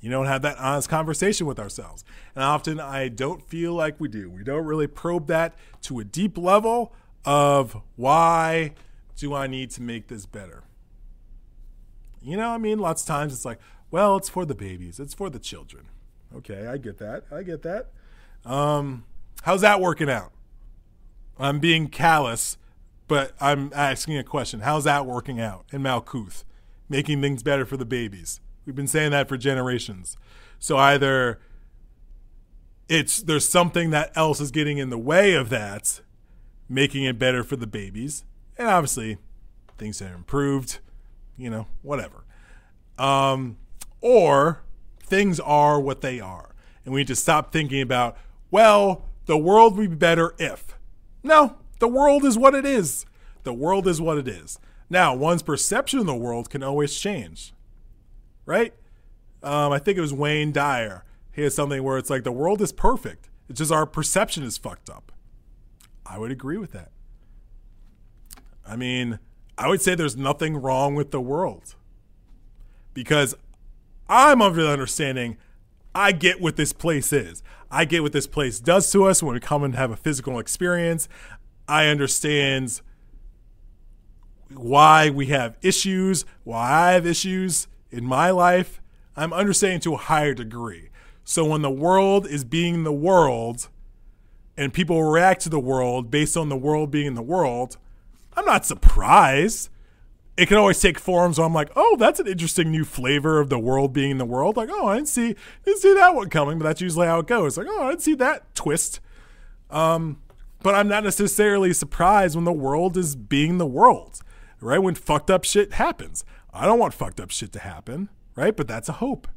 You don't have that honest conversation with ourselves. And often I don't feel like we do. We don't really probe that to a deep level of why do I need to make this better? You know, I mean, lots of times it's like, well, it's for the babies, it's for the children. Okay, I get that. I get that. Um, how's that working out? I'm being callous, but I'm asking a question. How's that working out in Malkuth? Making things better for the babies. We've been saying that for generations. So either it's there's something that else is getting in the way of that, making it better for the babies, and obviously things have improved you know, whatever. Um, or things are what they are. And we need to stop thinking about, well, the world would be better if. No, the world is what it is. The world is what it is. Now, one's perception of the world can always change, right? Um, I think it was Wayne Dyer. He has something where it's like the world is perfect. It's just our perception is fucked up. I would agree with that. I mean, I would say there's nothing wrong with the world because I'm of the understanding I get what this place is. I get what this place does to us when we come and have a physical experience. I understand why we have issues, why I have issues in my life. I'm understanding to a higher degree. So when the world is being the world and people react to the world based on the world being the world, I'm not surprised. It can always take forms where I'm like, oh, that's an interesting new flavor of the world being the world. Like, oh, I didn't see didn't see that one coming, but that's usually how it goes. Like, oh, I didn't see that twist. Um, but I'm not necessarily surprised when the world is being the world, right? When fucked up shit happens. I don't want fucked up shit to happen, right? But that's a hope.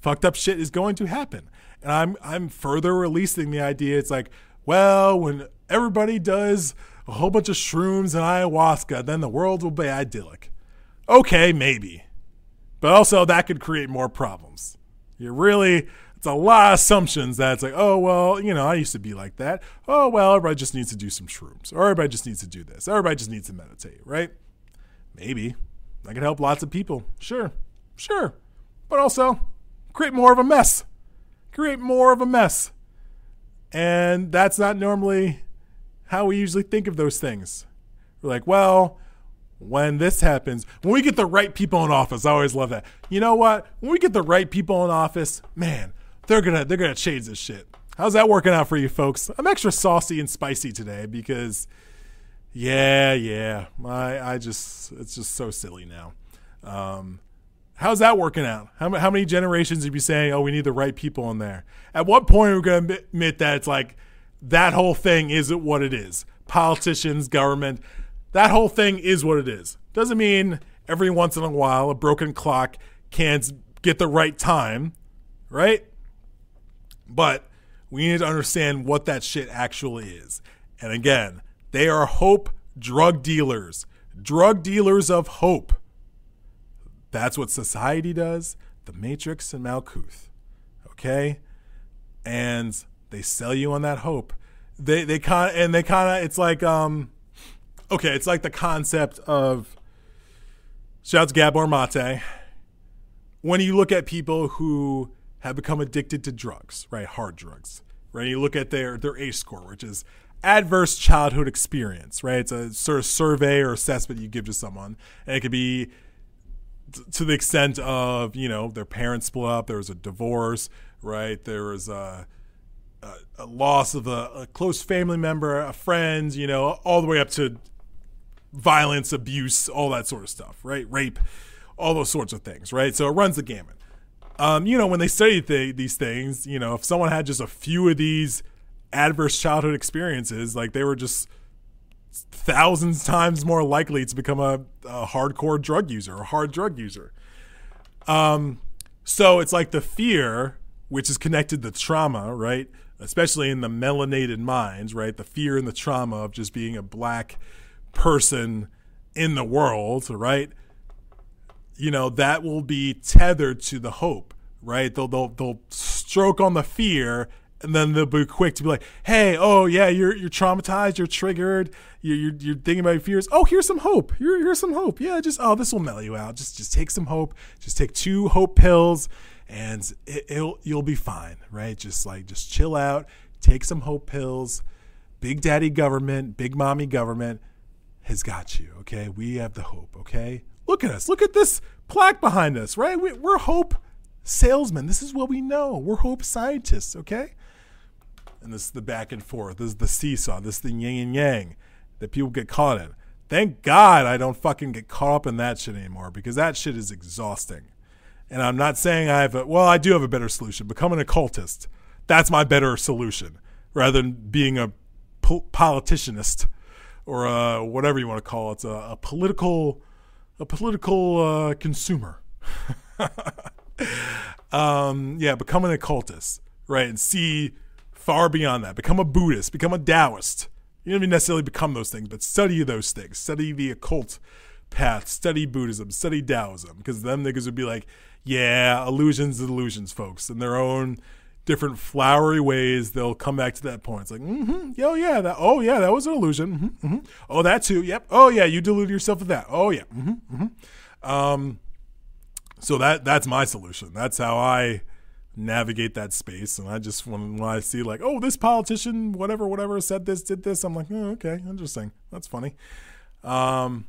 Fucked up shit is going to happen. And I'm I'm further releasing the idea it's like, well, when everybody does a whole bunch of shrooms and ayahuasca, then the world will be idyllic. Okay, maybe. But also, that could create more problems. You're really, it's a lot of assumptions that it's like, oh, well, you know, I used to be like that. Oh, well, everybody just needs to do some shrooms. Or everybody just needs to do this. Everybody just needs to meditate, right? Maybe. That could help lots of people. Sure. Sure. But also, create more of a mess. Create more of a mess. And that's not normally how we usually think of those things. We're like, well, when this happens, when we get the right people in office, I always love that. You know what? When we get the right people in office, man, they're gonna they're gonna change this shit. How's that working out for you folks? I'm extra saucy and spicy today because yeah, yeah. I I just it's just so silly now. Um, how's that working out? How, how many generations have you be saying, oh, we need the right people in there? At what point are we going to admit that it's like that whole thing isn't what it is? Politicians, government, that whole thing is what it is. Doesn't mean every once in a while a broken clock can't get the right time, right? But we need to understand what that shit actually is. And again, they are hope drug dealers, drug dealers of hope. That's what society does, the Matrix and Malkuth. Okay? And they sell you on that hope. They they kind and they kind of it's like um okay, it's like the concept of shouts Gabor Mate. When you look at people who have become addicted to drugs, right, hard drugs, right, you look at their their ACE score, which is adverse childhood experience, right? It's a sort of survey or assessment you give to someone, and it could be to the extent of you know their parents split up, there was a divorce, right? There was a, a, a loss of a, a, close family member, a friend, you know, all the way up to violence, abuse, all that sort of stuff, right? Rape, all those sorts of things, right? So it runs the gamut. Um, you know, when they study th- these things, you know, if someone had just a few of these adverse childhood experiences, like they were just thousands times more likely to become a, a hardcore drug user, a hard drug user. Um, so it's like the fear, which is connected to trauma, right? Especially in the melanated minds, right? The fear and the trauma of just being a black person in the world, right? You know, that will be tethered to the hope, right? They'll, they'll, they'll stroke on the fear and then they'll be quick to be like, "Hey, oh yeah, you're you're traumatized, you're triggered, you're you're, you're thinking about your fears. Oh, here's some hope. Here, here's some hope. Yeah, just oh, this will mellow you out. Just just take some hope. Just take two hope pills, and it, will you'll be fine, right? Just like just chill out, take some hope pills. Big Daddy government, Big Mommy government has got you. Okay, we have the hope. Okay, look at us. Look at this plaque behind us, right? We, we're hope salesmen. This is what we know. We're hope scientists. Okay and this is the back and forth. This is the seesaw. This is the yin and yang that people get caught in. Thank God I don't fucking get caught up in that shit anymore because that shit is exhausting. And I'm not saying I have a, well, I do have a better solution. Become an occultist. That's my better solution rather than being a po- politicianist or a, whatever you want to call it. A, a political, a political uh, consumer. (laughs) um, yeah, become an occultist, right? And see far beyond that. Become a Buddhist, become a Taoist. You don't even necessarily become those things, but study those things. Study the occult path, study Buddhism, study Taoism, because them niggas would be like, yeah, illusions, and illusions, folks, in their own different flowery ways. They'll come back to that point. It's like, mm-hmm, oh yeah, that, oh yeah, that was an illusion. Mm-hmm, mm-hmm. Oh, that too. Yep. Oh yeah, you deluded yourself with that. Oh yeah. Mm-hmm, mm-hmm. Um, so that that's my solution. That's how I navigate that space. And I just when, when I see like, oh, this politician, whatever, whatever, said this, did this, I'm like, oh, okay, interesting. That's funny. Um,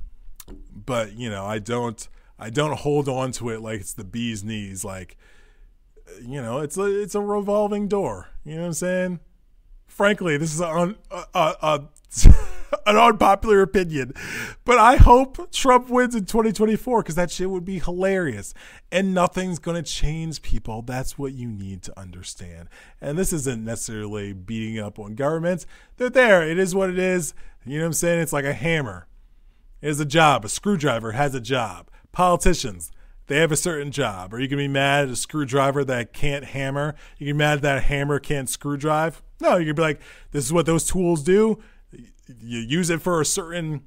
but you know, I don't, I don't hold on to it like it's the bee's knees. Like, you know, it's a, it's a revolving door. You know what I'm saying? Frankly, this is a, a, a, a (laughs) an unpopular opinion, but I hope Trump wins in 2024 because that shit would be hilarious. And nothing's going to change people. That's what you need to understand. And this isn't necessarily beating up on governments. They're there. It is what it is. You know what I'm saying? It's like a hammer. It is a job. A screwdriver has a job. Politicians, they have a certain job. Are you to be mad at a screwdriver that can't hammer? You can be mad that a hammer can't screwdrive? No, you could be like, this is what those tools do. You use it for a certain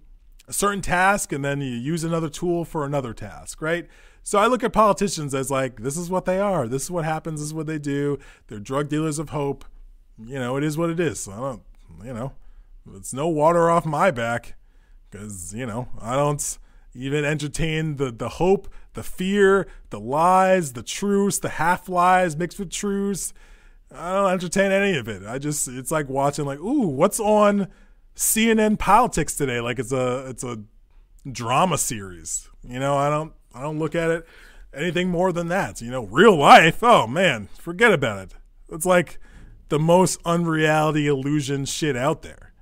a certain task and then you use another tool for another task, right? So I look at politicians as like, this is what they are. This is what happens. This is what they do. They're drug dealers of hope. You know, it is what it is. I don't, you know, it's no water off my back because, you know, I don't even entertain the, the hope, the fear, the lies, the truths, the half lies mixed with truths. I don't entertain any of it. I just, it's like watching, like, ooh, what's on CNN politics today like it's a it's a drama series. You know, I don't I don't look at it anything more than that. You know, real life, oh man, forget about it. It's like the most unreality illusion shit out there.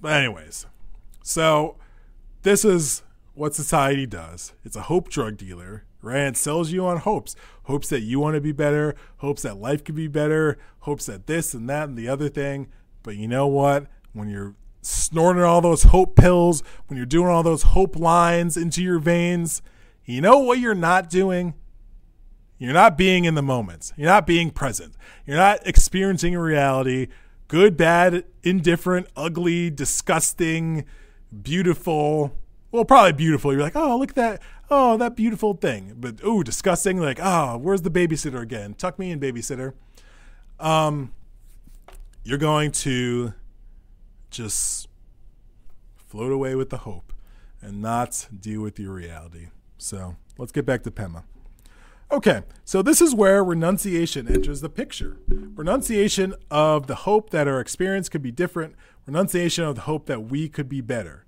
But anyways, so this is what society does. It's a hope drug dealer, right? It sells you on hopes. Hopes that you want to be better, hopes that life could be better, hopes that this and that and the other thing. But you know what? When you're snorting all those hope pills, when you're doing all those hope lines into your veins, you know what you're not doing? You're not being in the moment. You're not being present. You're not experiencing reality good, bad, indifferent, ugly, disgusting, beautiful. Well, probably beautiful. You're like, oh, look at that. Oh, that beautiful thing. But, ooh, disgusting. Like, oh, where's the babysitter again? Tuck me in, babysitter. Um, you're going to just float away with the hope and not deal with your reality. So let's get back to Pema. Okay, so this is where renunciation enters the picture. Renunciation of the hope that our experience could be different, renunciation of the hope that we could be better.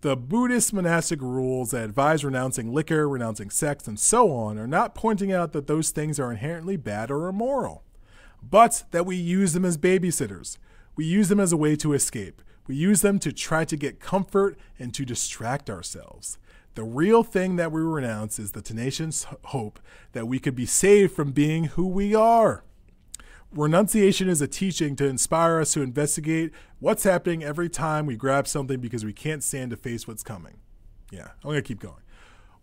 The Buddhist monastic rules that advise renouncing liquor, renouncing sex, and so on are not pointing out that those things are inherently bad or immoral, but that we use them as babysitters. We use them as a way to escape. We use them to try to get comfort and to distract ourselves. The real thing that we renounce is the tenacious hope that we could be saved from being who we are. Renunciation is a teaching to inspire us to investigate what's happening every time we grab something because we can't stand to face what's coming. Yeah, I'm going to keep going.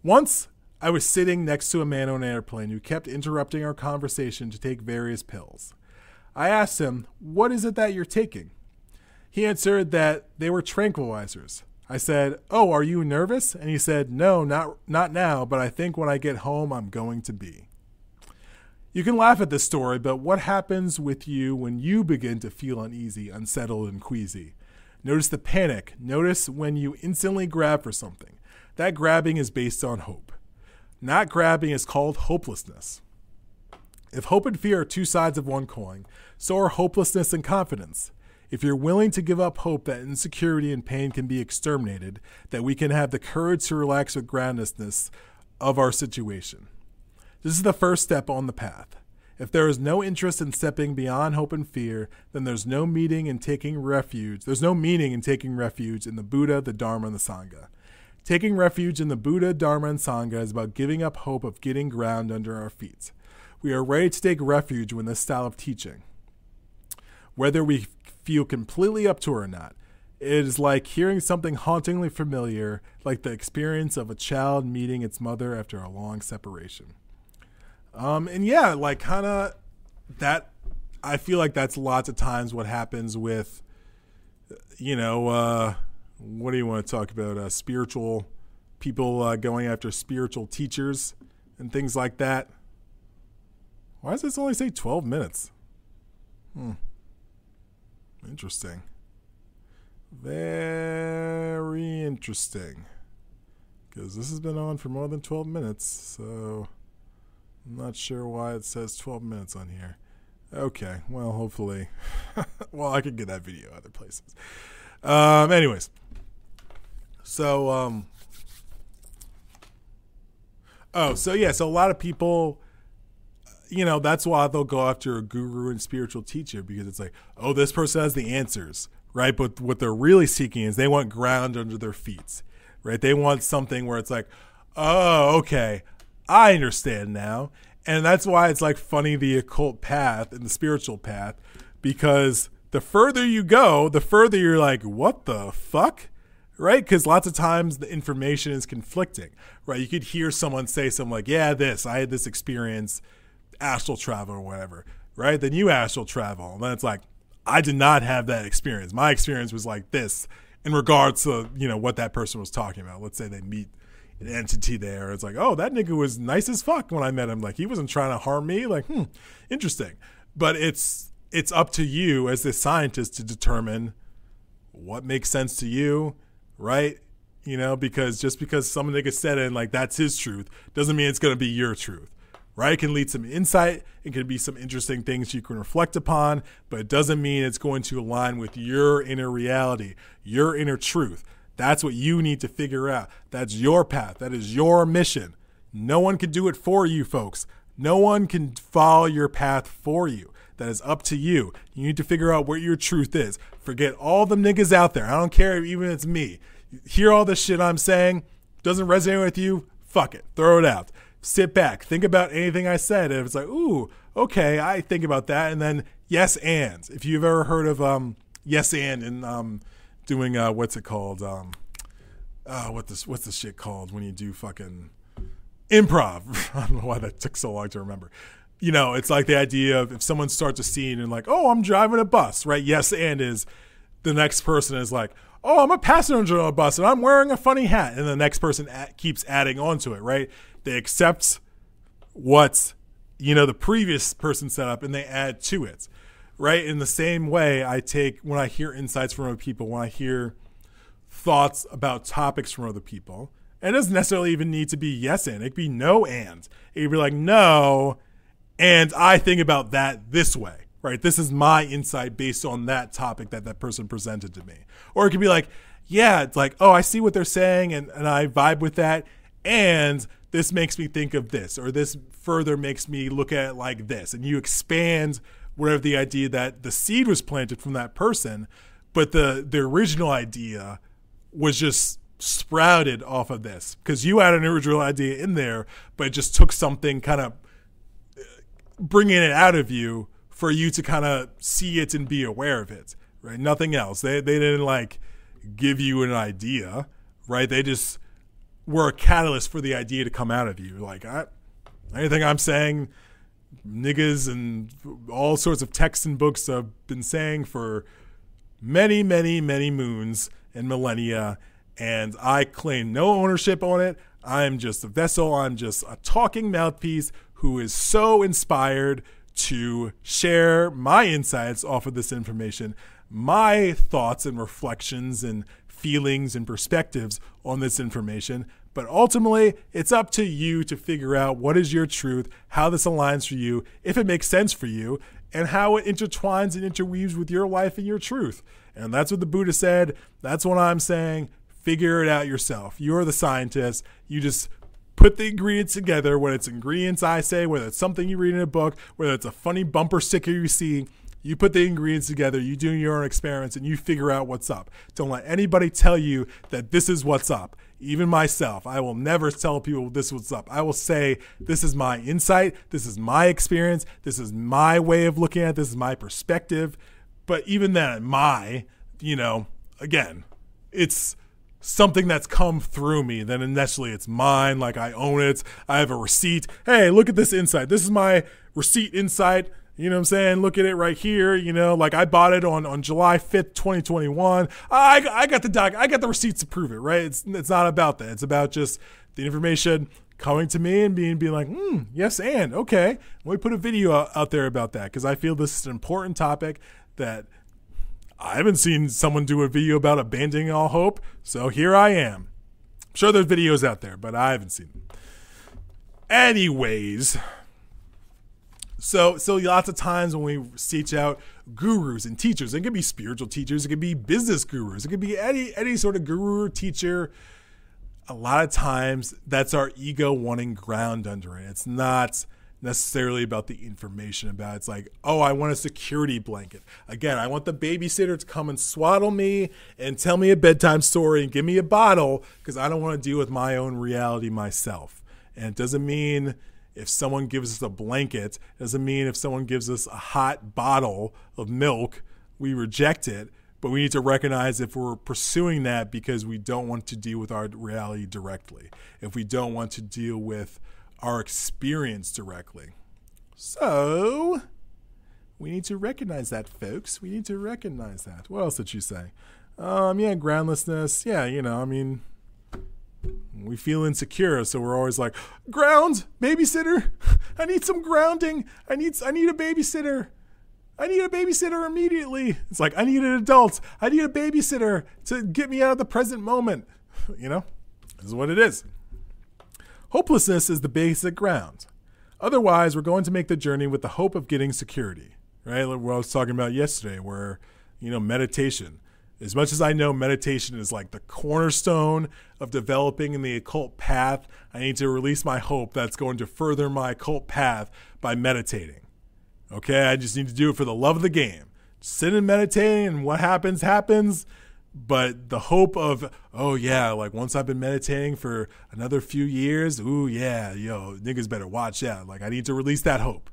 Once I was sitting next to a man on an airplane who kept interrupting our conversation to take various pills. I asked him, What is it that you're taking? He answered that they were tranquilizers. I said, Oh, are you nervous? And he said, No, not, not now, but I think when I get home, I'm going to be. You can laugh at this story, but what happens with you when you begin to feel uneasy, unsettled, and queasy? Notice the panic. Notice when you instantly grab for something. That grabbing is based on hope. Not grabbing is called hopelessness. If hope and fear are two sides of one coin, so are hopelessness and confidence. If you're willing to give up hope that insecurity and pain can be exterminated, that we can have the courage to relax with groundedness of our situation. This is the first step on the path. If there is no interest in stepping beyond hope and fear, then there's no meaning in taking refuge. There's no meaning in taking refuge in the Buddha, the Dharma, and the Sangha. Taking refuge in the Buddha, Dharma, and Sangha is about giving up hope of getting ground under our feet. We are ready to take refuge in this style of teaching whether we feel completely up to it or not. It is like hearing something hauntingly familiar, like the experience of a child meeting its mother after a long separation. Um, and yeah, like kind of that. I feel like that's lots of times what happens with, you know, uh, what do you want to talk about? Uh, spiritual people uh, going after spiritual teachers and things like that. Why does this only say 12 minutes? Hmm. Interesting. Very interesting. Because this has been on for more than 12 minutes, so I'm not sure why it says 12 minutes on here. Okay, well, hopefully. (laughs) well, I could get that video other places. Um, anyways, so, um, oh, so yeah, so a lot of people you know, that's why they'll go after a guru and spiritual teacher because it's like, oh, this person has the answers, right? But what they're really seeking is they want ground under their feet, right? They want something where it's like, oh, okay, I understand now. And that's why it's like funny the occult path and the spiritual path because the further you go, the further you're like, what the fuck? Right? Because lots of times the information is conflicting, right? You could hear someone say something like, yeah, this, I had this experience astral travel or whatever, right? Then you astral travel. And then it's like, I did not have that experience. My experience was like this in regards to, you know, what that person was talking about. Let's say they meet an entity there. It's like, oh, that nigga was nice as fuck when I met him. Like he wasn't trying to harm me. Like, hmm, interesting. But it's it's up to you as the scientist to determine what makes sense to you, right? You know, because just because some nigga said it and like that's his truth doesn't mean it's gonna be your truth. Right? It can lead some insight. It can be some interesting things you can reflect upon, but it doesn't mean it's going to align with your inner reality, your inner truth. That's what you need to figure out. That's your path. That is your mission. No one can do it for you, folks. No one can follow your path for you. That is up to you. You need to figure out what your truth is. Forget all the niggas out there. I don't care if even it's me. Hear all the shit I'm saying. Doesn't resonate with you? Fuck it. Throw it out. Sit back. Think about anything I said. And it's like, ooh, okay, I think about that. And then yes and. If you've ever heard of um, yes and and um, doing uh, what's it called? Um, uh, what this what's this shit called when you do fucking improv? (laughs) I don't know why that took so long to remember. You know, it's like the idea of if someone starts a scene and like, oh, I'm driving a bus, right? Yes, and is the next person is like, oh, I'm a passenger on a bus and I'm wearing a funny hat, and the next person keeps adding on to it, right? They accept what's you know the previous person set up and they add to it right? In the same way, I take when I hear insights from other people, when I hear thoughts about topics from other people, and it doesn't necessarily even need to be yes and, it could be no and. It could be like, no, and I think about that this way, right? This is my insight based on that topic that that person presented to me. Or it could be like, yeah, it's like, oh, I see what they're saying and, and I vibe with that. And this makes me think of this, or this further makes me look at it like this. And you expand whatever the idea that the seed was planted from that person, but the the original idea was just sprouted off of this because you had an original idea in there, but it just took something kind of uh, bringing it out of you for you to kind of see it and be aware of it, right? Nothing else. They they didn't like give you an idea, right? They just were a catalyst for the idea to come out of you. Like, I, anything I'm saying niggas and all sorts of texts and books have been saying for many, many, many moons and millennia. And I claim no ownership on it. I'm just a vessel. I'm just a talking mouthpiece who is so inspired to share my insights off of this information, my thoughts and reflections and feelings and perspectives on this information but ultimately, it's up to you to figure out what is your truth, how this aligns for you, if it makes sense for you, and how it intertwines and interweaves with your life and your truth. And that's what the Buddha said. That's what I'm saying. Figure it out yourself. You're the scientist. You just put the ingredients together, whether it's ingredients I say, whether it's something you read in a book, whether it's a funny bumper sticker you see, you put the ingredients together, you do your own experiments, and you figure out what's up. Don't let anybody tell you that this is what's up even myself, I will never tell people this was up. I will say, this is my insight, this is my experience, this is my way of looking at it, this is my perspective. But even then, my, you know, again, it's something that's come through me, then initially it's mine, like I own it. I have a receipt. Hey, look at this insight. This is my receipt insight. You know what I'm saying? Look at it right here. You know, like I bought it on, on July 5th, 2021. I, I got the doc, I got the receipts to prove it, right? It's, it's not about that. It's about just the information coming to me and being, being like, hmm, yes, and okay. Let me put a video out, out there about that because I feel this is an important topic that I haven't seen someone do a video about abandoning all hope. So here I am. I'm sure there's videos out there, but I haven't seen them. Anyways, so, so lots of times when we seek out gurus and teachers, it could be spiritual teachers, it could be business gurus, it could be any any sort of guru or teacher. A lot of times, that's our ego wanting ground under it. It's not necessarily about the information about it. it's like oh i want a security blanket again i want the babysitter to come and swaddle me and tell me a bedtime story and give me a bottle because i don't want to deal with my own reality myself and it doesn't mean if someone gives us a blanket, doesn't mean if someone gives us a hot bottle of milk, we reject it. But we need to recognize if we're pursuing that because we don't want to deal with our reality directly, if we don't want to deal with our experience directly. So, We need to recognize that, folks. We need to recognize that. What else did she say? Um, yeah, groundlessness. Yeah, you know, I mean, we feel insecure, so we're always like, ground, babysitter. I need some grounding. I need, I need a babysitter. I need a babysitter immediately. It's like I need an adult. I need a babysitter to get me out of the present moment. (laughs) You know, this is what it is. Hopelessness is the basic ground. Otherwise, we're going to make the journey with the hope of getting security, right? What I was talking about yesterday, where, you know, meditation. As much as I know meditation is like the cornerstone of developing in the occult path, I need to release my hope that's going to further my occult path by meditating. Okay, I just need to do it for the love of the game. Sit and meditate, and what happens, happens. But the hope of oh yeah like once i've been meditating for another few years ooh yeah yo niggas better watch out. Like i need to release that hope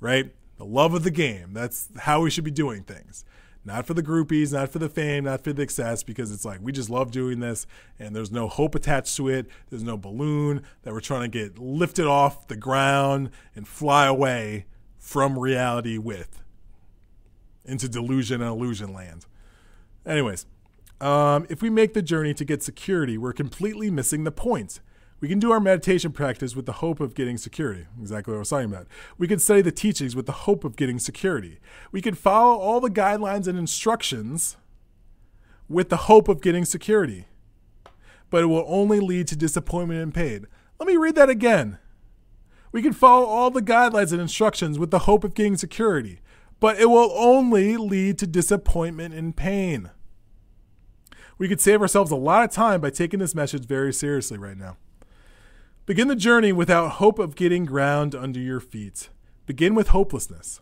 right? The love of the game. That's how we should be doing things not for the groupies not for the fame not for the success because it's like we just love doing this and there's no hope attached to it there's no balloon that we're trying to get lifted off the ground and fly away from reality with into delusion and illusion land anyways um, if we make the journey to get security, we're completely missing the point. We can do our meditation practice with the hope of getting security. Exactly what I was talking about. We can study the teachings with the hope of getting security. We can follow all the guidelines and instructions with the hope of getting security. But it will only lead to disappointment and pain. Let me read that again. We can follow all the guidelines and instructions with the hope of getting security, but it will only lead to disappointment and pain. We could save ourselves a lot of time by taking this message very seriously right now. Begin the journey without hope of getting ground under your feet. Begin with hopelessness.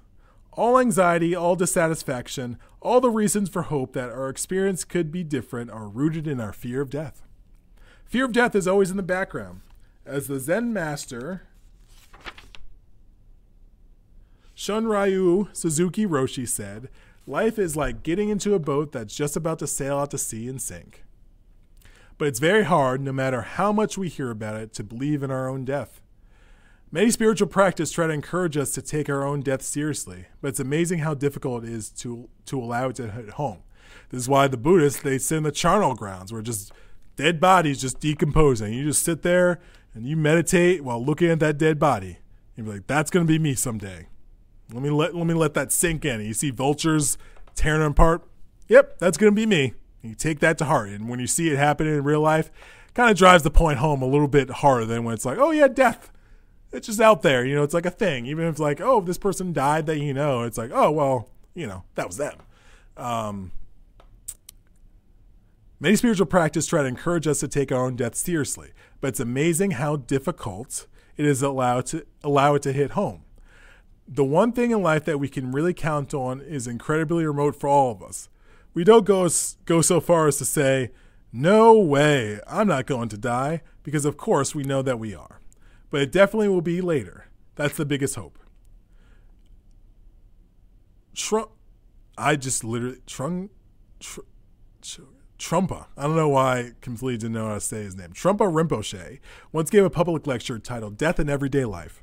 All anxiety, all dissatisfaction, all the reasons for hope that our experience could be different are rooted in our fear of death. Fear of death is always in the background. As the Zen master Shunryu Suzuki Roshi said, Life is like getting into a boat that's just about to sail out to sea and sink. But it's very hard, no matter how much we hear about it, to believe in our own death. Many spiritual practices try to encourage us to take our own death seriously, but it's amazing how difficult it is to, to allow it to hit home. This is why the Buddhists, they sit in the charnel grounds where just dead bodies just decomposing. You just sit there and you meditate while looking at that dead body. You're like, that's going to be me someday. Let me let let me let that sink in. You see vultures tearing apart. Yep, that's gonna be me. You take that to heart, and when you see it happening in real life, kind of drives the point home a little bit harder than when it's like, oh yeah, death. It's just out there, you know. It's like a thing. Even if it's like, oh, this person died that you know, it's like, oh well, you know, that was them. Um, many spiritual practices try to encourage us to take our own death seriously, but it's amazing how difficult it is allowed to allow it to hit home the one thing in life that we can really count on is incredibly remote for all of us. We don't go go so far as to say, "No way, I'm not going to die," because of course we know that we are. But it definitely will be later. That's the biggest hope. Trump, I just literally Trump, tr- tr- Trumpa. I don't know why I completely didn't know how to say his name. Trumpa Rinpoche once gave a public lecture titled "Death in Everyday Life."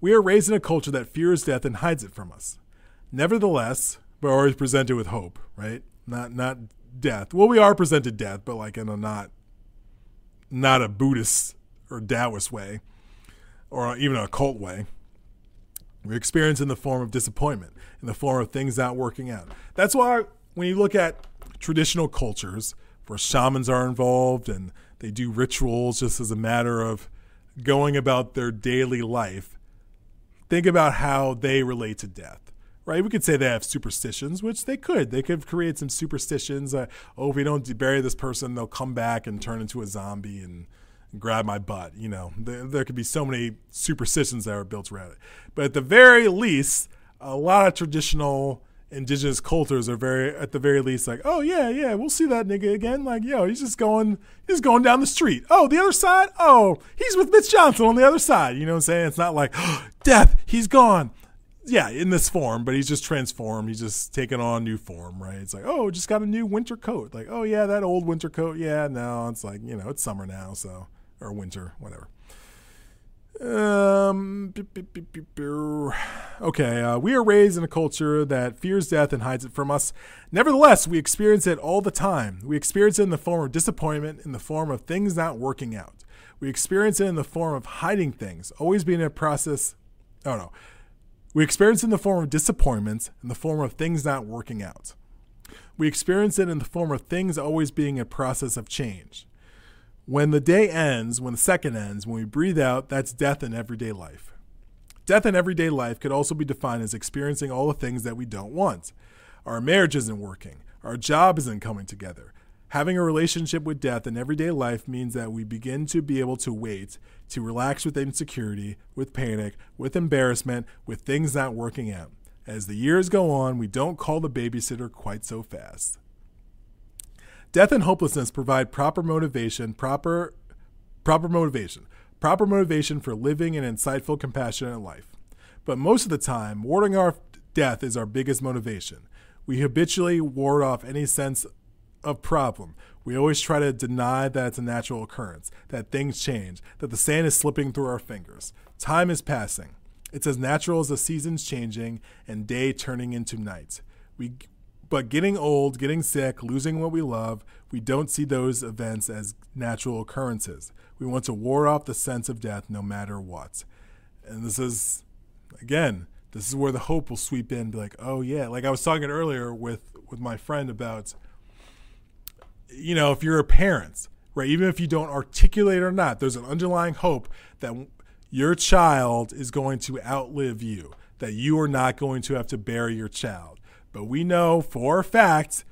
We are raised in a culture that fears death and hides it from us. Nevertheless, we're always presented with hope, right? Not not death. Well, we are presented death, but like in a not not a Buddhist or Taoist way, or even a cult way. We experience in the form of disappointment, in the form of things not working out. That's why when you look at traditional cultures where shamans are involved and they do rituals just as a matter of going about their daily life, think about how they relate to death right? We could say they have superstitions, which they could. They could create some superstitions. Uh, oh, if we don't bury this person, they'll come back and turn into a zombie and, grab my butt. You know, there, there, could be so many superstitions that are built around it. But at the very least, a lot of traditional indigenous cultures are very, at the very least, like, oh yeah, yeah, we'll see that nigga again. Like, yo, he's just going, he's going down the street. Oh, the other side. Oh, he's with Mitch Johnson on the other side. You know what I'm saying? It's not like oh, (gasps) death. He's gone. Yeah, in this form, but he's just transformed. He's just taken on new form, right? It's like, oh, just got a new winter coat. Like, oh yeah, that old winter coat. Yeah, no, it's like you know, it's summer now, so or winter, whatever. Um, okay, uh, we are raised in a culture that fears death and hides it from us. Nevertheless, we experience it all the time. We experience it in the form of disappointment, in the form of things not working out. We experience it in the form of hiding things, always being in a process. Oh no. We experience it in the form of disappointments, in the form of things not working out. We experience it in the form of things always being a process of change. When the day ends, when the second ends, when we breathe out, that's death in everyday life. Death in everyday life could also be defined as experiencing all the things that we don't want. Our marriage isn't working. Our job isn't coming together. Having a relationship with death in everyday life means that we begin to be able to wait, to relax with insecurity, with panic, with embarrassment, with things not working out. As the years go on, we don't call the babysitter quite so fast. Death and hopelessness provide proper motivation, proper proper motivation, proper motivation for living an insightful, compassionate life. But most of the time, warding off death is our biggest motivation. We habitually ward off any sense of problem. We always try to deny that it's a natural occurrence, that things change, that the sand is slipping through our fingers. Time is passing. It's as natural as the seasons changing and day turning into night. We but getting old, getting sick, losing what we love, we don't see those events as natural occurrences. We want to ward off the sense of death no matter what. And this is, again, this is where the hope will sweep in be like, oh, yeah. Like I was talking earlier with, with my friend about, you know, if you're a parent, right, even if you don't articulate or not, there's an underlying hope that your child is going to outlive you, that you are not going to have to bury your child but we know for a fact,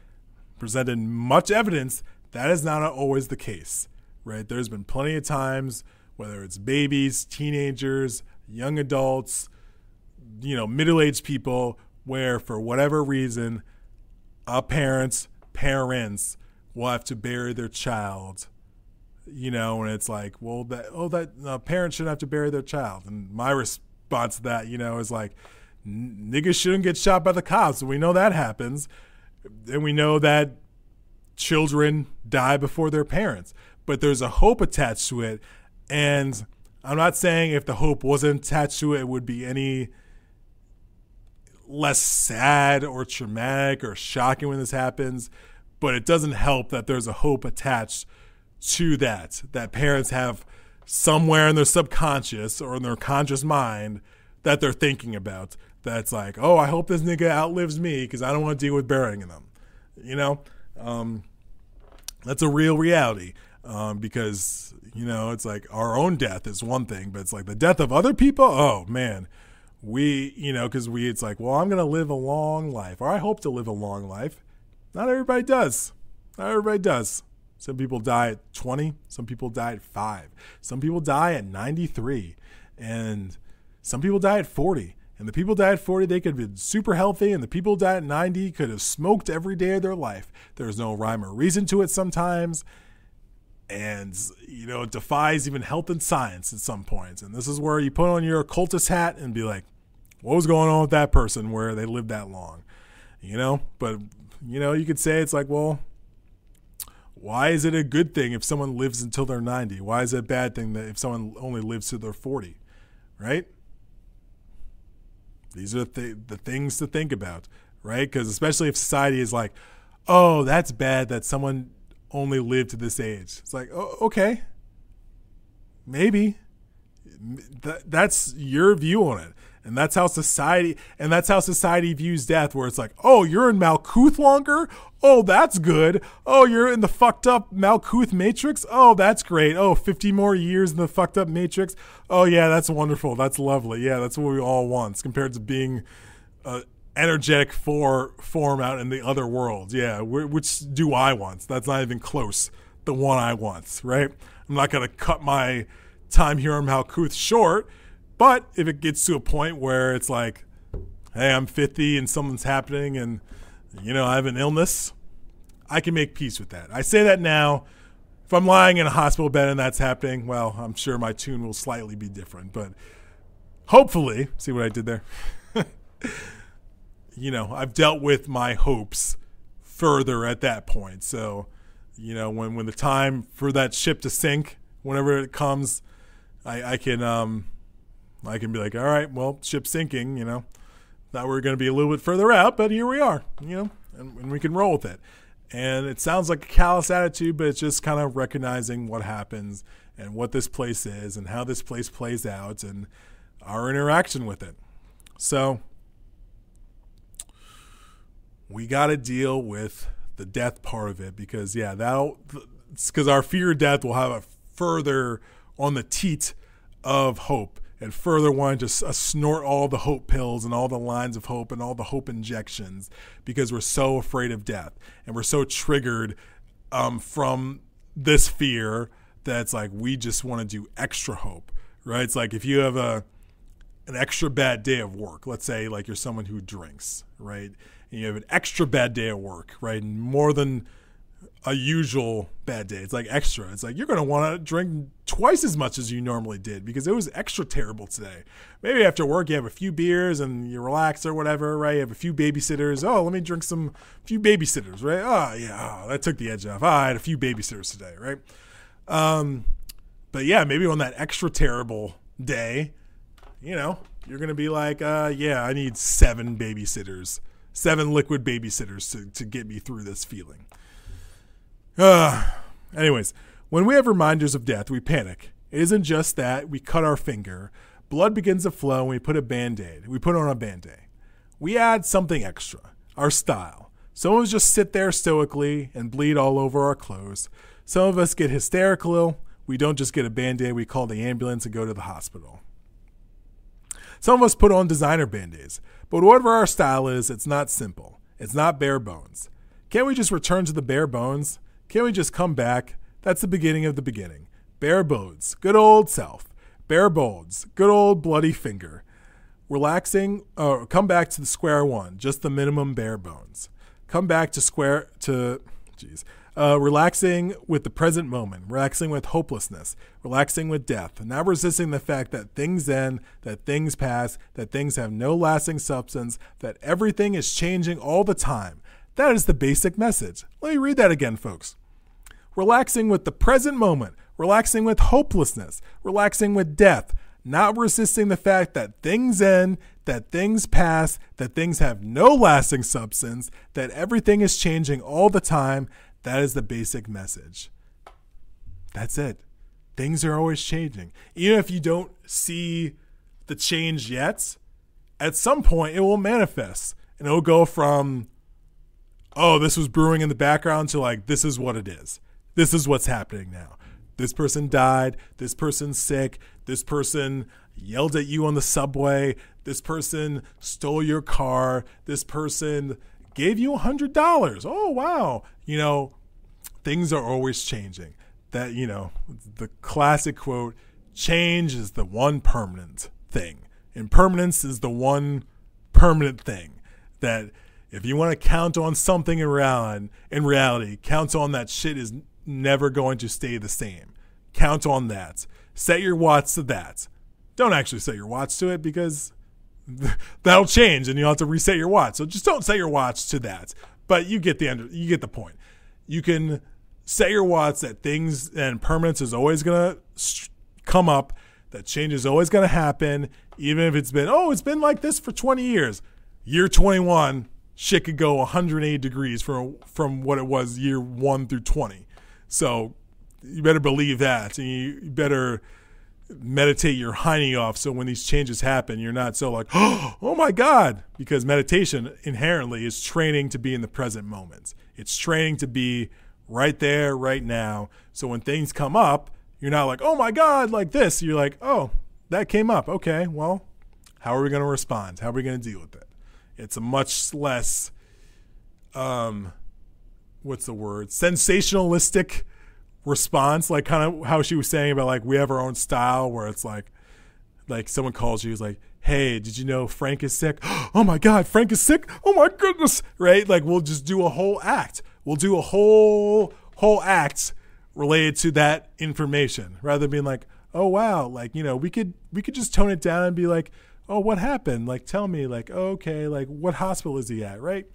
presented much evidence, that is not always the case, right? There's been plenty of times, whether it's babies, teenagers, young adults, you know, middle aged people, where for whatever reason, a parents, parents will have to bury their child you know, and it's like, well, that oh, that uh, parents shouldn't have to bury their child. And my response to that, you know, is like, niggas shouldn't get shot by the cops. We know that happens. And we know that children die before their parents. But there's a hope attached to it. And I'm not saying if the hope wasn't attached to it, it would be any less sad or traumatic or shocking when this happens. But it doesn't help that there's a hope attached to that, that parents have somewhere in their subconscious or in their conscious mind that they're thinking about that's like, oh, I hope this nigga outlives me because I don't want to deal with burying them. You know, um, that's a real reality um, because you know it's like our own death is one thing, but it's like the death of other people. Oh man, we you know because we it's like, well, I'm gonna live a long life, or I hope to live a long life. Not everybody does. Not everybody does. Some people die at 20. Some people die at five. Some people die at 93, and some people die at 40. And the people die at 40, they could have been super healthy, and the people die at 90 could have smoked every day of their life. There's no rhyme or reason to it sometimes. And, you know, it defies even health and science at some points. And this is where you put on your occultist hat and be like, what was going on with that person where they lived that long? You know? But, you know, you could say it's like, well, why is it a good thing if someone lives until they're 90? Why is it a bad thing that if someone only lives to their 40? Right? These are the, the things to think about, right? Because especially if society is like, oh, that's bad that someone only lived to this age. It's like, oh, okay, maybe. Th- that's your view on it and that's how society and that's how society views death where it's like oh you're in malkuth longer? Oh that's good. Oh you're in the fucked up malkuth matrix? Oh that's great. Oh 50 more years in the fucked up matrix? Oh yeah that's wonderful. That's lovely. Yeah that's what we all want compared to being uh, energetic for form out in the other world. Yeah which do i want? That's not even close. The one i want right? I'm not going to cut my time here on malkuth short but if it gets to a point where it's like, hey, I'm 50 and something's happening and, you know, I have an illness, I can make peace with that. I say that now. If I'm lying in a hospital bed and that's happening, well, I'm sure my tune will slightly be different. But hopefully, see what I did there? (laughs) you know, I've dealt with my hopes further at that point. So, you know, when, when the time for that ship to sink, whenever it comes, I, I can um, I can be like, all right, well, ship's sinking, you know. Thought we were going to be a little bit further out, but here we are, you know, and, and we can roll with it. And it sounds like a callous attitude, but it's just kind of recognizing what happens and what this place is and how this place plays out and our interaction with it. So we got to deal with the death part of it because, yeah, that'll, because our fear of death will have a further on the teat of hope and further wanting to uh, snort all the hope pills and all the lines of hope and all the hope injections because we're so afraid of death and we're so triggered um, from this fear that it's like we just want to do extra hope, right? It's like if you have a an extra bad day of work, let's say like you're someone who drinks, right? And you have an extra bad day of work, right? And more than a usual bad day. It's like extra. It's like you're going to want to drink twice as much as you normally did because it was extra terrible today. Maybe after work you have a few beers and you relax or whatever, right? You have a few babysitters. Oh, let me drink some few babysitters, right? Oh, yeah, oh, that took the edge off. Oh, I had a few babysitters today, right? Um, but yeah, maybe on that extra terrible day, you know, you're going to be like, uh, yeah, I need seven babysitters, seven liquid babysitters to, to get me through this feeling. Uh, (sighs) anyways, when we have reminders of death, we panic. It isn't just that we cut our finger, blood begins to flow, and we put a band aid. We put on a band aid. We add something extra, our style. Some of us just sit there stoically and bleed all over our clothes. Some of us get hysterical. We don't just get a band aid, we call the ambulance and go to the hospital. Some of us put on designer band aids, but whatever our style is, it's not simple. It's not bare bones. Can't we just return to the bare bones? Can't we just come back? That's the beginning of the beginning. Bare bones, good old self. Bare bones, good old bloody finger. Relaxing, uh, come back to the square one, just the minimum bare bones. Come back to square, to, jeez, uh, relaxing with the present moment, relaxing with hopelessness, relaxing with death, not resisting the fact that things end, that things pass, that things have no lasting substance, that everything is changing all the time, that is the basic message. Let me read that again, folks. Relaxing with the present moment, relaxing with hopelessness, relaxing with death, not resisting the fact that things end, that things pass, that things have no lasting substance, that everything is changing all the time. That is the basic message. That's it. Things are always changing. Even if you don't see the change yet, at some point it will manifest and it'll go from oh, this was brewing in the background to like, this is what it is. This is what's happening now. This person died. This person's sick. This person yelled at you on the subway. This person stole your car. This person gave you a $100. Oh, wow. You know, things are always changing. That, you know, the classic quote change is the one permanent thing. Impermanence is the one permanent thing that if you want to count on something in reality, in reality, count on that shit is never going to stay the same. Count on that. Set your watch to that. Don't actually set your watch to it because (laughs) that'll change and you'll have to reset your watch. So just don't set your watch to that. But you get the end, you get the point. You can set your watch that things impermanence is always going to come up, that change is always going to happen, even if it's been, oh, it's been like this for 20 years. Year 21, shit could go 180 degrees from from what it was year one through 20. So you better believe that, and you better meditate your hiney off. So when these changes happen, you're not so like, (gasps) oh my god, because meditation inherently is training to be in the present moment. It's training to be right there, right now. So when things come up, you're not like, oh my god, like this. You're like, oh, that came up. Okay, well, how are we going to respond? How are we going to deal with it? It's a much less, um, what's the word? Sensationalistic response, like kind of how she was saying about like we have our own style, where it's like, like someone calls you, is like, hey, did you know Frank is sick? (gasps) Oh my God, Frank is sick. Oh my goodness, right? Like we'll just do a whole act. We'll do a whole whole act related to that information, rather than being like, oh wow, like you know we could we could just tone it down and be like oh, what happened? Like, tell me, like, oh, okay, like, what hospital is he at, right?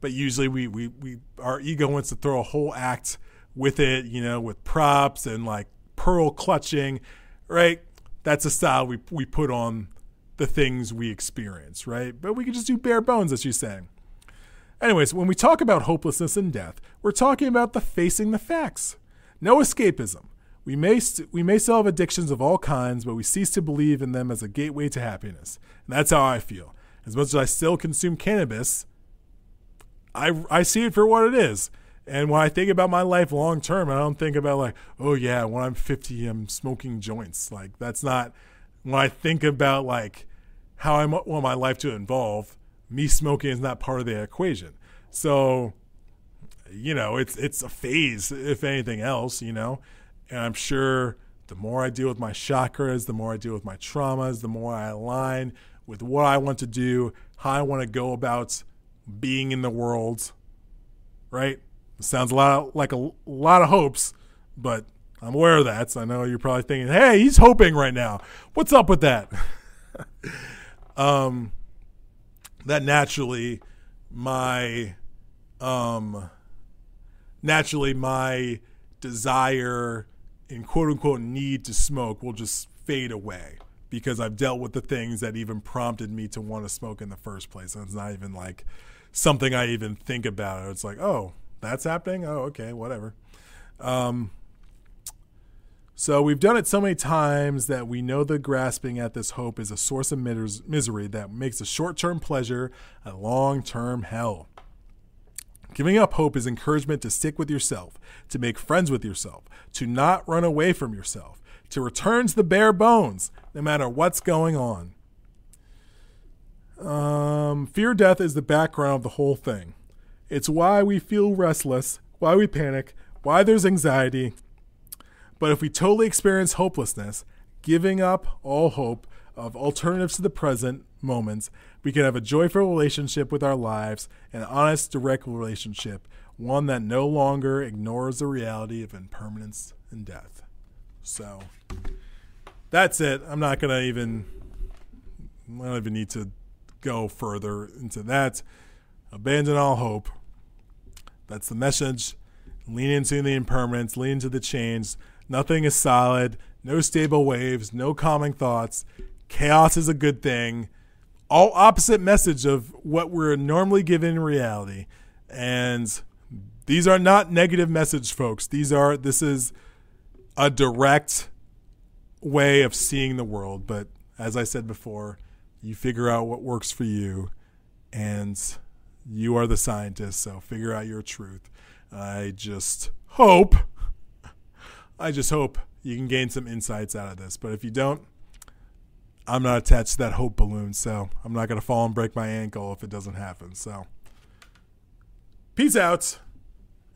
But usually we, we, we, our ego wants to throw a whole act with it, you know, with props and like pearl clutching, right? That's a style we, we put on the things we experience, right? But we can just do bare bones, as she's saying. Anyways, when we talk about hopelessness and death, we're talking about the facing the facts. No escapism. We may, st- we may still have addictions of all kinds, but we cease to believe in them as a gateway to happiness. And that's how I feel. As much as I still consume cannabis, I, I see it for what it is. And when I think about my life long term, I don't think about like, oh yeah, when I'm 50, I'm smoking joints. Like that's not when I think about like how I want my life to involve. Me smoking is not part of the equation. So, you know, it's it's a phase, if anything else. You know, and I'm sure the more I deal with my chakras, the more I deal with my traumas, the more I align with what I want to do, how I want to go about being in the world. Right sounds a lot like a, lot of hopes, but I'm aware of that. So I know you're probably thinking, "Hey, he's hoping right now. What's up with that?" (laughs) um, that naturally, my, um, naturally my desire and quote unquote need to smoke will just fade away because I've dealt with the things that even prompted me to want to smoke in the first place. And it's not even like something I even think about. It's like, oh, that's happening. Oh, okay, whatever. Um, so we've done it so many times that we know the grasping at this hope is a source of misery that makes a short-term pleasure a long-term hell. Giving up hope is encouragement to stick with yourself, to make friends with yourself, to not run away from yourself, to return to the bare bones, no matter what's going on. Um, fear death is the background of the whole thing. It's why we feel restless, why we panic, why there's anxiety. But if we totally experience hopelessness, giving up all hope of alternatives to the present moments, we can have a joyful relationship with our lives, an honest, direct relationship, one that no longer ignores the reality of impermanence and death. So that's it. I'm not going to even, I don't even need to go further into that. Abandon all hope. That's the message. Lean into the impermanence, lean into the change. Nothing is solid, no stable waves, no calming thoughts. Chaos is a good thing. All opposite message of what we're normally given in reality. And these are not negative message, folks. These are this is a direct way of seeing the world. But as I said before, you figure out what works for you and you are the scientist, so figure out your truth. I just hope, I just hope you can gain some insights out of this. But if you don't, I'm not attached to that hope balloon, so I'm not going to fall and break my ankle if it doesn't happen. So, peace out.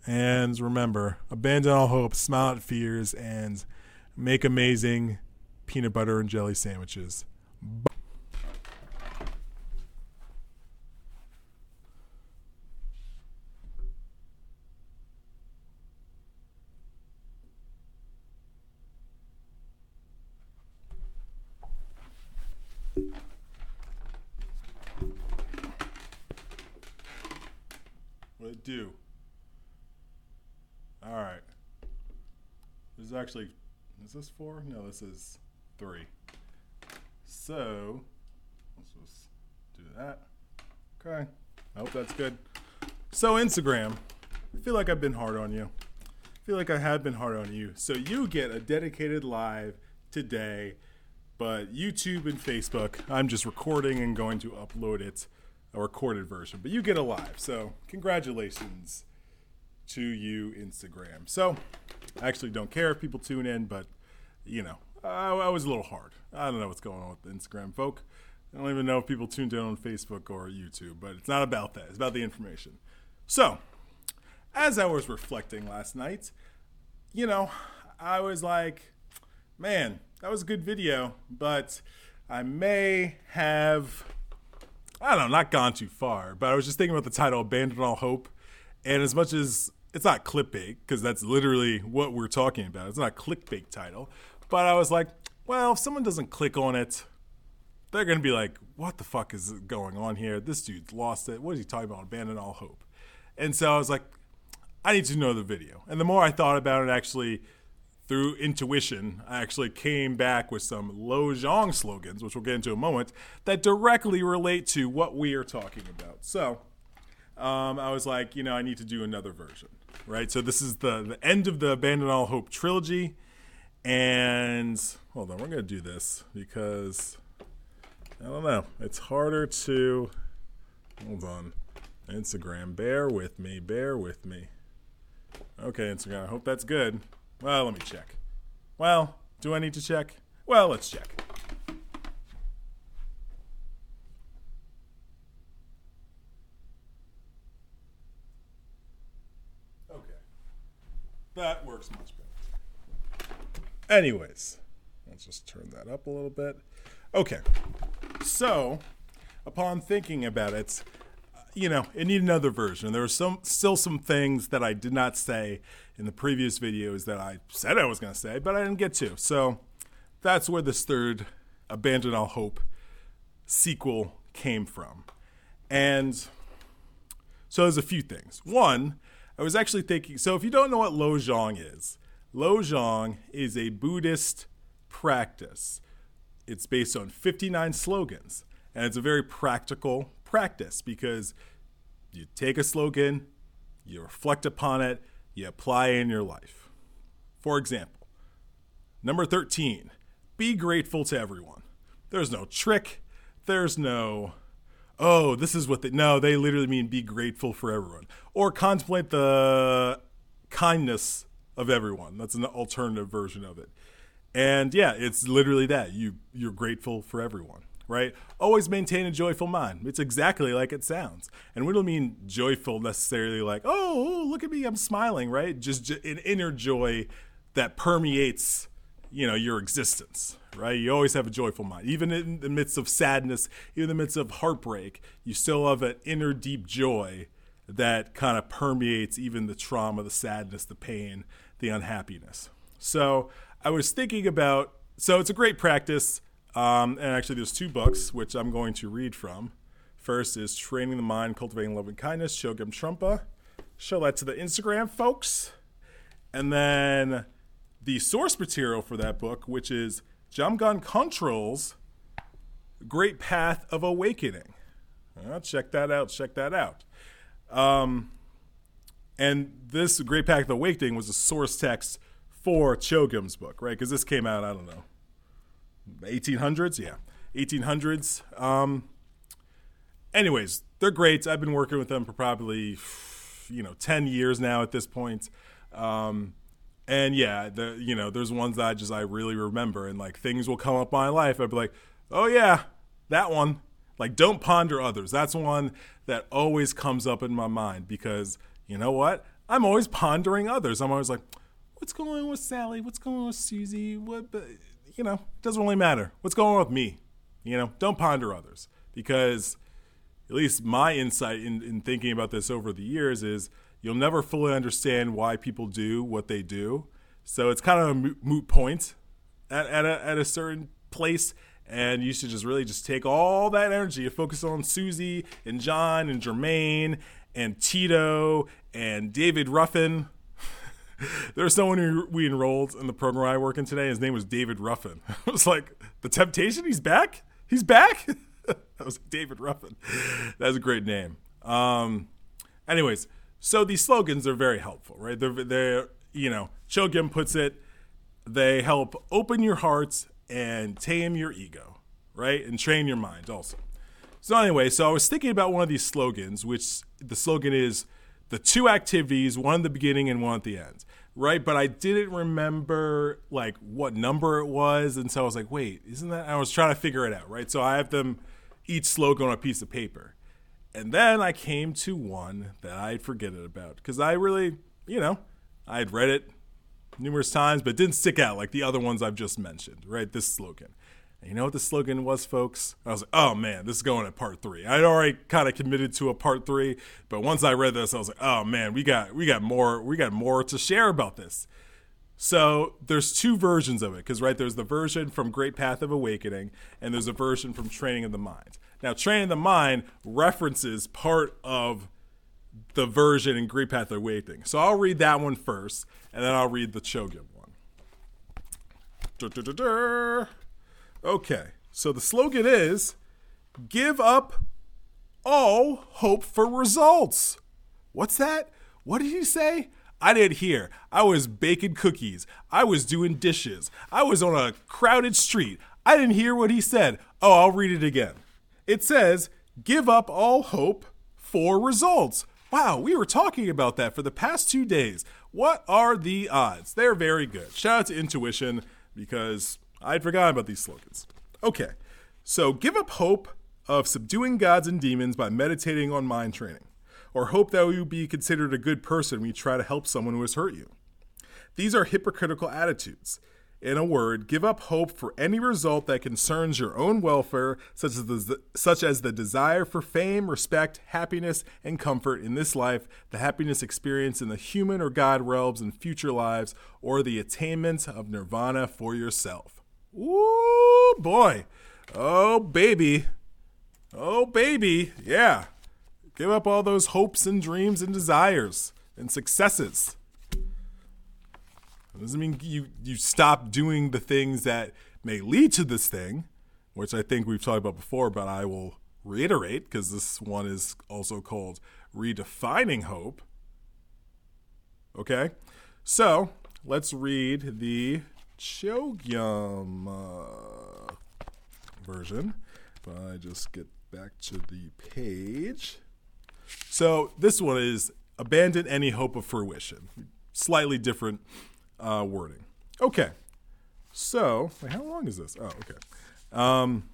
And remember, abandon all hope, smile at fears, and make amazing peanut butter and jelly sandwiches. Bye. do. All right. This is actually, is this four? No, this is three. So, let's just do that. Okay. I hope that's good. So, Instagram, I feel like I've been hard on you. I feel like I have been hard on you. So, you get a dedicated live today, but YouTube and Facebook, I'm just recording and going to upload it a recorded version, but you get a live. So congratulations to you, Instagram. So I actually don't care if people tune in, but you know, I, I was a little hard. I don't know what's going on with the Instagram folk. I don't even know if people tuned in on Facebook or YouTube, but it's not about that. It's about the information. So, as I was reflecting last night, you know, I was like, man, that was a good video, but I may have I don't know, not gone too far, but I was just thinking about the title, Abandon All Hope. And as much as it's not clickbait, because that's literally what we're talking about, it's not clickbait title. But I was like, well, if someone doesn't click on it, they're going to be like, what the fuck is going on here? This dude's lost it. What is he talking about? Abandon all hope. And so I was like, I need to know the video. And the more I thought about it, actually through intuition, I actually came back with some Lojong slogans, which we'll get into in a moment, that directly relate to what we are talking about. So um, I was like, you know, I need to do another version, right? So this is the, the end of the Abandon All Hope trilogy. And hold on, we're to do this because I don't know. It's harder to. Hold on. Instagram, bear with me, bear with me. Okay, Instagram, I hope that's good. Well, let me check. Well, do I need to check? Well, let's check. Okay. That works much better. Anyways, let's just turn that up a little bit. Okay. So, upon thinking about it, you know, it needed another version. There were some still some things that I did not say in the previous videos that I said I was going to say, but I didn't get to. So that's where this third Abandon All Hope sequel came from. And so there's a few things. One, I was actually thinking so if you don't know what Lojong is, Lojong is a Buddhist practice. It's based on 59 slogans, and it's a very practical practice because you take a slogan, you reflect upon it, you apply it in your life. For example, number 13, be grateful to everyone. There's no trick, there's no, oh, this is what they, no, they literally mean be grateful for everyone. Or contemplate the kindness of everyone. That's an alternative version of it. And yeah, it's literally that. You you're grateful for everyone right? Always maintain a joyful mind. It's exactly like it sounds. And we don't mean joyful necessarily like, oh, look at me, I'm smiling, right? Just an inner joy that permeates, you know, your existence, right? You always have a joyful mind. Even in the midst of sadness, even in the midst of heartbreak, you still have an inner deep joy that kind of permeates even the trauma, the sadness, the pain, the unhappiness. So I was thinking about, so it's a great practice um, and actually, there's two books which I'm going to read from. First is Training the Mind, Cultivating Love and Kindness, Chogyam Trungpa. Show that to the Instagram folks. And then the source material for that book, which is Jamgon Kongtrul's Great Path of Awakening. Check that out. Check that out. Um, and this Great Path of Awakening was a source text for Chogyam's book, right? Because this came out, I don't know, 1800s, yeah, 1800s. Um, anyways, they're great. I've been working with them for probably you know 10 years now at this point. Um, and yeah, the, you know, there's ones that I just I really remember, and like things will come up in my life. I'd be like, oh yeah, that one. Like, don't ponder others. That's one that always comes up in my mind because you know what? I'm always pondering others. I'm always like, what's going on with Sally? What's going on with Susie? What? you know, it doesn't really matter. What's going on with me? You know, don't ponder others because at least my insight in, in thinking about this over the years is you'll never fully understand why people do what they do. So it's kind of a moot point at, at, a, at a certain place. And you should just really just take all that energy and focus on Susie and John and Jermaine and Tito and David Ruffin (laughs) There's someone who we enrolled in the program I work in today. His name was David Ruffin. (laughs) I was like, The Temptation? He's back? He's back? (laughs) that was David Ruffin. That's a great name. Um, anyways, so these slogans are very helpful, right? They're, they're you know, Chogyam puts it, they help open your hearts and tame your ego, right? And train your mind also. So, anyway, so I was thinking about one of these slogans, which the slogan is the two activities, one at the beginning and one at the end right? But I didn't remember like what number it was, and so I was like, wait, isn't that? I was trying to figure it out, right? So I have them each slogan on a piece of paper, and then I came to one that I'd forgotten about because I really, you know, I had read it numerous times, but didn't stick out like the other ones I've just mentioned, right? This slogan. And you know what the slogan was, folks? I was like, oh man, this is going at part three. I'd already kind of committed to a part three, but once I read this, I was like, oh man, we got we got more we got more to share about this. So there's two versions of it, because right there's the version from Great Path of Awakening, and there's a version from Training of the Mind. Now, Training the Mind references part of the version in Great Path Awakening. So I'll read that one first, and then I'll read the Chogyam one. Okay, so the slogan is give up all hope for results. What's that? What did he say? I didn't hear. I was baking cookies. I was doing dishes. I was on a crowded street. I didn't hear what he said. Oh, I'll read it again. It says, give up all hope for results. Wow, we were talking about that for the past two days. What are the odds? They're very good. Shout out to Intuition because I'd forgotten about these slogans. Okay, so give up hope of subduing gods and demons by meditating on mind training, or hope that you be considered a good person when you try to help someone who has hurt you. These are hypocritical attitudes. In a word, give up hope for any result that concerns your own welfare, such as, the, such as the desire for fame, respect, happiness, and comfort in this life, the happiness experienced in the human or God realms in future lives, or the attainment of nirvana for yourself. Ooh, boy. Oh, baby. Oh, baby. Yeah. Give up all those hopes and dreams and desires and successes. Doesn't mean you, you stop doing the things that may lead to this thing, which I think we've talked about before, but I will reiterate because this one is also called Redefining Hope. Okay, so let's read the Chogyam uh, version. If I just get back to the page. So this one is abandon any hope of fruition. Slightly different uh, wording. Okay. So, wait, how long is this? Oh, okay. Um,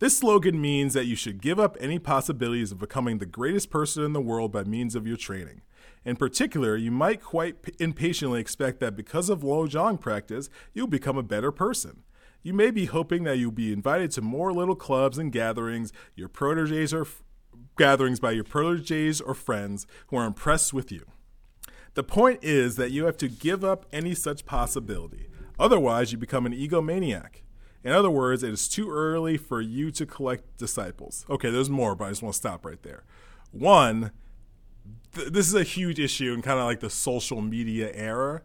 this slogan means that you should give up any possibilities of becoming the greatest person in the world by means of your training. In particular, you might quite p- impatiently expect that because of Lojong practice, you'll become a better person. You may be hoping that you'll be invited to more little clubs and gatherings, your proteges or f- gatherings by your proteges or friends who are impressed with you. The point is that you have to give up any such possibility. Otherwise, you become an egomaniac. In other words, it is too early for you to collect disciples. Okay, there's more, but I just want to stop right there. One, th- this is a huge issue in kind of like the social media era,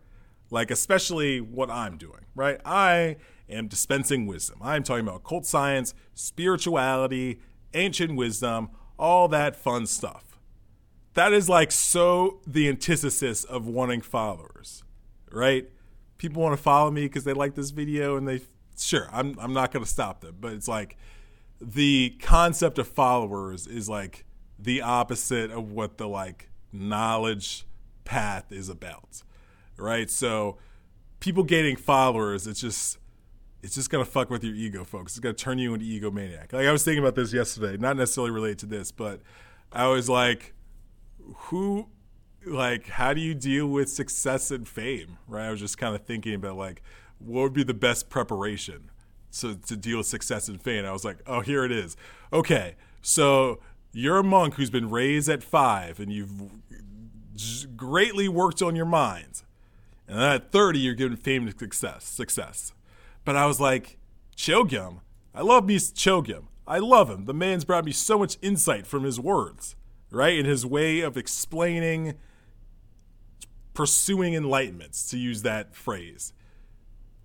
like especially what I'm doing, right? I am dispensing wisdom. I'm talking about occult science, spirituality, ancient wisdom, all that fun stuff that is like so the antithesis of wanting followers, right? People want to follow me because they like this video and they sure I'm I'm not going to stop them, but it's like the concept of followers is like the opposite of what the like knowledge path is about, right? So people gaining followers, it's just it's just gonna fuck with your ego, folks. It's gonna turn you into egomaniac. Like I was thinking about this yesterday, not necessarily related to this, but I was like who like how do you deal with success and fame right? I was just kind of thinking about like what would be the best preparation to, to deal with success and fame? I was like oh here it is. Okay so you're a monk who's been raised at five and you've greatly worked on your mind. And then at 30 you're given fame and success success. But i was like chogyam? I love me chogyam. I love him. The man's brought me so much insight from his words right? In his way of explaining pursuing enlightenment, to use that phrase.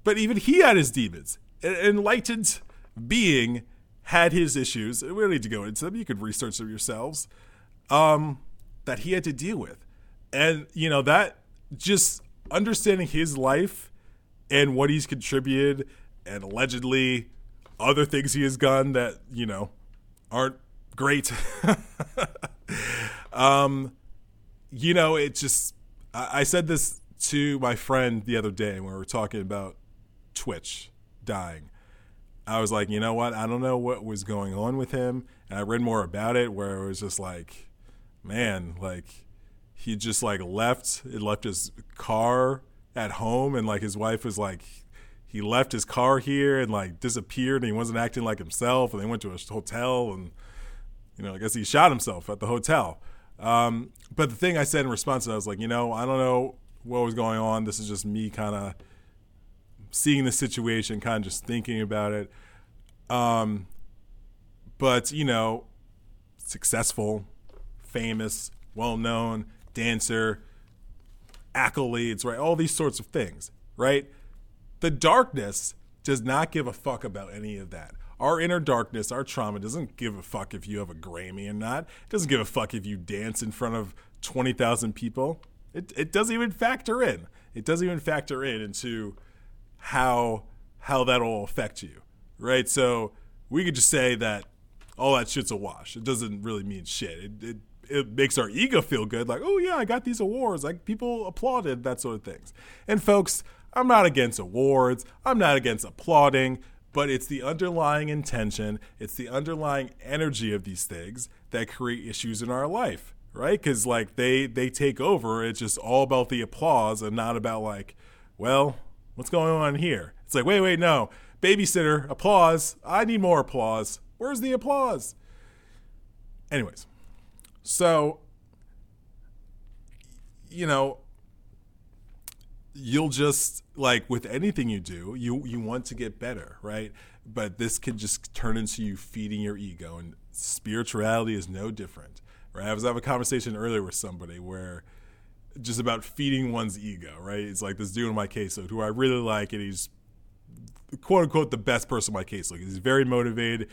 But even he had his demons. An enlightened being had his issues. We don't need to go into them. You could research them yourselves. Um, that he had to deal with. And, you know, that just understanding his life and what he's contributed and allegedly other things he has done that, you know, aren't great. (laughs) um, you know, it just, I, I said this to my friend the other day when we were talking about Twitch dying. I was like, you know what? I don't know what was going on with him. And I read more about it where it was just like, man, like he just like left, it left his car at home and like his wife was like, he left his car here and like disappeared and he wasn't acting like himself and they went to a hotel and you know, I guess he shot himself at the hotel. Um, but the thing I said in response that was like, you know, I don't know what was going on. This is just me kind of seeing the situation, kind of just thinking about it. Um, but, you know, successful, famous, well known, dancer, accolades, right? All these sorts of things, right? The darkness does not give a fuck about any of that. Our inner darkness, our trauma doesn't give a fuck if you have a Grammy or not. It doesn't give a fuck if you dance in front of 20,000 people. It, it doesn't even factor in. It doesn't even factor in into how how that'll affect you, right? So we could just say that all that shit's a wash. It doesn't really mean shit. It, it it makes our ego feel good, like, oh yeah, I got these awards, like people applauded, that sort of things. And folks, I'm not against awards, I'm not against applauding, but it's the underlying intention, it's the underlying energy of these things that create issues in our life, right? Because like they they take over, it's just all about the applause and not about like, well, what's going on here? It's like, wait, wait, no, babysitter, applause. I need more applause. Where's the applause? Anyways, so, you know, you'll just like with anything you do, you you want to get better, right? But this can just turn into you feeding your ego, and spirituality is no different, right? I was having a conversation earlier with somebody where just about feeding one's ego, right? It's like this dude in my caseload who I really like, and he's quote unquote the best person in my caseload. He's very motivated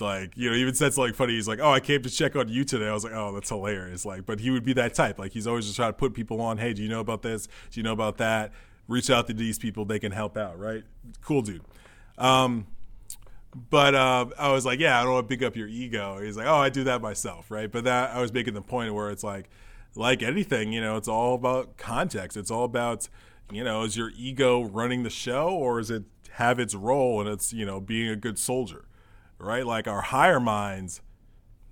like you know even said something funny. He's like oh i came to check on you today. I was like oh that's hilarious. Like but he would be that type. Like he's always just trying to put people on hey do you know about this? Do you know about that? Reach out to these people. They can help out right? Cool dude. Um but uh, I was like, yeah, I don't want to pick up your ego. He's like, oh, I do that myself, right? But that I was making the point where it's like, like anything, you know, it's all about context. It's all about, you know, is your ego running the show or is it have its role and it's you know being a good soldier? Right? Like our higher minds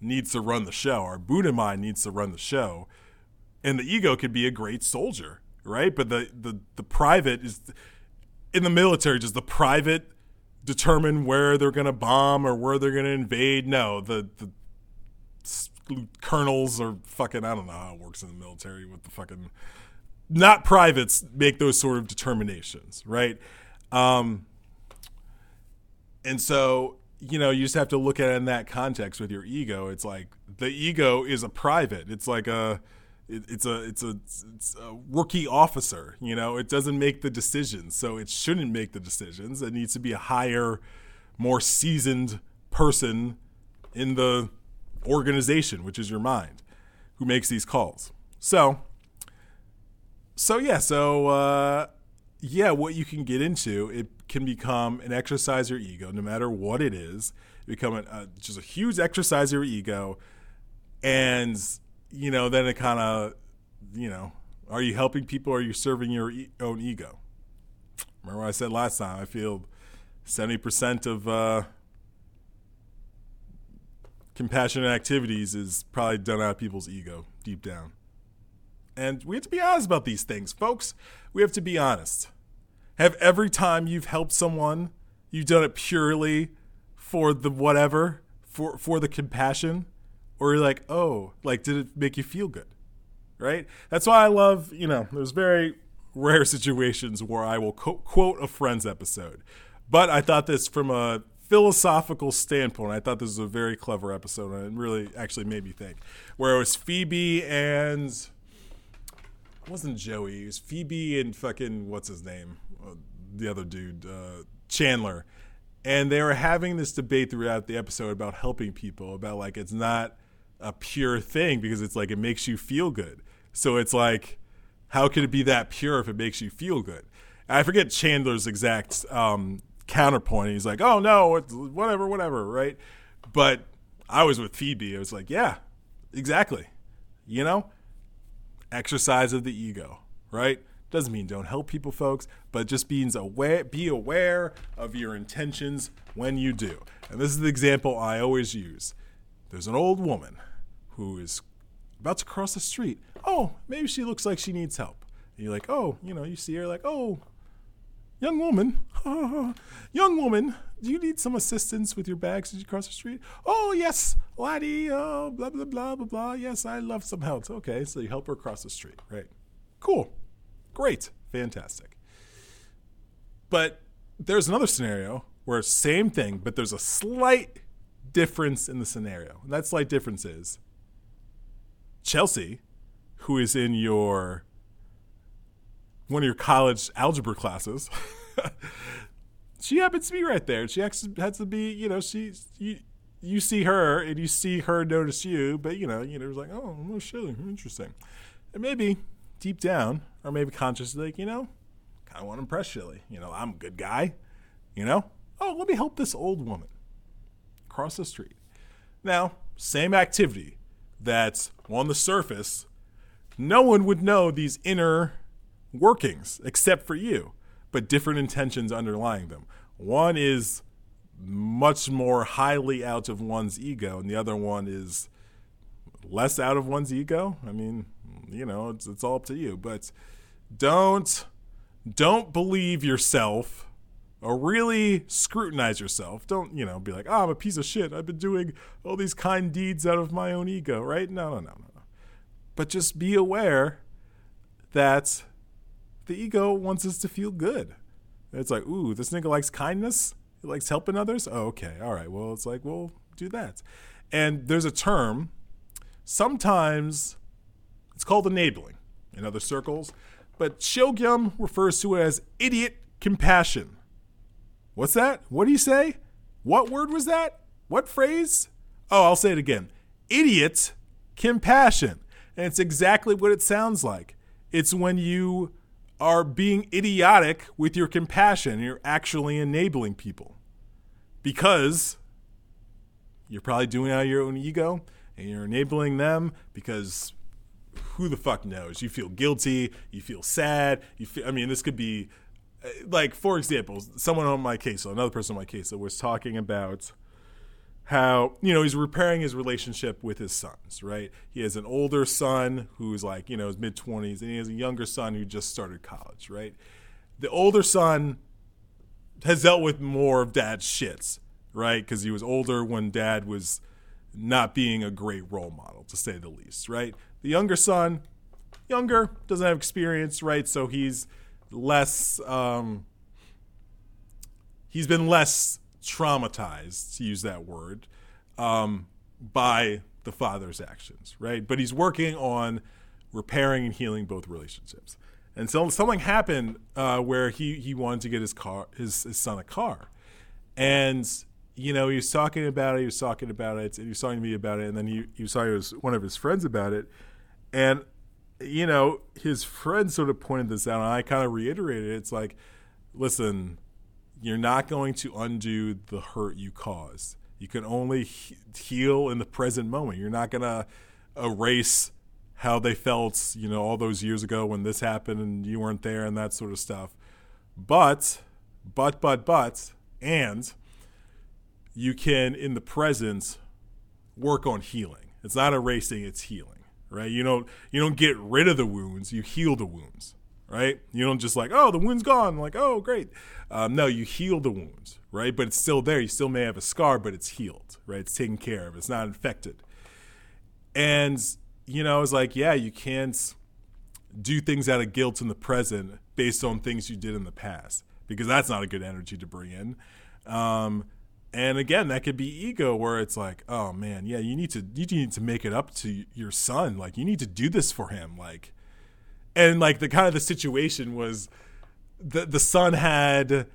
needs to run the show. Our Buddha mind needs to run the show. And the ego could be a great soldier, right? But the the, the private is in the military, does the private determine where they're going to bomb or where they're going to invade? No, the the colonels or fucking I don't know how it works in the military with the fucking not privates make those sort of determinations, right? Um, and so you know, you just have to look at it in that context with your ego. It's like the ego is a private. It's like a it, it's a it's a it's a rookie officer. You know, it doesn't make the decisions, so it shouldn't make the decisions. It needs to be a higher, more seasoned person in the organization, which is your mind, who makes these calls. So, so yeah, so uh, yeah, what you can get into, it can become an exercise your ego, no matter what it is. Become a, just a huge exercise your ego, and you know, then it kind of, you know, are you helping people? or Are you serving your e- own ego? Remember what I said last time? I feel seventy percent of uh, compassionate activities is probably done out of people's ego deep down. And we have to be honest about these things, folks. We have to be honest. Have every time you've helped someone, you've done it purely for the whatever, for for the compassion, or you're like, oh, like did it make you feel good? Right? That's why I love, you know, there's very rare situations where I will co- quote a Friends episode. But I thought this from a philosophical standpoint, I thought this was a very clever episode, and it really actually made me think. Where it was Phoebe and it wasn't Joey, it was Phoebe and fucking what's his name, the other dude, uh, Chandler, and they were having this debate throughout the episode about helping people, about like it's not a pure thing because it's like it makes you feel good. So it's like, how could it be that pure if it makes you feel good? I forget Chandler's exact um, counterpoint. He's like, oh no, whatever, whatever, right? But I was with Phoebe. I was like, yeah, exactly. You know, exercise of the ego, right? Doesn't mean don't help people, folks, but just means aware, be aware of your intentions when you do. And this is the example I always use. There's an old woman who is about to cross the street. Oh, maybe she looks like she needs help. And you're like, oh, you know, you see her like, oh, young woman, (laughs) young woman, do you need some assistance with your bags as you cross the street? Oh, yes, laddie, oh, blah, blah, blah, blah, blah. Yes, I love some help. Okay, so you help her cross the street, right? Cool. Great. Fantastic. But there's another scenario where same thing, but there's a slight difference in the scenario. And that slight difference is Chelsea, who is in your one of your college algebra classes, (laughs) she happens to be right there. She has to be, you know, she's you, you see her and you see her notice you, but you know, you know, it's like, oh, no shit, interesting. And maybe deep down, or maybe consciously, like, you know, kind of want to impress Shilly. You know, I'm a good guy. You know, oh, let me help this old woman across the street. Now, same activity that's on the surface, no one would know these inner workings except for you, but different intentions underlying them. One is much more highly out of one's ego, and the other one is less out of one's ego. I mean, you know, it's, it's all up to you, but don't don't believe yourself or really scrutinize yourself. Don't, you know, be like, oh, I'm a piece of shit. I've been doing all these kind deeds out of my own ego, right? No, no, no, no, no. But just be aware that the ego wants us to feel good. It's like, ooh, this nigga likes kindness. He likes helping others. Oh, okay. All right. Well, it's like, well, do that. And there's a term, sometimes it's called enabling in other circles, but Chogyam refers to it as idiot compassion. What's that? What do you say? What word was that? What phrase? Oh, I'll say it again. Idiot compassion. And it's exactly what it sounds like. It's when you are being idiotic with your compassion. You're actually enabling people because you're probably doing it out of your own ego and you're enabling them because who the fuck knows? You feel guilty, you feel sad, you feel I mean this could be uh, like for example, someone on my case, so another person on my case that was talking about how you know he's repairing his relationship with his sons right? He has an older son who's like you know his mid 20s and he has a younger son who just started college right? The older son has dealt with more of dad's shits right? Because he was older when dad was not being a great role model to say the least right? The younger son younger doesn't have experience right? So he's less um, he's been less traumatized, to use that word, um, by the father's actions, right? But he's working on repairing and healing both relationships. And so something happened uh, where he he wanted to get his car his, his son a car, and you know he was talking about it. He was talking about it. And he was talking to me about it, and then he he was talking to one of his friends about it, and you know his friend sort of pointed this out, and I kind of reiterated. It. It's like, listen, you're not going to undo the hurt you caused. You can only he- heal in the present moment. You're not going to erase how they felt, you know, all those years ago when this happened and you weren't there and that sort of stuff. But, but, but, but, and you can, in the present, work on healing. It's not erasing, it's healing, right? You don't, you don't get rid of the wounds, you heal the wounds right? You don't just like, oh, the wound's gone. Like, oh, great. Um, no, you heal the wounds, right? But it's still there. You still may have a scar, but it's healed, right? It's taken care of. It's not infected. And, you know, I was like, yeah, you can't do things out of guilt in the present based on things you did in the past because that's not a good energy to bring in. Um, and again, that could be ego where it's like, oh man, yeah, you need to you need to make it up to your son. Like you need to do this for him. Like and like the kind of the situation was the the son had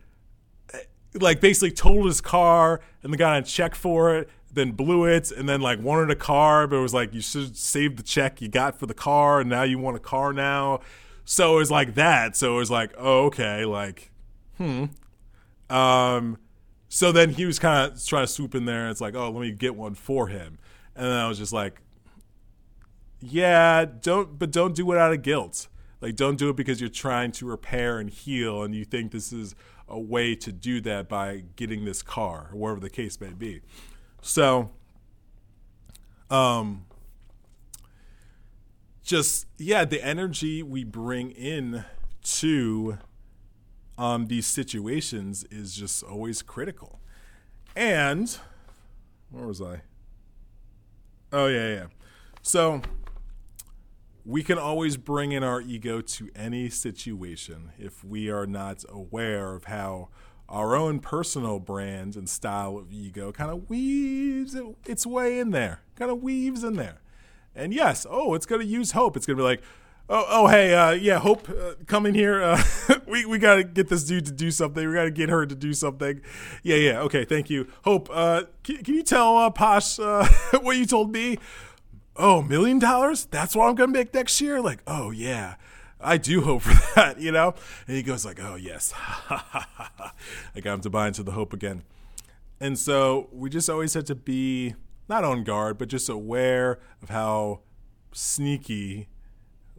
like basically totaled his car and the guy on check for it then blew it and then like wanted a car but it was like you should save the check you got for the car and now you want a car now. So it was like that. So it was like oh okay like hmm. Um so then he was kind of trying to swoop in there. It's like oh let me get one for him. And then i was just like yeah, don't but don't do it out of guilt. Like don't do it because you're trying to repair and heal and you think this is a way to do that by getting this car or whatever the case may be. So um just yeah, the energy we bring in to um these situations is just always critical. And where was I? Oh yeah, yeah. So we can always bring in our ego to any situation if we are not aware of how our own personal brand and style of ego kind of weaves its way in there, kind of weaves in there. And yes, oh, it's going to use hope. It's going to be like, oh, oh, hey, uh, yeah, Hope, uh, come in here. Uh, (laughs) we we gotta get this dude to do something. We gotta get her to do something. Yeah, yeah, okay, thank you. Hope, uh, can, can you tell uh, Posh uh, (laughs) what you told me? Oh, million dollars? That's what I'm gonna make next year? Like, oh yeah. I do hope for (laughs) that, you know? And he goes like, oh yes. (laughs) I got him to buy into the hope again. And so we just always had to be not on guard, but just aware of how sneaky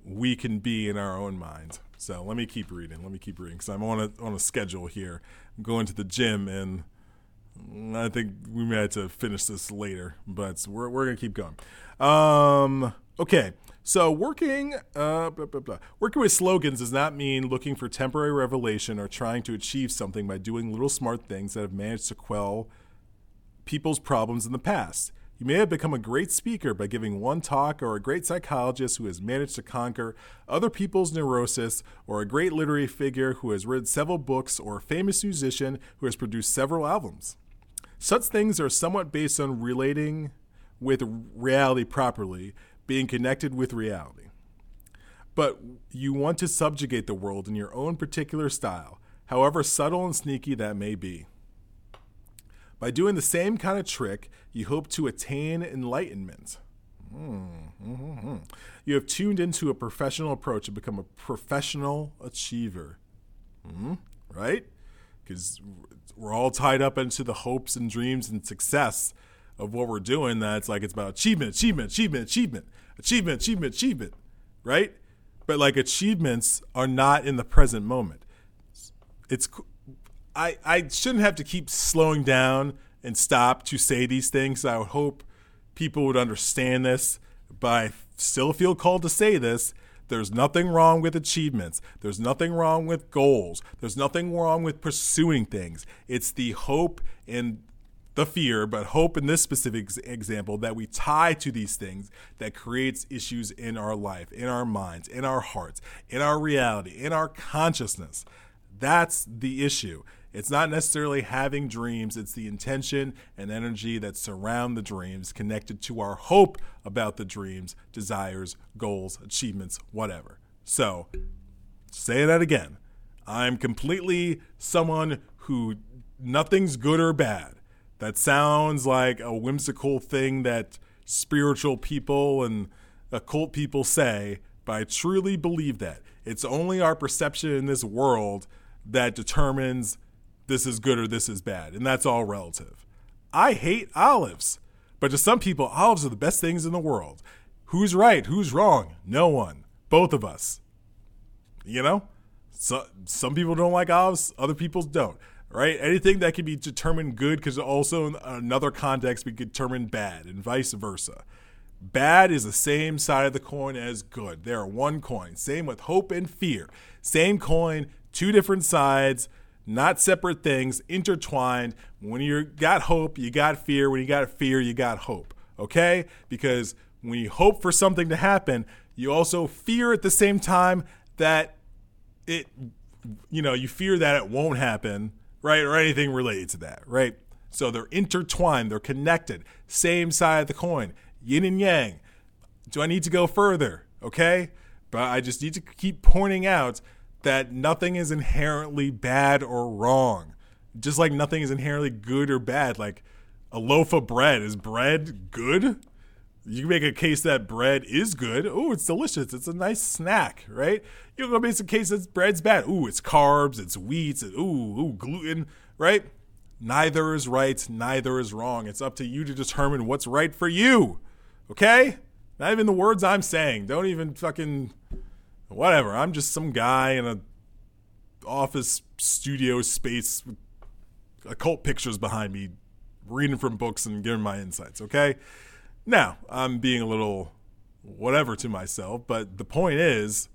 we can be in our own minds. So let me keep reading. Let me keep reading because I'm on a on a schedule here. I'm going to the gym, and I think we may have to finish this later, but we're we're gonna keep going. Um, okay. So working, uh, blah, blah, blah. working with slogans does not mean looking for temporary revelation or trying to achieve something by doing little smart things that have managed to quell people's problems in the past. You may have become a great speaker by giving one talk, or a great psychologist who has managed to conquer other people's neurosis, or a great literary figure who has read several books, or a famous musician who has produced several albums. Such things are somewhat based on relating with reality properly, being connected with reality. But you want to subjugate the world in your own particular style, however subtle and sneaky that may be. By doing the same kind of trick, you hope to attain enlightenment. Mm-hmm. You have tuned into a professional approach and become a professional achiever. Mm-hmm. Right? Because we're all tied up into the hopes and dreams and success of what we're doing. That's like it's about achievement, achievement, achievement, achievement, achievement, achievement, achievement. Right? But like achievements are not in the present moment. It's I, I shouldn't have to keep slowing down and stop to say these things. I would hope people would understand this, but I still feel called to say this. There's nothing wrong with achievements. There's nothing wrong with goals. There's nothing wrong with pursuing things. It's the hope and the fear, but hope in this specific example that we tie to these things that creates issues in our life, in our minds, in our hearts, in our reality, in our consciousness. That's the issue. It's not necessarily having dreams, it's the intention and energy that surround the dreams connected to our hope about the dreams, desires, goals, achievements, whatever. So, say that again. I'm completely someone who nothing's good or bad. That sounds like a whimsical thing that spiritual people and occult people say, but I truly believe that. It's only our perception in this world that determines this is good or this is bad, and that's all relative. I hate olives, but to some people, olives are the best things in the world. Who's right? Who's wrong? No one. Both of us. You know? So, some people don't like olives, other people don't. Right? Anything that can be determined good could also, in another context, be determined bad, and vice versa. Bad is the same side of the coin as good. They are one coin. Same with hope and fear. Same coin, two different sides not separate things, intertwined. When you got hope, you got fear. When you got fear, you got hope. Okay? Because when you hope for something to happen, you also fear at the same time that it, you know, you fear that it won't happen, right? Or anything related to that, right? So they're intertwined, they're connected, same side of the coin, yin and yang. Do I need to go further? Okay? But I just need to keep pointing out that nothing is inherently bad or wrong. Just like nothing is inherently good or bad. Like a loaf of bread, is bread good? You can make a case that bread is good. Oh, it's delicious. It's a nice snack, right? You can make a case that bread's bad. Ooh, it's carbs, it's wheat, it's, ooh, ooh, gluten, right? Neither is right, neither is wrong. It's up to you to determine what's right for you. Okay? Not even the words I'm saying. Don't even fucking whatever. I'm just some guy in a office studio space with occult pictures behind me, reading from books and giving my insights. Okay. Now I'm being a little whatever to myself, but the point is,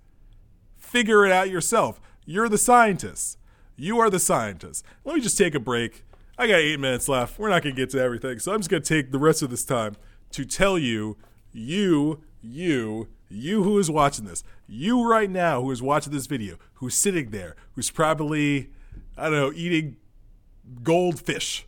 figure it out yourself. You're the scientist. You are the scientist. Let me just take a break. I got eight minutes left. We're not going to get to everything. So I'm just going to take the rest of this time to tell you, you, you, you who is watching this, you right now who is watching this video, who's sitting there, who's probably, I don't know, eating goldfish,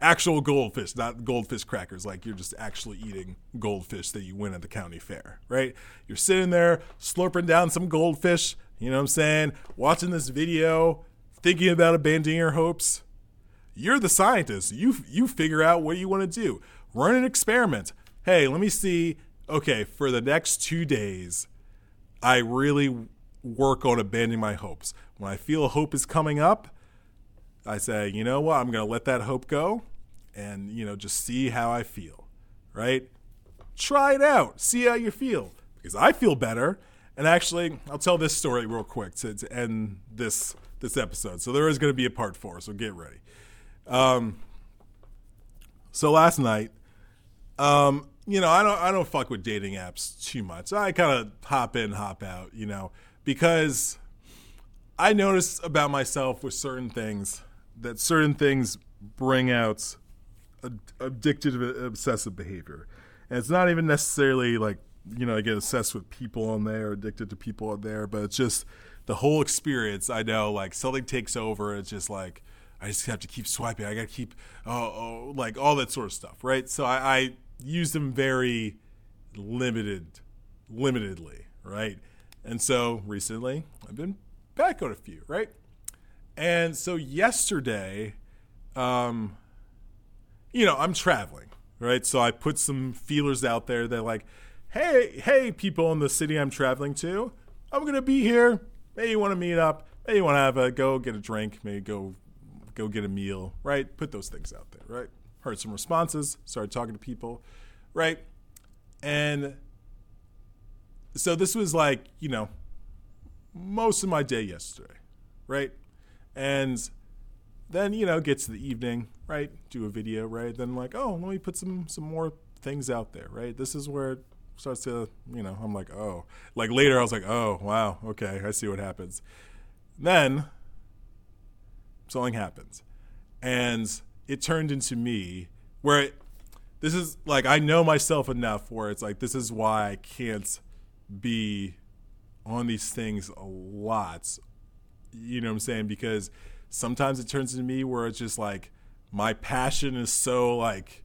actual goldfish, not goldfish crackers. Like you're just actually eating goldfish that you win at the county fair, right? You're sitting there slurping down some goldfish, you know what I'm saying? Watching this video, thinking about abandoning your hopes. You're the scientist. You you figure out what you want to do. Run an experiment. Hey, let me see. Okay, for the next two days, I really work on abandoning my hopes. When I feel hope is coming up, I say, you know what, I'm going to let that hope go and, you know, just see how I feel, right? Try it out, see how you feel. Because I feel better. And actually, I'll tell this story real quick to, to end this this episode. So there is going to be a part four, so get ready. Um, so last night, um, you know, I don't I don't fuck with dating apps too much. I kind of hop in, hop out, you know, because I notice about myself with certain things that certain things bring out addictive, obsessive behavior. And it's not even necessarily like, you know, I get obsessed with people on there, addicted to people on there, but it's just the whole experience. I know, like, something takes over. It's just like, I just have to keep swiping. I got to keep, oh, oh, like all that sort of stuff, right? So I, I use them very limited, limitedly, right? And so recently, I've been back on a few, right? And so yesterday, um, you know, I'm traveling, right? So I put some feelers out there that like, hey, hey, people in the city I'm traveling to, I'm gonna be here. Maybe you want to meet up. Maybe you want to have a go get a drink. Maybe go go get a meal, right? Put those things out there, right? Heard some responses. Started talking to people, right? And so this was like, you know, most of my day yesterday, right? And then, you know, get to the evening, right? Do a video, right? Then like, oh, let me put some some more things out there, right? This is where it starts to, you know, I'm like, oh. Like later I was like, oh, wow, okay, I see what happens. Then something happens. And it turned into me where it, this is like I know myself enough where it's like this is why I can't be on these things a lot. You know what I'm saying? Because sometimes it turns into me where it's just like my passion is so like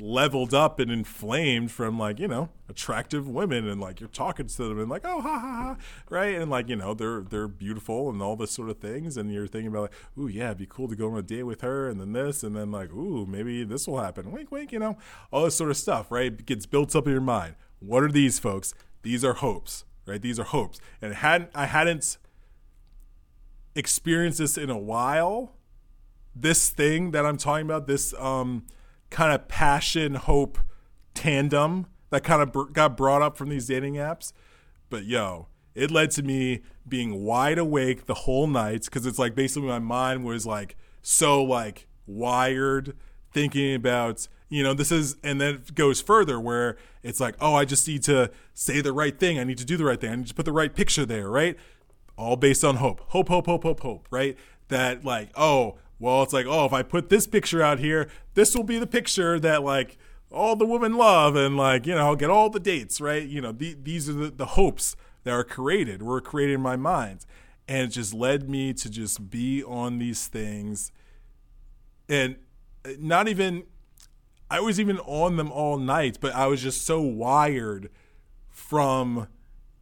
leveled up and inflamed from like you know attractive women and like you're talking to them and like oh ha ha ha right? And like you know they're they're beautiful and all this sort of things. And you're thinking about like ooh yeah it'd be cool to go on a date with her and then this and then like ooh maybe this will happen. Wink wink you know? All this sort of stuff right? It gets built up in your mind. What are these folks? These are hopes right? These are hopes. And hadn't I hadn't experienced this in a while this thing that I'm talking about this um kind of passion hope tandem that kind of br- got brought up from these dating apps. But yo, it led to me being wide awake the whole night because it's like basically my mind was like so like wired thinking about you know this is and then it goes further where it's like oh i just need to say the right thing. I need to do the right thing. I need to put the right picture there right all based on hope hope hope hope hope hope right that like oh well, it's like, oh, if I put this picture out here, this will be the picture that like all the women love, and like you know, I'll get all the dates, right? You know, the, these are the, the hopes that are created, were created in my mind, and it just led me to just be on these things, and uh, not even. I was even on them all night, but I was just so wired from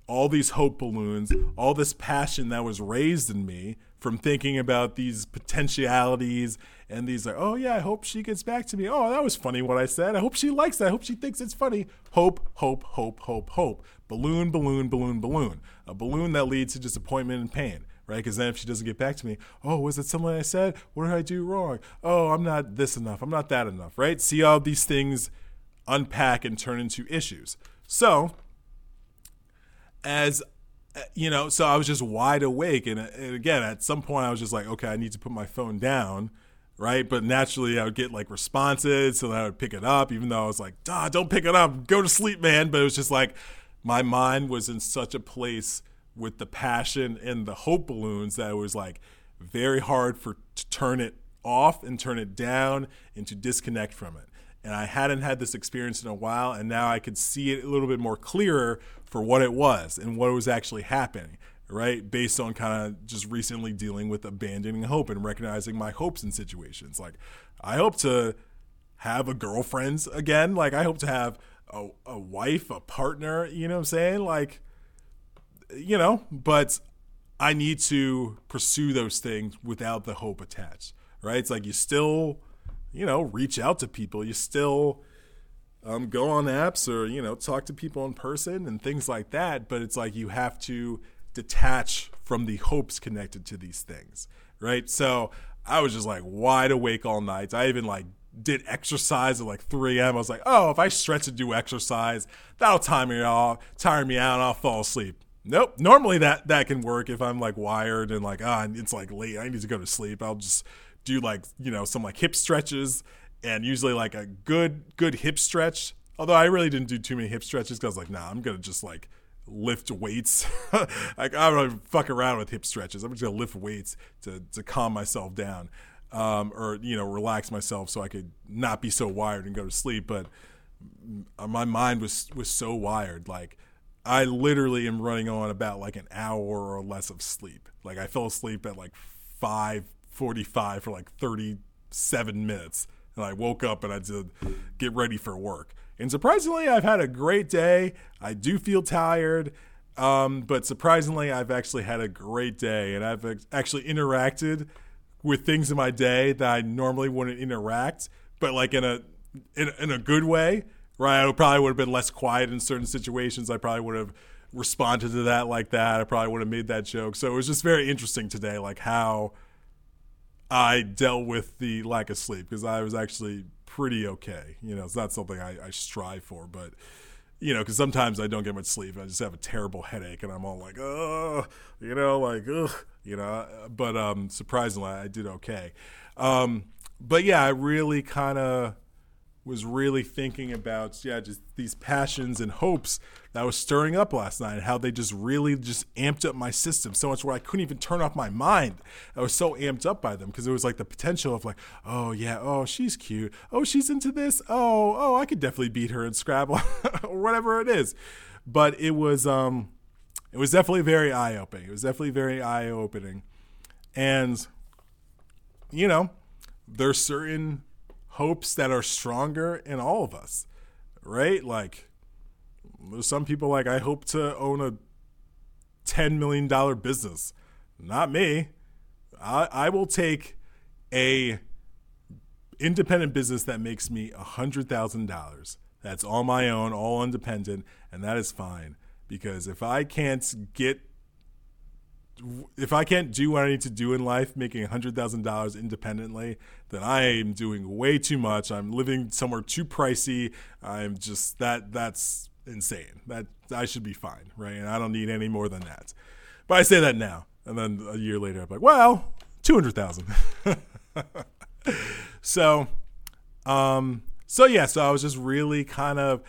all these hope balloons, all this passion that was raised in me from thinking about these potentialities and these like, oh yeah, I hope she gets back to me. Oh, that was funny what I said. I hope she likes that. I hope she thinks it's funny. Hope, hope, hope, hope, hope. Balloon, balloon, balloon, balloon. A balloon that leads to disappointment and pain, right? Because then if she doesn't get back to me, oh, was it something I said? What did I do wrong? Oh, I'm not this enough. I'm not that enough, right? See all these things unpack and turn into issues. So, as uh, you know, so I was just wide awake. And, uh, and, again, at some point, I was just like, okay, I need to put my phone down, right? But naturally, I would get like responses, so I would pick it up, even though I was like, "Duh, don't pick it up, go to sleep, man." But it was just like my mind was in such a place with the passion and the hope balloons that it was like very hard for to turn it off and turn it down and to disconnect from it and I hadn't had this experience in a while, and now I could see it a little bit more clearer for what it was and what was actually happening, right? Based on kind of just recently dealing with abandoning hope and recognizing my hopes in situations. Like, I hope to have a girlfriend again. Like I hope to have a, a wife, a partner, you know what I'm saying? Like, you know, but I need to pursue those things without the hope attached, right? It's like you still, you know, reach out to people. You still um, go on apps or, you know, talk to people in person and things like that. But it's like you have to detach from the hopes connected to these things, right? So I was just like wide awake all night. I even like did exercise at like 3 a.m. I was like, oh, if I stretch and do exercise, that'll tire me off, tire me out, and I'll fall asleep. Nope. Normally that that can work if I'm like wired and like ah, it's like late. I need to go to sleep. I'll just do like you know some like hip stretches and usually like a good good hip stretch. Although I really didn't do too many hip stretches because I was like nah, I'm gonna just like lift weights. (laughs) like I don't fuck around with hip stretches. I'm just gonna lift weights to to calm myself down um, or you know relax myself so I could not be so wired and go to sleep. But my mind was was so wired, like I literally am running on about like an hour or less of sleep. Like I fell asleep at like five forty five for like thirty seven minutes, and I woke up and I did get ready for work. And surprisingly, I've had a great day. I do feel tired. Um, but surprisingly, I've actually had a great day, and I've actually interacted with things in my day that I normally wouldn't interact, but like in a in, in a good way, right? I probably would have been less quiet in certain situations. I probably would have responded to that like that. I probably would have made that joke. So it was just very interesting today, like how I dealt with the lack of sleep because I was actually pretty okay. You know, it's not something I, I strive for, but you know, because sometimes I don't get much sleep. I just have a terrible headache, and I'm all like, oh, you know, like, ugh, you know. But um, surprisingly, I did okay. Um, but yeah, I really kind of was really thinking about yeah just these passions and hopes that was stirring up last night and how they just really just amped up my system so much where I couldn't even turn off my mind. I was so amped up by them because it was like the potential of like, oh yeah, oh she's cute, oh she's into this, oh oh I could definitely beat her in Scrabble (laughs) or whatever it is. But it was um it was definitely very eye opening. It was definitely very eye opening. And you know, there's certain hopes that are stronger in all of us, right? Like, there's some people like, I hope to own a $10 million business. Not me. I, I will take a independent business that makes me $100,000. That's all my own, all independent, and that is fine. Because if I can't get if I can't do what I need to do in life, making hundred thousand dollars independently, then I am doing way too much. I'm living somewhere too pricey. I'm just that that's insane. That I should be fine, right? And I don't need any more than that. But I say that now, and then a year later, I'm like, well, two hundred thousand. (laughs) so, um, so yeah, so I was just really kind of.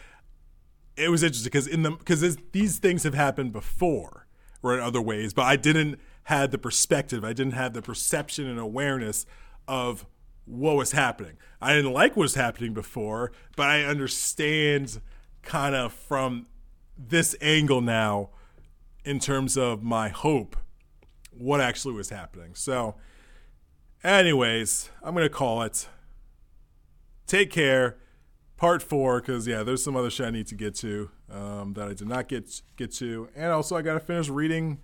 It was interesting because in the because these things have happened before or in other ways, but I didn't have the perspective. I didn't have the perception and awareness of what was happening. I didn't like what was happening before, but I understand kind of from this angle now in terms of my hope what actually was happening. So, anyways, I'm going to call it. Take care part four because yeah, there's some other shit I need to get to um, that I did not get get to, and also I got to finish reading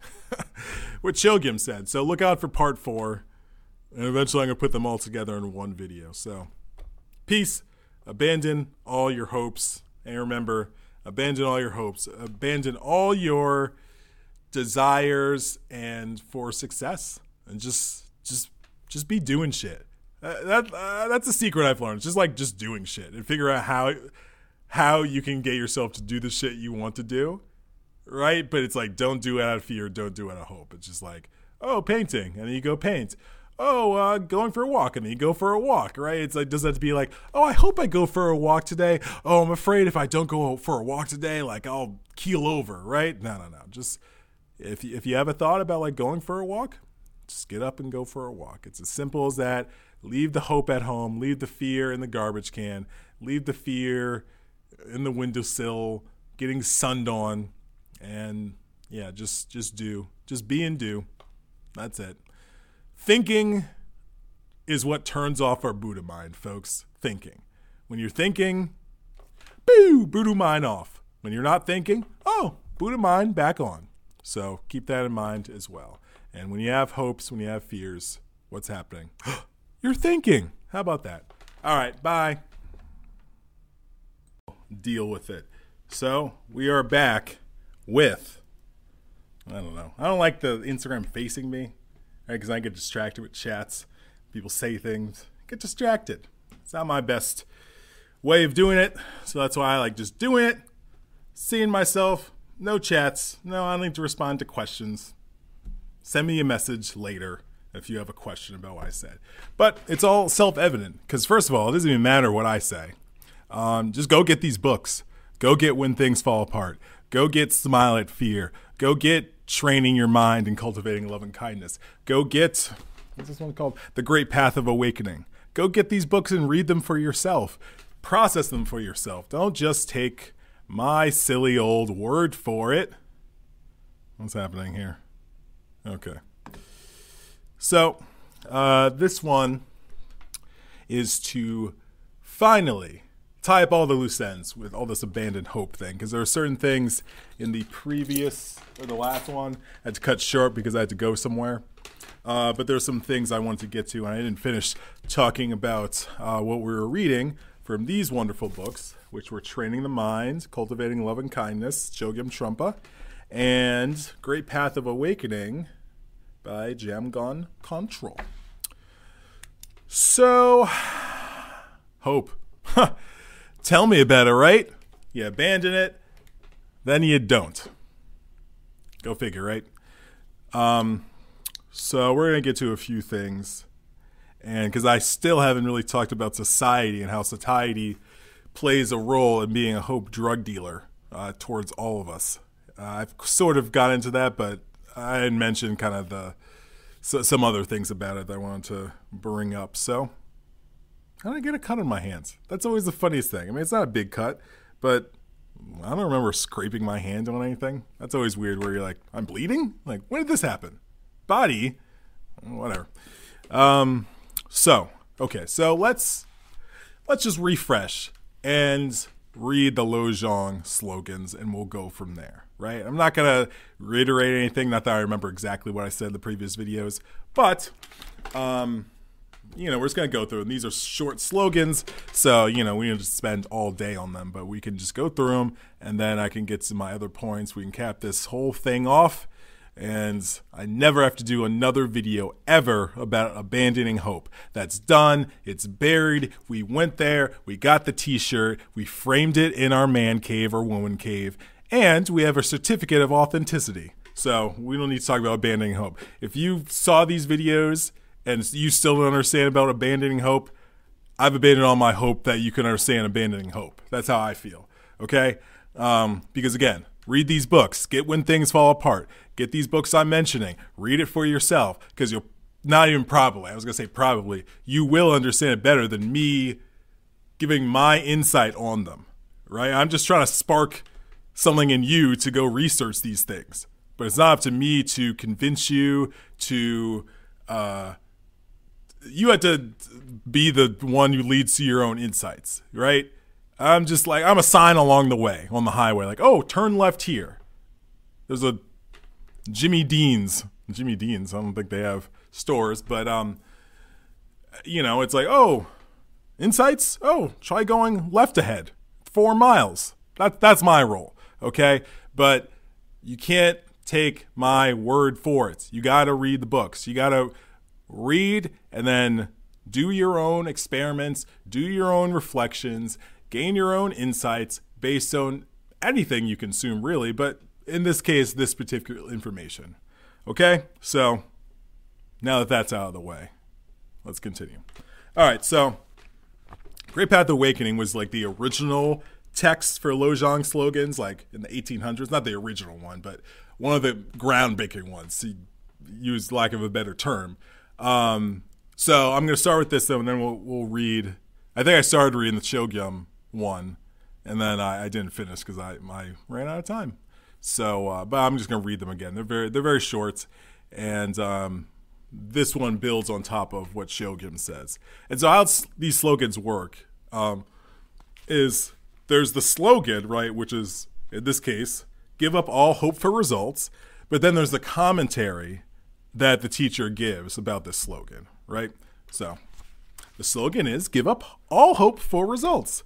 (laughs) what Chogyam said. So look out for part four, and eventually I'm gonna put them all together in one video. So peace. Abandon all your hopes, and remember, abandon all your hopes, abandon all your desires, and for success, and just just just be doing shit. Uh, that uh, that's a secret I've learned. It's just like just doing shit and figure out how how you can get yourself to do the shit you want to do, right? But it's like don't do it out of fear, don't do it out of hope. It's just like oh painting, and then you go paint. Oh, uh, going for a walk, and then you go for a walk, right? It's like does that be like oh I hope I go for a walk today. Oh I'm afraid if I don't go for a walk today, like I'll keel over, right? No no no, just if if you have a thought about like going for a walk, just get up and go for a walk. It's as simple as that Leave the hope at home. Leave the fear in the garbage can. Leave the fear in the windowsill, getting sunned on, and yeah, just just do, just be and do. That's it. Thinking is what turns off our Buddha mind, folks. Thinking. When you're thinking, boo, Buddha mind off. When you're not thinking, oh, Buddha mind back on. So keep that in mind as well. And when you have hopes, when you have fears, what's happening? (gasps) (gasps) you're thinking. How about that? All right, bye. Deal with it. So we are back with. I don't know. I don't like the Instagram facing me, right? Because I get distracted with chats. People say things, get distracted. It's not my best way of doing it, so that's why I like just doing it, seeing myself. No chats. No, I don't need to respond to questions. Send me a message later if you have a question about what I said. But it's all self evident because, first of all, it doesn't even matter what I say. Um, just go get these books. Go get When Things Fall Apart. Go get Smile at Fear. Go get Training Your Mind and Cultivating Love and Kindness. Go get, what's this one called? The Great Path of Awakening. Go get these books and read them for yourself. Process them for yourself. Don't just take my silly old word for it. What's happening here? Okay. So, uh, this one is to finally tie up all the loose ends with all this abandoned hope thing because there are certain things in the previous or the last one I had to cut short because I had to go somewhere. Uh, but there's some things I wanted to get to, and I didn't finish talking about uh, what we were reading from these wonderful books, which were Training the Mind, Cultivating Love and Kindness, Chogyam Trungpa, and Great Path of Awakening by Jamgon Kongtrul. So, hope. (laughs) Tell me about it, right? You abandon it, then you don't. Go figure, right? Um, so we're gonna get to a few things, and because I still haven't really talked about society and how society plays a role in being a hope drug dealer uh, towards all of us. Uh, I've sort of got into that, but I had mentioned kind of the so, some other things about it that I wanted to bring up. So how did I get a cut on my hands? That's always the funniest thing. I mean, it's not a big cut, but I don't remember scraping my hand on anything. That's always weird where you're like, I'm bleeding? Like, when did this happen? Body? Whatever. Um, so, okay, so let's let's just refresh and read the Lojong slogans and we'll go from there, right? I'm not going to reiterate anything, not that I remember exactly what I said in the previous videos, but um you know, we're just going to go through. And these are short slogans. So, you know, we don't just spend all day on them, but we can just go through them. And then I can get to my other points. We can cap this whole thing off. And I never have to do another video ever about abandoning hope. That's done. It's buried. We went there. We got the t shirt. We framed it in our man cave or woman cave. And we have a certificate of authenticity. So we don't need to talk about abandoning hope. If you saw these videos and you still don't understand about abandoning hope, I've abandoned all my hope that you can understand abandoning hope. That's how I feel. Okay? Um, because again, read these books, get when things fall apart, get these books I'm mentioning, read it for yourself, because you'll not even probably, I was going to say probably, you will understand it better than me giving my insight on them, right? I'm just trying to spark something in you to go research these things. But it's not up to me to convince you to uh, you had to be the one who leads to your own insights, right? I'm just like I'm a sign along the way on the highway, like, oh, turn left here. There's a Jimmy Dean's. Jimmy Dean's. I don't think they have stores, but um, you know, it's like, oh, insights. Oh, try going left ahead, four miles. That that's my role, okay? But you can't take my word for it. You got to read the books. You got to read and then do your own experiments, do your own reflections, gain your own insights based on anything you consume, really, but in this case, this particular information. Okay, so now that that's out of the way, let's continue. All right, so Great Path Awakening was like the original text for Lojong slogans, like in the 1800s. Not the original one, but one of the groundbreaking ones, to use lack of a better term. Um, so I'm going to start with this though, and then we'll we'll read. I think I started reading the Chogyam one, and then I, I didn't finish because I I ran out of time. So, uh, but I'm just going to read them again. They're very they're very short, and um, this one builds on top of what Chogyam says. And so how these slogans work um, is there's the slogan, right, which is in this case, give up all hope for results. But then there's the commentary that the teacher gives about this slogan, right? So the slogan is give up all hope for results.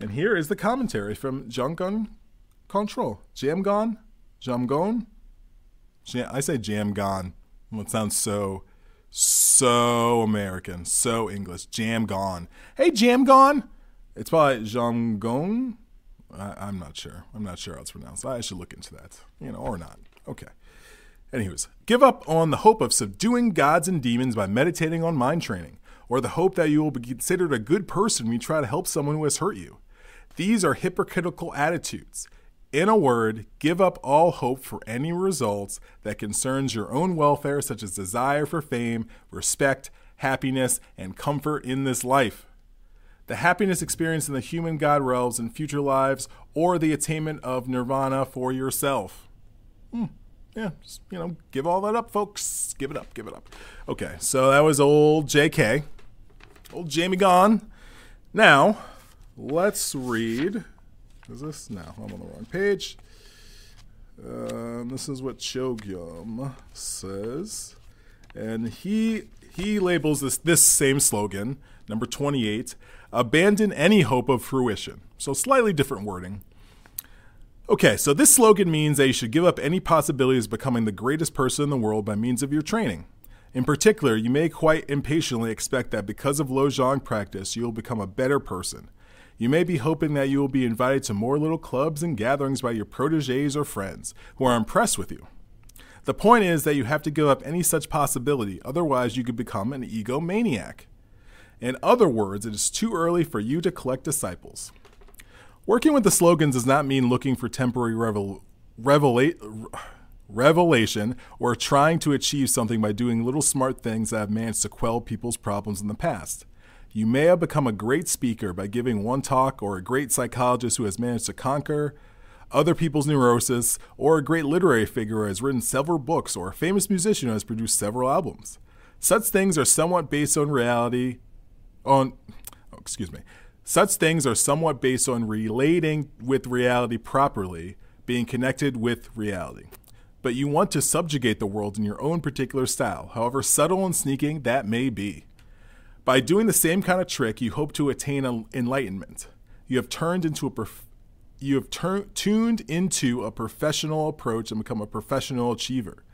And here is the commentary from Jamgon Kongtrul. Jamgon? Jamgon? Jam, I say Jamgon. It sounds so, so American, so English. Jamgon. Hey, Jamgon! It's probably Jamgon. I, am not sure. I'm not sure how it's pronounced. I should look into that, you know, or not. Okay. Anyways, give up on the hope of subduing gods and demons by meditating on mind training, or the hope that you will be considered a good person when you try to help someone who has hurt you. These are hypocritical attitudes. In a word, give up all hope for any results that concerns your own welfare, such as desire for fame, respect, happiness, and comfort in this life the happiness experienced in the human God realms in future lives, or the attainment of nirvana for yourself. Hmm. Yeah, just, you know, give all that up, folks. Give it up, give it up. Okay, so that was old JK, old Jamie gone. Now, let's read. Is this? No, I'm on the wrong page. Um, this is what Chogyam says, and he he labels this this same slogan, number 28, abandon any hope of fruition. So, slightly different wording. Okay, so this slogan means that you should give up any possibilities of becoming the greatest person in the world by means of your training. In particular, you may quite impatiently expect that because of Lojong practice, you will become a better person. You may be hoping that you will be invited to more little clubs and gatherings by your proteges or friends who are impressed with you. The point is that you have to give up any such possibility, otherwise, you could become an egomaniac. In other words, it is too early for you to collect disciples. Working with the slogans does not mean looking for temporary revel- revelate, revelation or trying to achieve something by doing little smart things that have managed to quell people's problems in the past. You may have become a great speaker by giving one talk, or a great psychologist who has managed to conquer other people's neurosis, or a great literary figure who has written several books, or a famous musician who has produced several albums. Such things are somewhat based on reality, on oh, excuse me. Such things are somewhat based on relating with reality properly, being connected with reality. But you want to subjugate the world in your own particular style, however subtle and sneaking that may be. By doing the same kind of trick, you hope to attain enlightenment. You have turned into a prof- you have tur- tuned into a professional approach and become a professional achiever.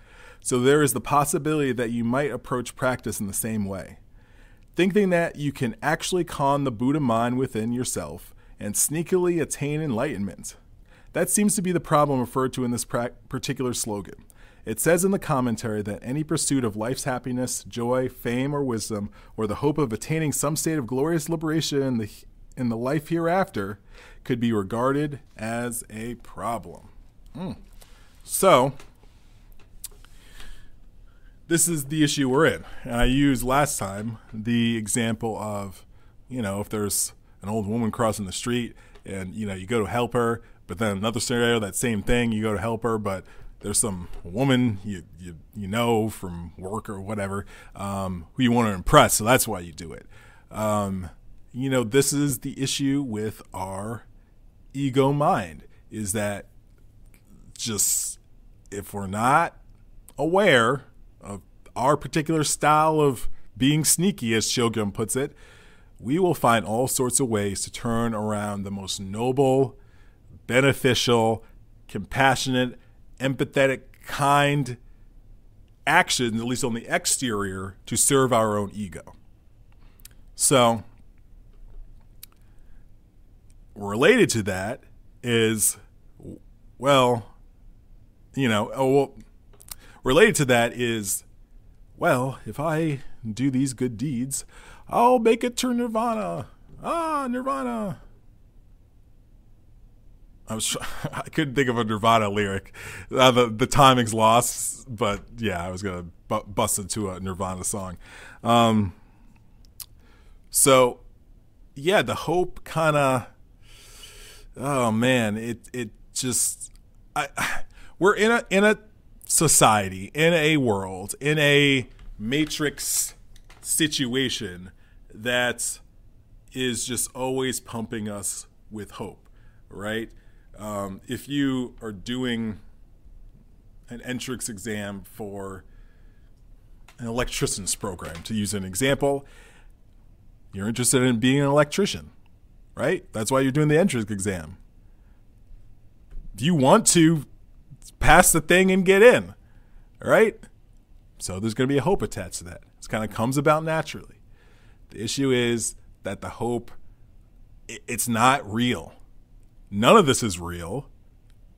So there is the possibility that you might approach practice in the same way thinking that you can actually con the Buddha mind within yourself and sneakily attain enlightenment. That seems to be the problem referred to in this particular slogan. It says in the commentary that any pursuit of life's happiness, joy, fame, or wisdom, or the hope of attaining some state of glorious liberation in the, in the life hereafter, could be regarded as a problem. Mm. So, this is the issue we're in. And I used last time the example of, you know, if there's an old woman crossing the street and, you know, you go to help her, but then another scenario, that same thing, you go to help her, but there's some woman you, you, you know from work or whatever um, who you want to impress. So that's why you do it. Um, you know, this is the issue with our ego mind is that just if we're not aware our particular style of being sneaky, as Chogyam puts it, we will find all sorts of ways to turn around the most noble, beneficial, compassionate, empathetic, kind actions, at least on the exterior, to serve our own ego. So, related to that is, well, you know, oh, well, related to that is, well, if I do these good deeds, I'll make it to Nirvana. Ah, Nirvana. I was (laughs) I couldn't think of a Nirvana lyric. Uh, the the timing's lost, but yeah, I was gonna bu- bust into a Nirvana song. Um, so yeah, the hope kind of. Oh man, it it just I (sighs) we're in a in a society, in a world, in a matrix situation that is just always pumping us with hope, right? Um, if you are doing an entrance exam for an electrician's program, to use an example, you're interested in being an electrician, right? That's why you're doing the entrance exam. You want to pass the thing and get in, right? So there's going to be a hope attached to that. It kind of comes about naturally. The issue is that the hope it's not real. None of this is real,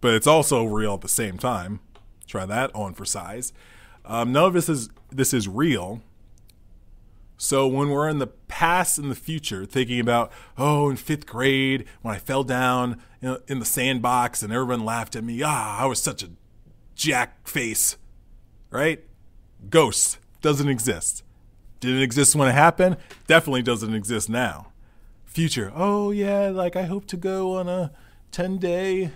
but it's also real at the same time. Try that on for size. Um, none of this is this is real. So when we're in the past and the future, thinking about oh, in fifth grade when I fell down in the sandbox and everyone laughed at me, ah, I was such a jack face, right? Ghost doesn't exist. Didn't exist when it happened. Definitely doesn't exist now. Future. Oh yeah, like I hope to go on a ten day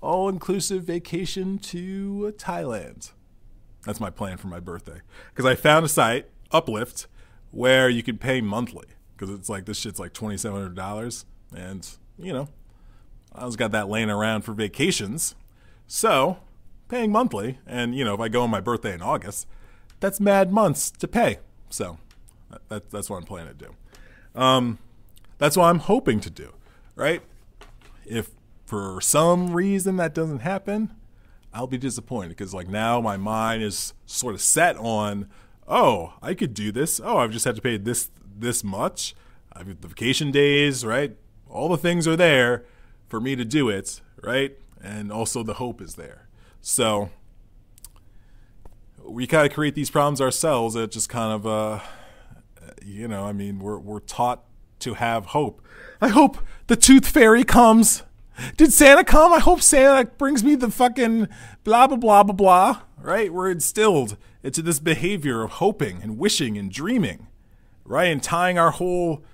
all inclusive vacation to Thailand. That's my plan for my birthday. Because I found a site, Uplift, where you can pay monthly. Because it's like this shit's like twenty seven hundred dollars, and you know, I was got that laying around for vacations, so paying monthly. And you know, if I go on my birthday in August, that's mad months to pay. So that, that's what I'm planning to do. Um, that's what I'm hoping to do, right? If for some reason that doesn't happen, I'll be disappointed because like now my mind is sort of set on, oh, I could do this. Oh, I've just had to pay this this much. I've got the vacation days, right? All the things are there for me to do it, right? And also the hope is there. So we kind of create these problems ourselves. It just kind of, uh, you know, I mean, we're we're taught to have hope. I hope the tooth fairy comes. Did Santa come? I hope Santa brings me the fucking blah blah blah blah blah. Right? We're instilled into this behavior of hoping and wishing and dreaming, right? And tying our whole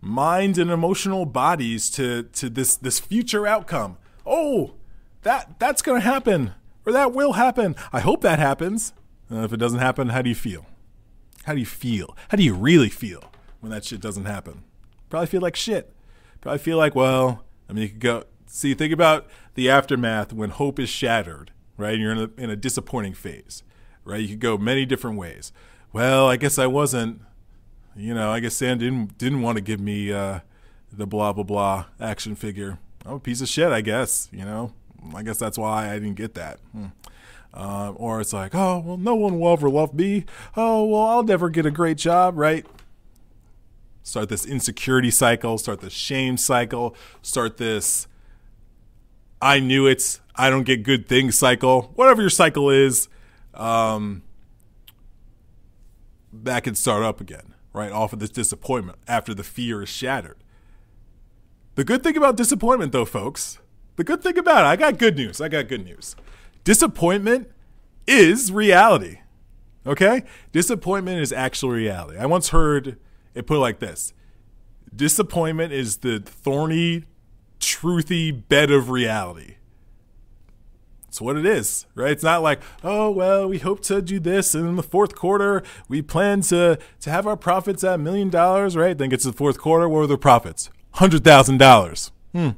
mind and emotional bodies to to this this future outcome. Oh, that that's gonna happen or that will happen. I hope that happens. Uh, if it doesn't happen, how do you feel? How do you feel? How do you really feel when that shit doesn't happen? Probably feel like shit. Probably feel like, well, I mean, you could go see, think about the aftermath when hope is shattered, right? And you're in a, in a disappointing phase, right? You could go many different ways. Well, I guess I wasn't, you know, I guess Sam didn't didn't want to give me uh, the blah blah blah action figure. I'm a piece of shit, I guess. You know, I guess that's why I didn't get that. Hmm. Uh, or it's like, oh, well, no one will ever love me. Oh, well, I'll never get a great job, right? Start this insecurity cycle, start this shame cycle, start this I knew it, I don't get good things cycle. Whatever your cycle is, um, that can start up again, right? Off of this disappointment after the fear is shattered. The good thing about disappointment, though, folks, the good thing about it, I got good news. I got good news disappointment is reality. Okay? Disappointment is actual reality. I once heard it put like this Disappointment is the thorny, truthy bed of reality. It's what it is, right? It's not like, oh well, we hope to do this, and in the fourth quarter we plan to to have our profits at a million dollars, right? Then gets to the fourth quarter, what are the profits? Hundred thousand dollars. Hmm.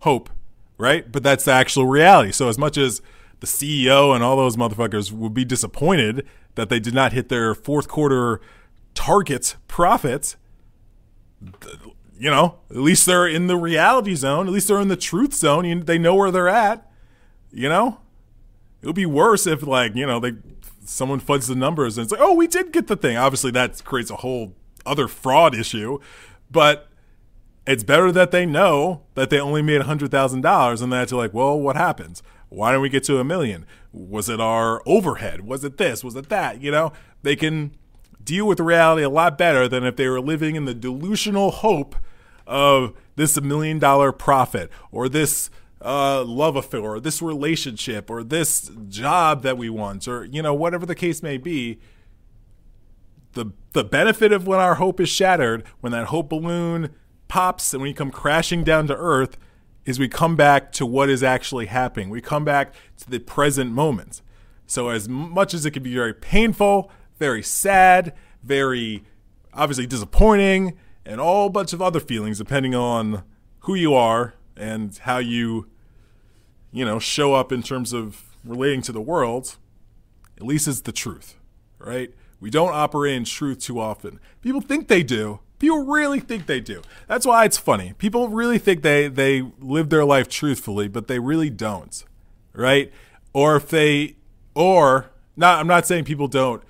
Hope, right? But that's the actual reality. So as much as the CEO and all those motherfuckers would be disappointed that they did not hit their fourth quarter target profits. You know, at least they're in the reality zone. At least they're in the truth zone. They know where they're at. You know, it would be worse if like you know they someone fudges the numbers and it's like, oh, we did get the thing. Obviously, that creates a whole other fraud issue, but it's better that they know that they only made $100,000 and that you're like, well, what happens? Why didn't we get to a million? Was it our overhead? Was it this? Was it that? You know, they can deal with reality a lot better than if they were living in the delusional hope of this million dollar profit or this uh, love affair or this relationship or this job that we want or, you know, whatever the case may be. The, the benefit of when our hope is shattered, when that hope balloon pops and we come crashing down to earth, is we come back to what is actually happening. We come back to the present moment. So, as much as it can be very painful, very sad, very obviously disappointing, and all bunch of other feelings depending on who you are and how you, you know, show up in terms of relating to the world. At least it's the truth, right? We don't operate in truth too often. People think they do. People really think they do. That's why it's funny. People really think they they live their life truthfully, but they really don't. Right? Or if they or not I'm not saying people don't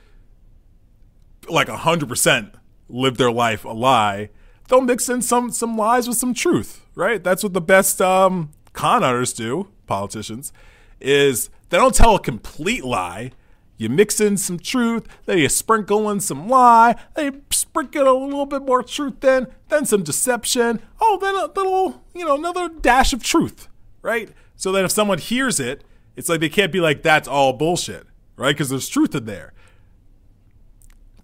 like 100% live their life a lie. They'll mix in some some lies with some truth, right? That's what the best um, con artists do, politicians, is they don't tell a complete lie you mix in some truth, then you sprinkle in some lie, then you sprinkle a little bit more truth in, then some deception. Oh, then a little, you know, another dash of truth, right? So that if someone hears it, it's like they can't be like, that's all bullshit, right? Because there's truth in there.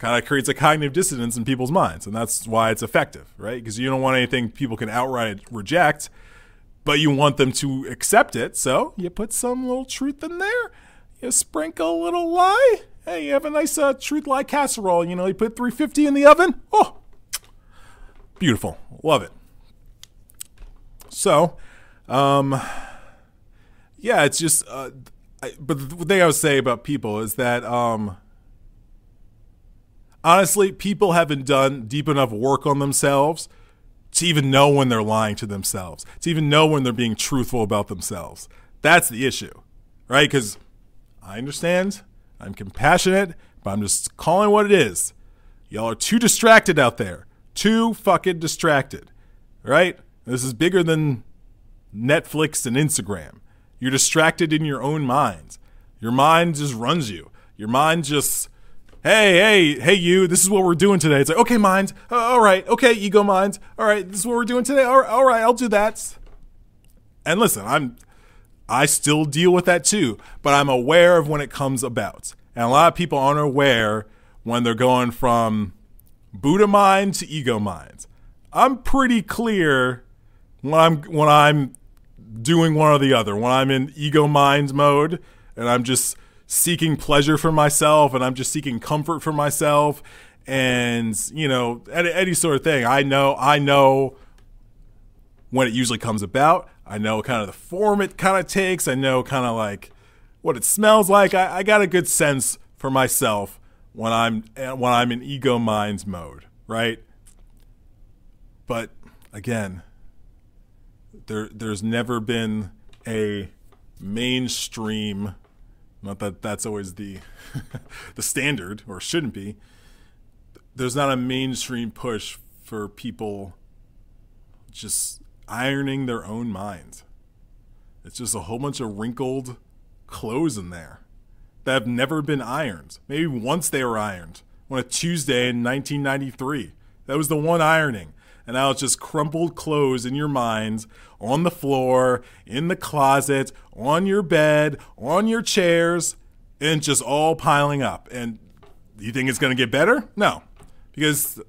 Kind of creates a cognitive dissonance in people's minds, and that's why it's effective, right? Because you don't want anything people can outright reject, but you want them to accept it. So you put some little truth in there you sprinkle a little lie. Hey, you have a nice uh, truth lie casserole. You know, you put 350 in the oven. Oh, beautiful. Love it. So, um, yeah, it's just, uh, I, but the thing I would say about people is that, um, honestly, people haven't done deep enough work on themselves to even know when they're lying to themselves, to even know when they're being truthful about themselves. That's the issue, right? Because I understand. I'm compassionate, but I'm just calling what it is. Y'all are too distracted out there. Too fucking distracted. Right? This is bigger than Netflix and Instagram. You're distracted in your own mind. Your mind just runs you. Your mind just, hey, hey, hey, you, this is what we're doing today. It's like, okay, mind. Uh, all right. Okay, ego mind. All right, this is what we're doing today. All right, all right, I'll do that. And listen, I'm I still deal with that too, but I'm aware of when it comes about. And a lot of people aren't aware when they're going from Buddha mind to ego mind. I'm pretty clear when I'm when I'm doing one or the other. When I'm in ego mind mode and I'm just seeking pleasure for myself and I'm just seeking comfort for myself and you know any, sort of thing. I know I know when it usually comes about. I know kind of the form it kind of takes. I know kind of like what it smells like. I, I, got a good sense for myself when I'm when I'm in ego minds mode, right? But again, there there's never been a mainstream. Not that that's always the (laughs) the standard, or shouldn't be. There's not a mainstream push for people just ironing their own minds. It's just a whole bunch of wrinkled clothes in there that have never been ironed. Maybe once they were ironed on a Tuesday in 1993. That was the one ironing. And now it's just crumpled clothes in your mind, on the floor, in the closet, on your bed, on your chairs, and just all piling up. And you think it's going to get better? No. Because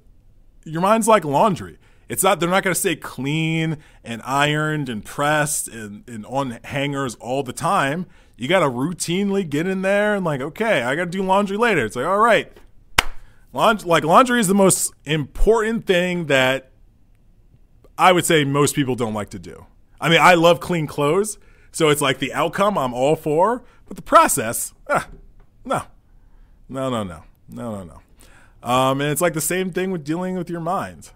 your mind's like laundry. It's not they're not going to stay clean and ironed and pressed and, and on hangers all the time. You got to routinely get in there and like, okay, I got to do laundry later. It's like, all right, laundry, like laundry is the most important thing that I would say most people don't like to do. I mean, I love clean clothes, so it's like the outcome I'm all for, but the process, ah, no, no, no, no, no, no, no. Um, and it's like the same thing with dealing with your mind.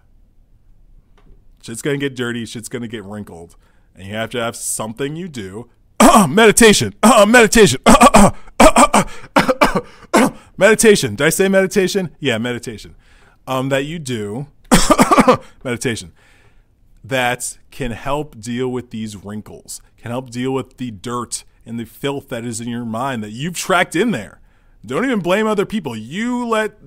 Shit's gonna get dirty. Shit's gonna get wrinkled, and you have to have something you do. (clears throat) meditation. (clears throat) meditation. (clears throat) meditation. Did I say meditation? Yeah, meditation. Um, that you do. meditation. That can help deal with these wrinkles. Can help deal with the dirt and the filth that is in your mind that you've tracked in there. Don't even blame other people. You let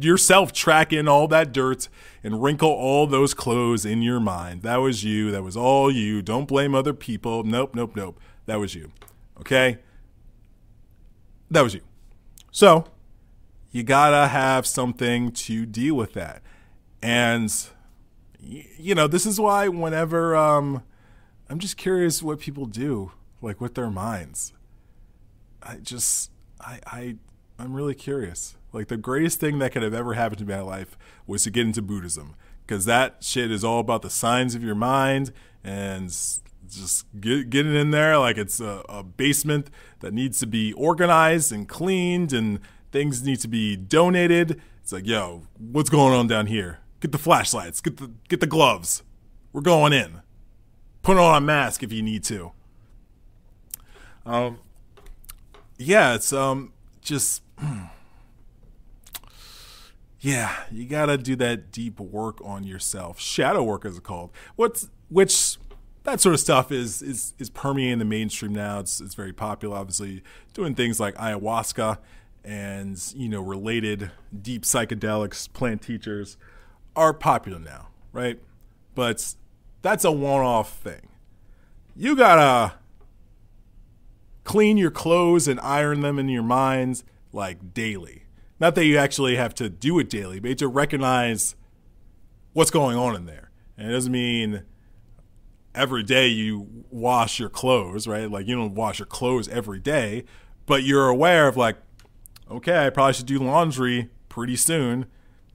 yourself track in all that dirt and wrinkle all those clothes in your mind. That was you. That was all you. Don't blame other people. Nope, nope, nope. That was you. Okay? That was you. So, you gotta have something to deal with that. And, you know, this is why whenever, um, I'm just curious what people do, like with their minds. I just, I, I, I'm really curious. Like the greatest thing that could have ever happened to my life was to get into Buddhism because that shit is all about the signs of your mind and just get, getting in there like it's a, a basement that needs to be organized and cleaned and things need to be donated. It's like, yo, what's going on down here? Get the flashlights, get the get the gloves. We're going in. Put on a mask if you need to. Um, yeah, it's um just (clears throat) yeah, you gotta do that deep work on yourself. Shadow work is called. What's which that sort of stuff is is is permeating the mainstream now. It's it's very popular. Obviously, doing things like ayahuasca and you know related deep psychedelics, plant teachers are popular now, right? But that's a one-off thing. You gotta clean your clothes and iron them in your minds like daily. Not that you actually have to do it daily, but to recognize what's going on in there. And it doesn't mean every day you wash your clothes, right? Like you don't wash your clothes every day, but you're aware of like, okay, I probably should do laundry pretty soon.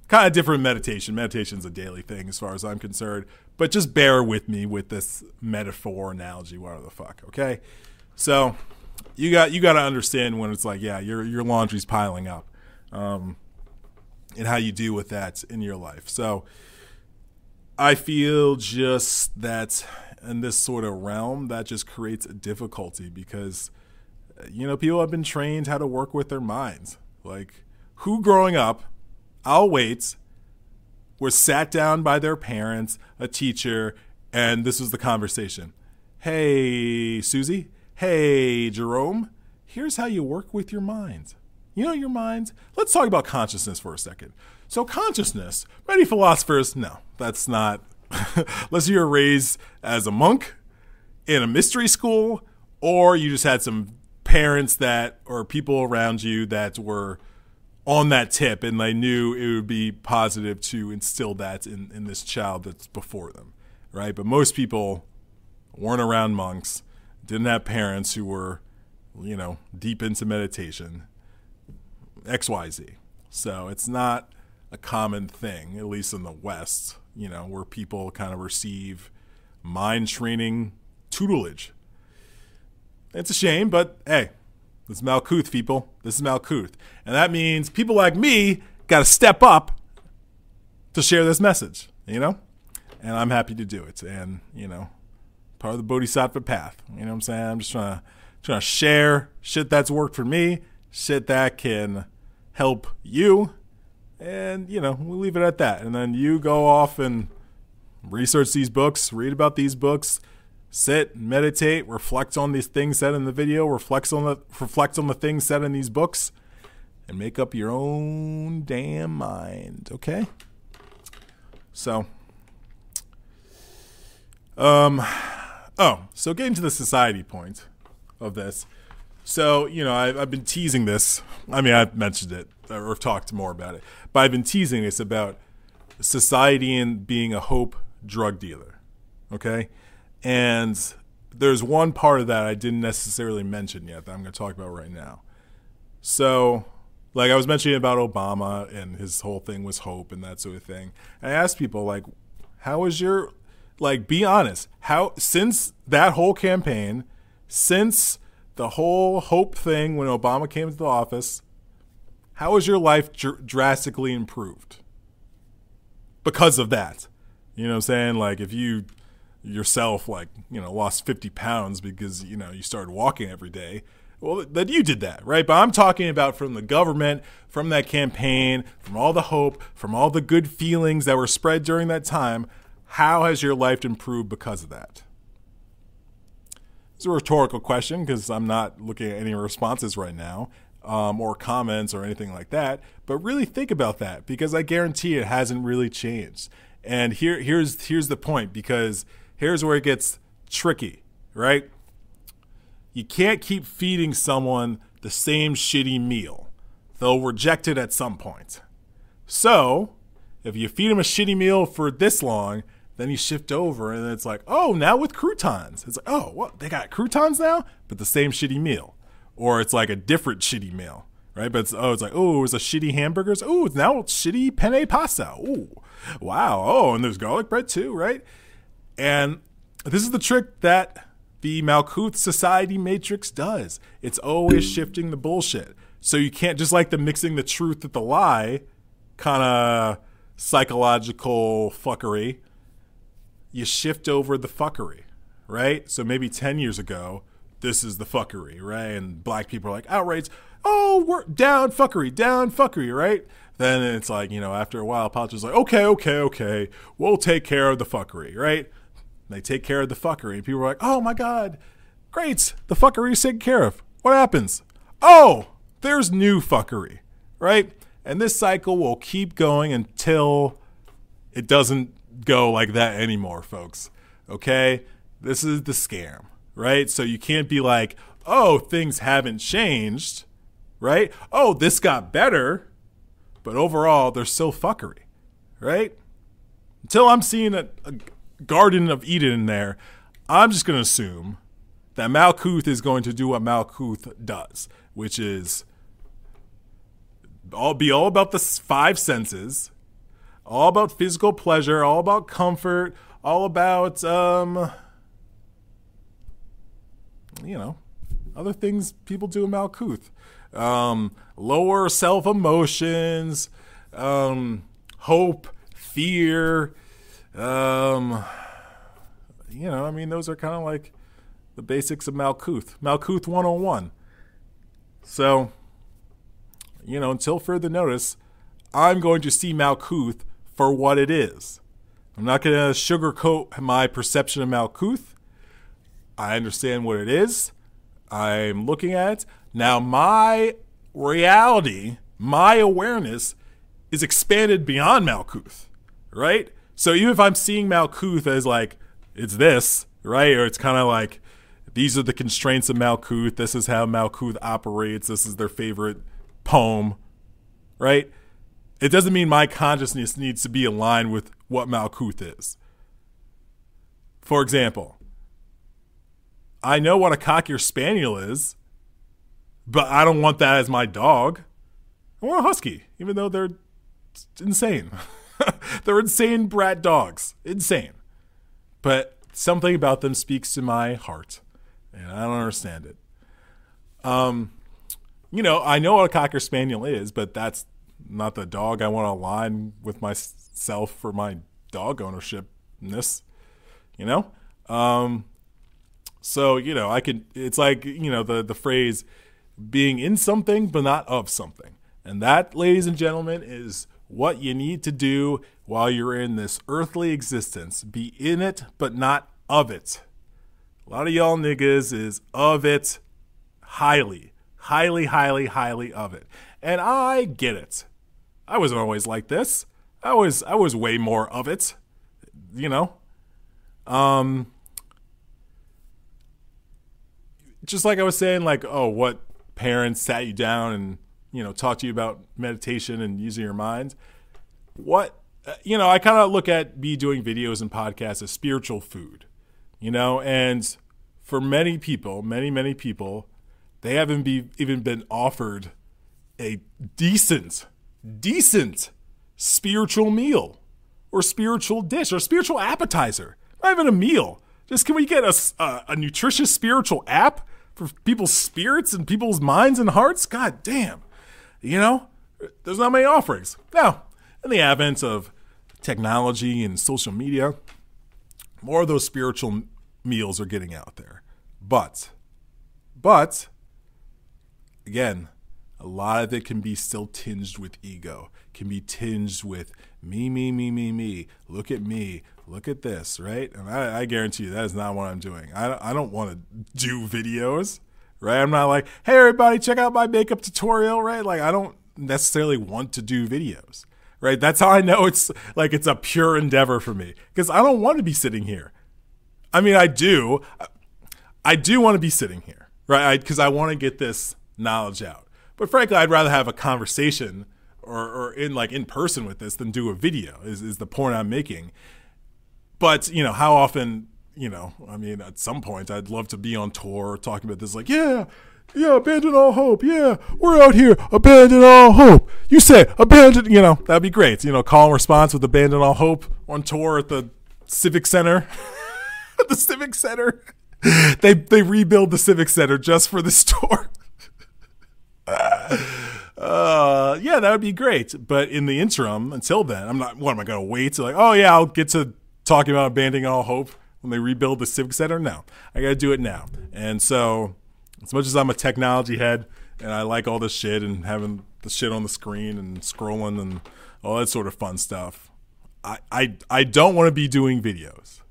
Kind of different meditation. Meditation's a daily thing as far as I'm concerned, but just bear with me with this metaphor analogy, whatever the fuck, okay? So you got you got to understand when it's like, yeah, your your laundry's piling up, um, and how you deal with that in your life. So I feel just that in this sort of realm, that just creates a difficulty because you know people have been trained how to work with their minds. Like who growing up, I'll wait, was sat down by their parents, a teacher, and this was the conversation. Hey, Susie, hey, Jerome, here's how you work with your mind. You know your mind? Let's talk about consciousness for a second. So, consciousness, many philosophers, no, that's not, unless you were raised as a monk in a mystery school, or you just had some parents that, or people around you that were on that tip and they knew it would be positive to instill that in, in this child that's before them, right? But most people weren't around monks didn't have parents who were, you know, deep into meditation, XYZ. So it's not a common thing, at least in the West, you know, where people kind of receive mind training tutelage. It's a shame, but hey, this is Malkuth, people. This is Malkuth. And that means people like me got to step up to share this message, you know? And I'm happy to do it. And, you know, part of the bodhisattva path. You know what I'm saying? I'm just trying to trying to share shit that's worked for me, shit that can help you, and you know we'll leave it at that. And then you go off and research these books, read about these books, sit, meditate, reflect on these things said in the video, reflect on the reflect on the things said in these books, and make up your own damn mind. Okay. So, um Oh, so getting to the society point of this. So, you know, I've, I've been teasing this. I mean, I've mentioned it or talked more about it, but I've been teasing this about society and being a hope drug dealer. Okay. And there's one part of that I didn't necessarily mention yet that I'm going to talk about right now. So, like I was mentioning about Obama and his whole thing was hope and that sort of thing. I asked people, like, how is your like be honest how since that whole campaign since the whole hope thing when obama came into the office how has your life dr- drastically improved because of that you know what i'm saying like if you yourself like you know lost 50 pounds because you know you started walking every day well that you did that right but i'm talking about from the government from that campaign from all the hope from all the good feelings that were spread during that time how has your life improved because of that? It's a rhetorical question because I'm not looking at any responses right now um, or comments or anything like that. But really think about that because I guarantee it hasn't really changed. And here, here's here's the point because here's where it gets tricky, right? You can't keep feeding someone the same shitty meal. They'll reject it at some point. So, if you feed them a shitty meal for this long, then you shift over and it's like, oh, now with croutons. It's like, oh, what? They got croutons now, but the same shitty meal. Or it's like a different shitty meal, right? But it's, oh, it's like, oh, it's a shitty hamburgers. Oh, now it's shitty penne pasta. Oh, wow. Oh, and there's garlic bread too, right? And this is the trick that the Malkuth Society Matrix does. It's always shifting the bullshit. So you can't just like the mixing the truth with the lie kind of psychological fuckery. You shift over the fuckery, right? So maybe 10 years ago, this is the fuckery, right? And black people are like, outrage, oh, we're down fuckery, down fuckery, right? Then it's like, you know, after a while, politics like, okay, okay, okay, we'll take care of the fuckery, right? They take care of the fuckery. People are like, oh my God, great, the fuckery is taken care of. What happens? Oh, there's new fuckery, right? And this cycle will keep going until it doesn't go like that anymore, folks. Okay? This is the scam, right? So you can't be like, oh, things haven't changed, right? Oh, this got better, but overall, there's still fuckery, right? Until I'm seeing a, a Garden of Eden in there, I'm just going to assume that Malkuth is going to do what Malkuth does, which is all be all about the five senses, all about physical pleasure, all about comfort, all about um you know, other things people do in Malkuth. Um, lower self emotions, um, hope, fear, um, you know, I mean, those are kind of like the basics of Malkuth. Malkuth 101. So, you know, until further notice, I'm going to see Malkuth for what it is. I'm not going to sugarcoat my perception of Malkuth. I understand what it is. I'm looking at it. Now, my reality, my awareness is expanded beyond Malkuth, right? So even if I'm seeing Malkuth as like, it's this, right? Or it's kind of like, these are the constraints of Malkuth. This is how Malkuth operates. This is their favorite poem, right? It doesn't mean my consciousness needs to be aligned with what Malkuth is. For example, I know what a Cocker Spaniel is, but I don't want that as my dog. I want a Husky, even though they're insane. (laughs) (laughs) they're insane brat dogs. Insane. But something about them speaks to my heart, and I don't understand it. Um, you know, I know what a Cocker Spaniel is, but that's not the dog I want to align with myself for my dog ownershipness. You know, um, so you know, I could. It's like you know the the phrase being in something but not of something, and that, ladies and gentlemen, is what you need to do while you're in this earthly existence. Be in it but not of it. A lot of y'all niggas is of it highly highly, highly, highly of it. And I get it. I wasn't always like this. I was I was way more of it. You know? Um just like I was saying, like, oh, what parents sat you down and, you know, talk to you about meditation and using your mind. What uh, you know, I kind of look at me doing videos and podcasts as spiritual food, you know, and for many people, many, many people, they haven't be, even been offered a decent, decent spiritual meal or spiritual dish or spiritual appetizer. Not even a meal. Just can we get a, a, a nutritious spiritual app for people's spirits and people's minds and hearts? God damn. You know, there's not many offerings. Now, in the advent of technology and social media, more of those spiritual meals are getting out there. But, but, again, a lot of it can be still tinged with ego, can be tinged with me, me, me, me, me. Look at me. Look at this, right? And I, I guarantee you that is not what I'm doing. I, I don't want to do videos, right? I'm not like, hey, everybody, check out my makeup tutorial, right? Like, I don't necessarily want to do videos, right? That's how I know it's like it's a pure endeavor for me because I don't want to be sitting here. I mean, I do. I do want to be sitting here, right? Because I, I want to get this knowledge out. But frankly, I'd rather have a conversation or, or in like in person with this than do a video is, is the point I'm making. But, you know, how often you know, I mean, at some point, I'd love to be on tour talking about this. Like, yeah, yeah, abandon all hope. Yeah, we're out here, abandon all hope. You say abandon, you know, that'd be great. You know, call and response with abandon all hope on tour at the Civic Center. (laughs) the Civic Center. They they rebuild the Civic Center just for this (laughs) tour. uh, yeah, that would be great. But in the interim, until then, I'm not. What am I going to wait to like? Oh yeah, I'll get to talking about abandoning all hope when they rebuild the Civic Center. No, I got to do it now. And so, as much as I'm a technology head and I like all this shit and having the shit on the screen and scrolling and all that sort of fun stuff, I I, I don't want to be doing videos.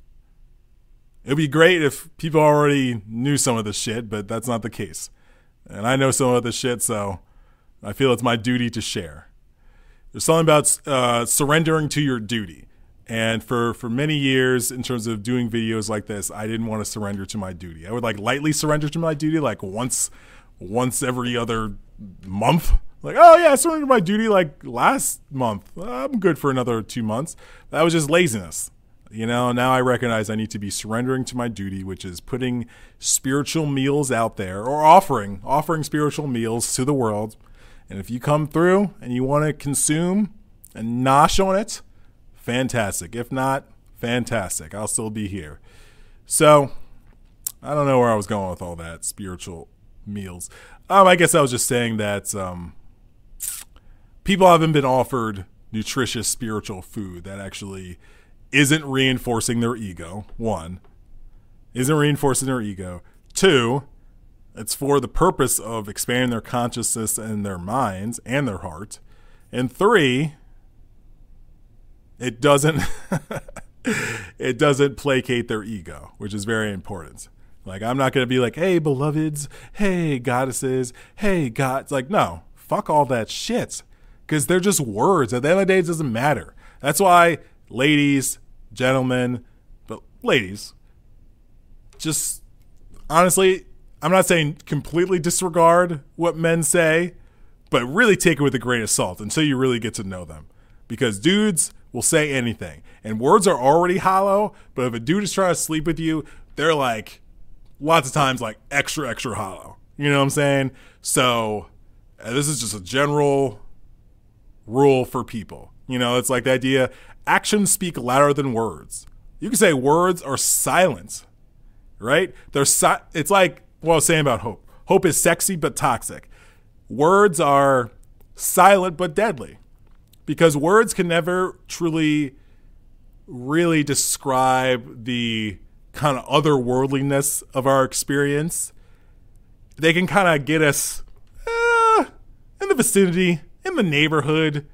It'd be great if people already knew some of this shit, but that's not the case. And I know some of this shit, so I feel it's my duty to share. There's something about uh, surrendering to your duty. And for, for many years, in terms of doing videos like this, I didn't want to surrender to my duty. I would like lightly surrender to my duty, like once, once every other month. Like, oh yeah, I surrendered my duty like last month. I'm good for another two months. That was just laziness. You know, now I recognize I need to be surrendering to my duty, which is putting spiritual meals out there or offering, offering spiritual meals to the world. And if you come through and you want to consume and nosh on it, fantastic. If not, fantastic. I'll still be here. So, I don't know where I was going with all that spiritual meals. Um, I guess I was just saying that um, people haven't been offered nutritious spiritual food that actually isn't reinforcing their ego. One, isn't reinforcing their ego. Two, it's for the purpose of expanding their consciousness and their minds and their heart. And three, it doesn't (laughs) it doesn't placate their ego, which is very important. Like I'm not going to be like, "Hey beloveds, hey goddesses, hey gods." Like no, fuck all that shit cuz they're just words. At the end of the day it doesn't matter. That's why ladies, gentlemen, but ladies, just honestly, I'm not saying completely disregard what men say, but really take it with a grain of salt until you really get to know them. Because dudes will say anything, and words are already hollow, but if a dude is trying to sleep with you, they're like lots of times like extra, extra hollow. You know what I'm saying? So, uh, this is just a general rule for people. You know, it's like the idea actions speak louder than words. You can say words are silent, right? They're si- it's like what I was saying about hope. Hope is sexy but toxic. Words are silent but deadly because words can never truly really describe the kind of otherworldliness of our experience. They can kind of get us uh, in the vicinity, in the neighborhood,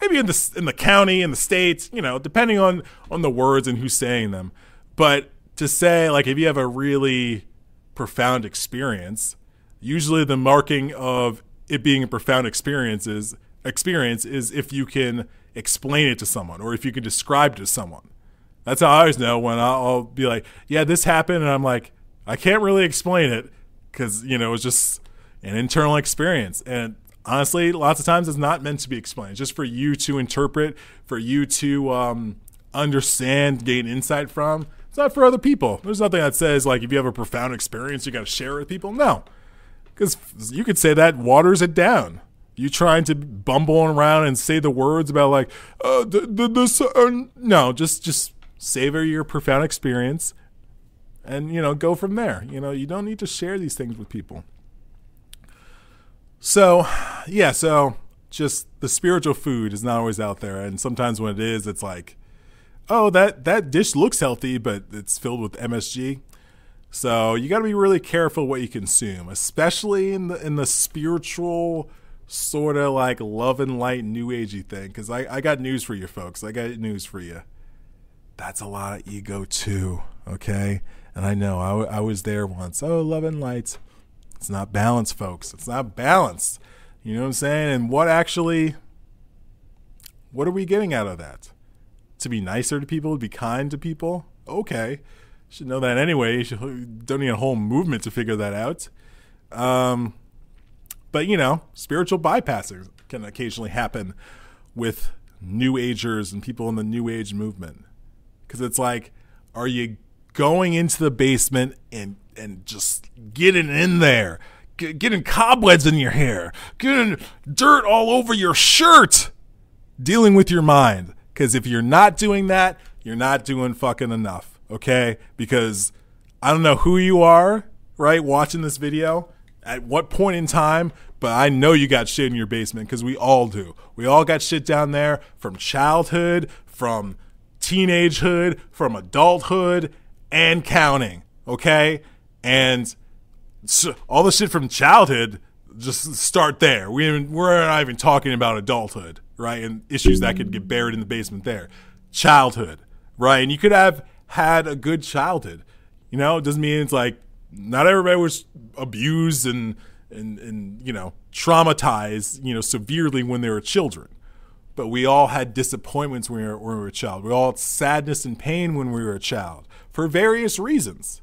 maybe in the in the county, in the states, you know, depending on on the words and who's saying them. But to say like if you have a really profound experience, usually the marking of it being a profound experience is experience is if you can explain it to someone or if you can describe to someone. That's how I always know when I'll, I'll be like, "Yeah, this happened," and I'm like, I can't really explain it because you know it's just an internal experience and honestly, lots of times it's not meant to be explained. It's just for you to interpret, for you to um, understand, gain insight from. It's not for other people. There's nothing that says like if you have a profound experience, you got to share it with people. No, because you could say that waters it down. You trying to bumble around and say the words about like, uh, the, the, uh, no, just just savor your profound experience, and you know go from there. You know you don't need to share these things with people. So, yeah, so just the spiritual food is not always out there, and sometimes when it is, it's like, oh, that that dish looks healthy, but it's filled with MSG. So you got to be really careful what you consume, especially in the in the spiritual sort of like love and light new agey thing. Because I, I got news for you folks. I got news for you. That's a lot of ego too. Okay, and I know I, I was there once. Oh, love and light. It's not balanced, folks. It's not balanced. You know what I'm saying? And what actually, what are we getting out of that? To be nicer to people, to be kind to people? Okay. Should know that anyway. You should, don't need a whole movement to figure that out. Um, but, you know, spiritual bypassing can occasionally happen with new agers and people in the new age movement. Because it's like, are you going into the basement and and just getting in there, getting cobwebs in your hair, getting dirt all over your shirt, dealing with your mind. Because if you're not doing that, you're not doing fucking enough, okay? Because I don't know who you are, right, watching this video, at what point in time, but I know you got shit in your basement because we all do. We all got shit down there from childhood, from teenagehood, from adulthood, and counting, okay? And so all the shit from childhood, just start there. We even, we're not even talking about adulthood, right? And issues that could get buried in the basement there. Childhood, right? And you could have had a good childhood. You know, it doesn't mean it's like not everybody was abused and and and you know traumatized, you know, severely when they were children. But we all had disappointments when we were, when we were a child. We all had sadness and pain when we were a child for various reasons.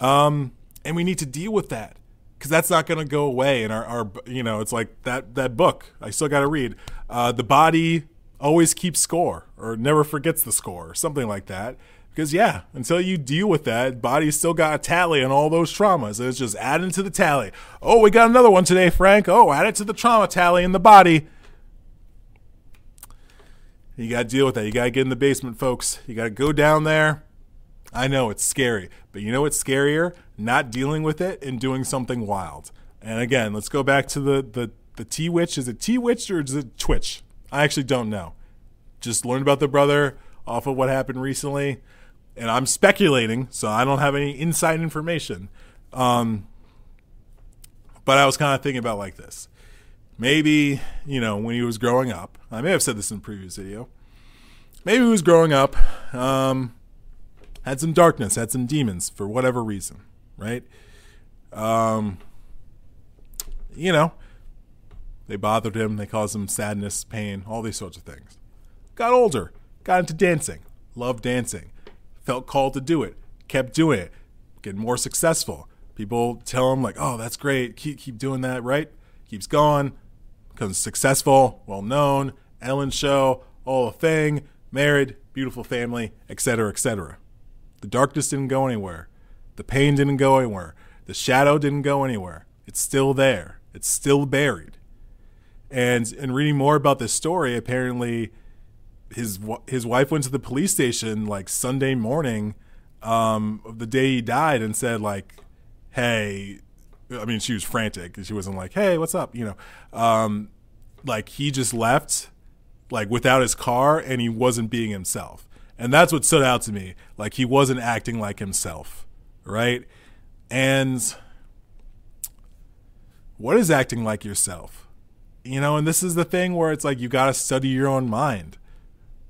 Um, and we need to deal with that because that's not going to go away. And our, our, you know, it's like that that book I still got to read. Uh, the body always keeps score or never forgets the score or something like that. Because yeah, until you deal with that, body's still got a tally on all those traumas. It's just adding to the tally. Oh, we got another one today, Frank. Oh, add it to the trauma tally in the body. You got to deal with that. You got to get in the basement, folks. You got to go down there I know it's scary, but you know what's scarier? Not dealing with it and doing something wild. And again, let's go back to the the the T Witch. Is it T Witch or is it Twitch? I actually don't know. Just learned about the brother off of what happened recently, and I'm speculating, so I don't have any inside information. Um, but I was kind of thinking about like this. Maybe you know when he was growing up. I may have said this in a previous video. Maybe he was growing up. Um, had some darkness, had some demons for whatever reason, right? Um, you know, they bothered him, they caused him sadness, pain, all these sorts of things. Got older, got into dancing, loved dancing, felt called to do it, kept doing it, getting more successful. People tell him like, "Oh, that's great. Keep keep doing that, right?" Keeps going, becomes successful, well known, Ellen show, all a thing, married, beautiful family, etc., etc. The darkness didn't go anywhere. The pain didn't go anywhere. The shadow didn't go anywhere. It's still there. It's still buried. And in reading more about this story, apparently his his wife went to the police station like Sunday morning um, the day he died and said like, "Hey," I mean she was frantic. She wasn't like, "Hey, what's up?" You know, um, like he just left like without his car and he wasn't being himself. And that's what stood out to me. Like he wasn't acting like himself, right? And what is acting like yourself? You know, and this is the thing where it's like you got to study your own mind.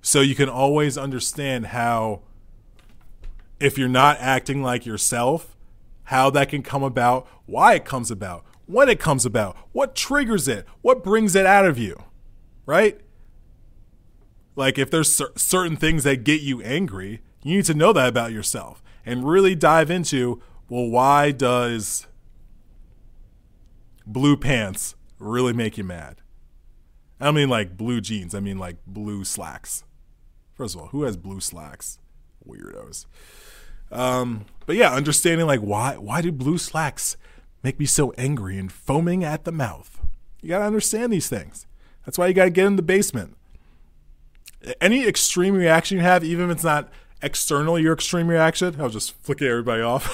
So you can always understand how if you're not acting like yourself, how that can come about, why it comes about, when it comes about, what triggers it, what brings it out of you, right? Like if there's cer- certain things that get you angry, you need to know that about yourself and really dive into well, why does blue pants really make you mad? I don't mean like blue jeans, I mean like blue slacks. First of all, who has blue slacks? Weirdos. Um, but yeah, understanding like why why do blue slacks make me so angry and foaming at the mouth? You gotta understand these things. That's why you gotta get in the basement any extreme reaction you have, even if it's not external, your extreme reaction, I'll just flick everybody off.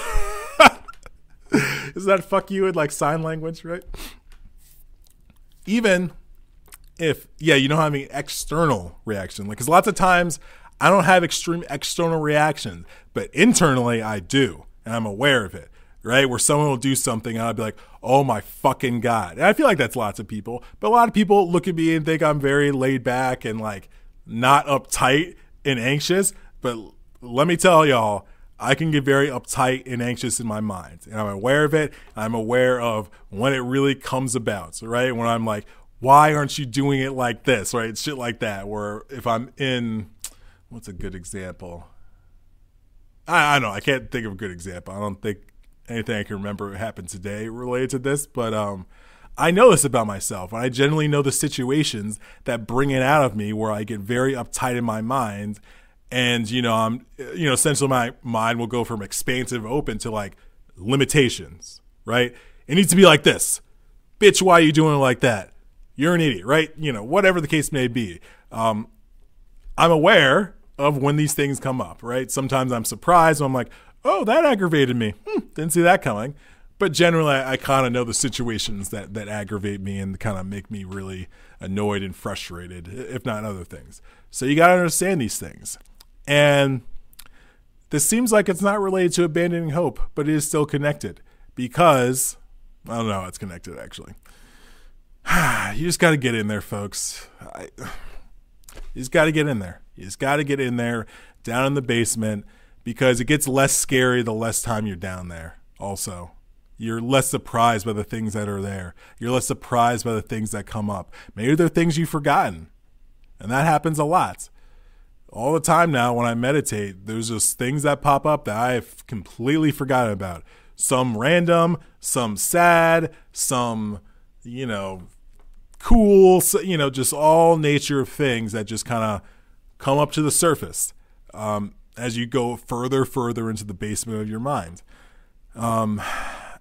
(laughs) Is that fuck you in like sign language, right? Even if, yeah, you don't have any external reaction. Like, because lots of times I don't have extreme external reactions, but internally I do, and I'm aware of it, right? Where someone will do something, and I'll be like, oh my fucking God. And I feel like that's lots of people, but a lot of people look at me and think I'm very laid back and like, not uptight and anxious, but let me tell y'all, I can get very uptight and anxious in my mind. And I'm aware of it. I'm aware of when it really comes about, right? When I'm like, why aren't you doing it like this, right? Shit like that. Where if I'm in, what's a good example? I, I don't know. I can't think of a good example. I don't think anything I can remember happened today related to this, but um, I know this about myself. I generally know the situations that bring it out of me where I get very uptight in my mind and you know I'm you know essentially my mind will go from expansive open to like limitations, right? It needs to be like this, bitch. Why are you doing it like that? You're an idiot, right? You know whatever the case may be. Um, I'm aware of when these things come up, right? Sometimes I'm surprised. I'm like, oh, that aggravated me. Hmm, didn't see that coming. But generally, I, I kind of know the situations that, that aggravate me and kind of make me really annoyed and frustrated, if not other things. So you got to understand these things. And this seems like it's not related to abandoning hope, but it is still connected because I don't know how it's connected actually. (sighs) you just got to get in there, folks. I, you just got to get in there. You just got to get in there down in the basement because it gets less scary the less time you're down there, also. You're less surprised by the things that are there. You're less surprised by the things that come up. Maybe they're things you've forgotten. And that happens a lot. All the time now when I meditate, there's just things that pop up that I've completely forgotten about. Some random, some sad, some, you know, cool, you know, just all nature of things that just kind of come up to the surface um, as you go further, further into the basement of your mind. Um,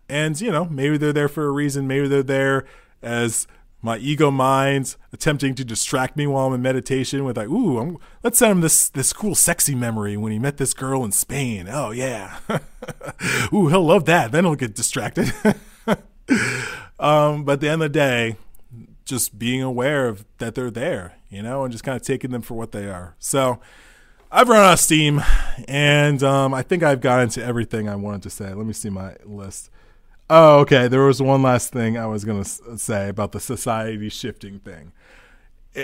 and, you know, maybe they're there for a reason. Maybe they're there as my ego mind's attempting to distract me while I'm in meditation with like, ooh, I'm, let's send him this this cool sexy memory when he met this girl in Spain. Oh yeah, (laughs) ooh, he'll love that. Then he'll get distracted. (laughs) um, but at the end of the day, just being aware of that they're there, you know, and just kind of taking them for what they are. So I've run out of steam, and um, I think I've gotten to everything I wanted to say. Let me see my list. Oh, okay. There was one last thing I was going to say about the society shifting thing.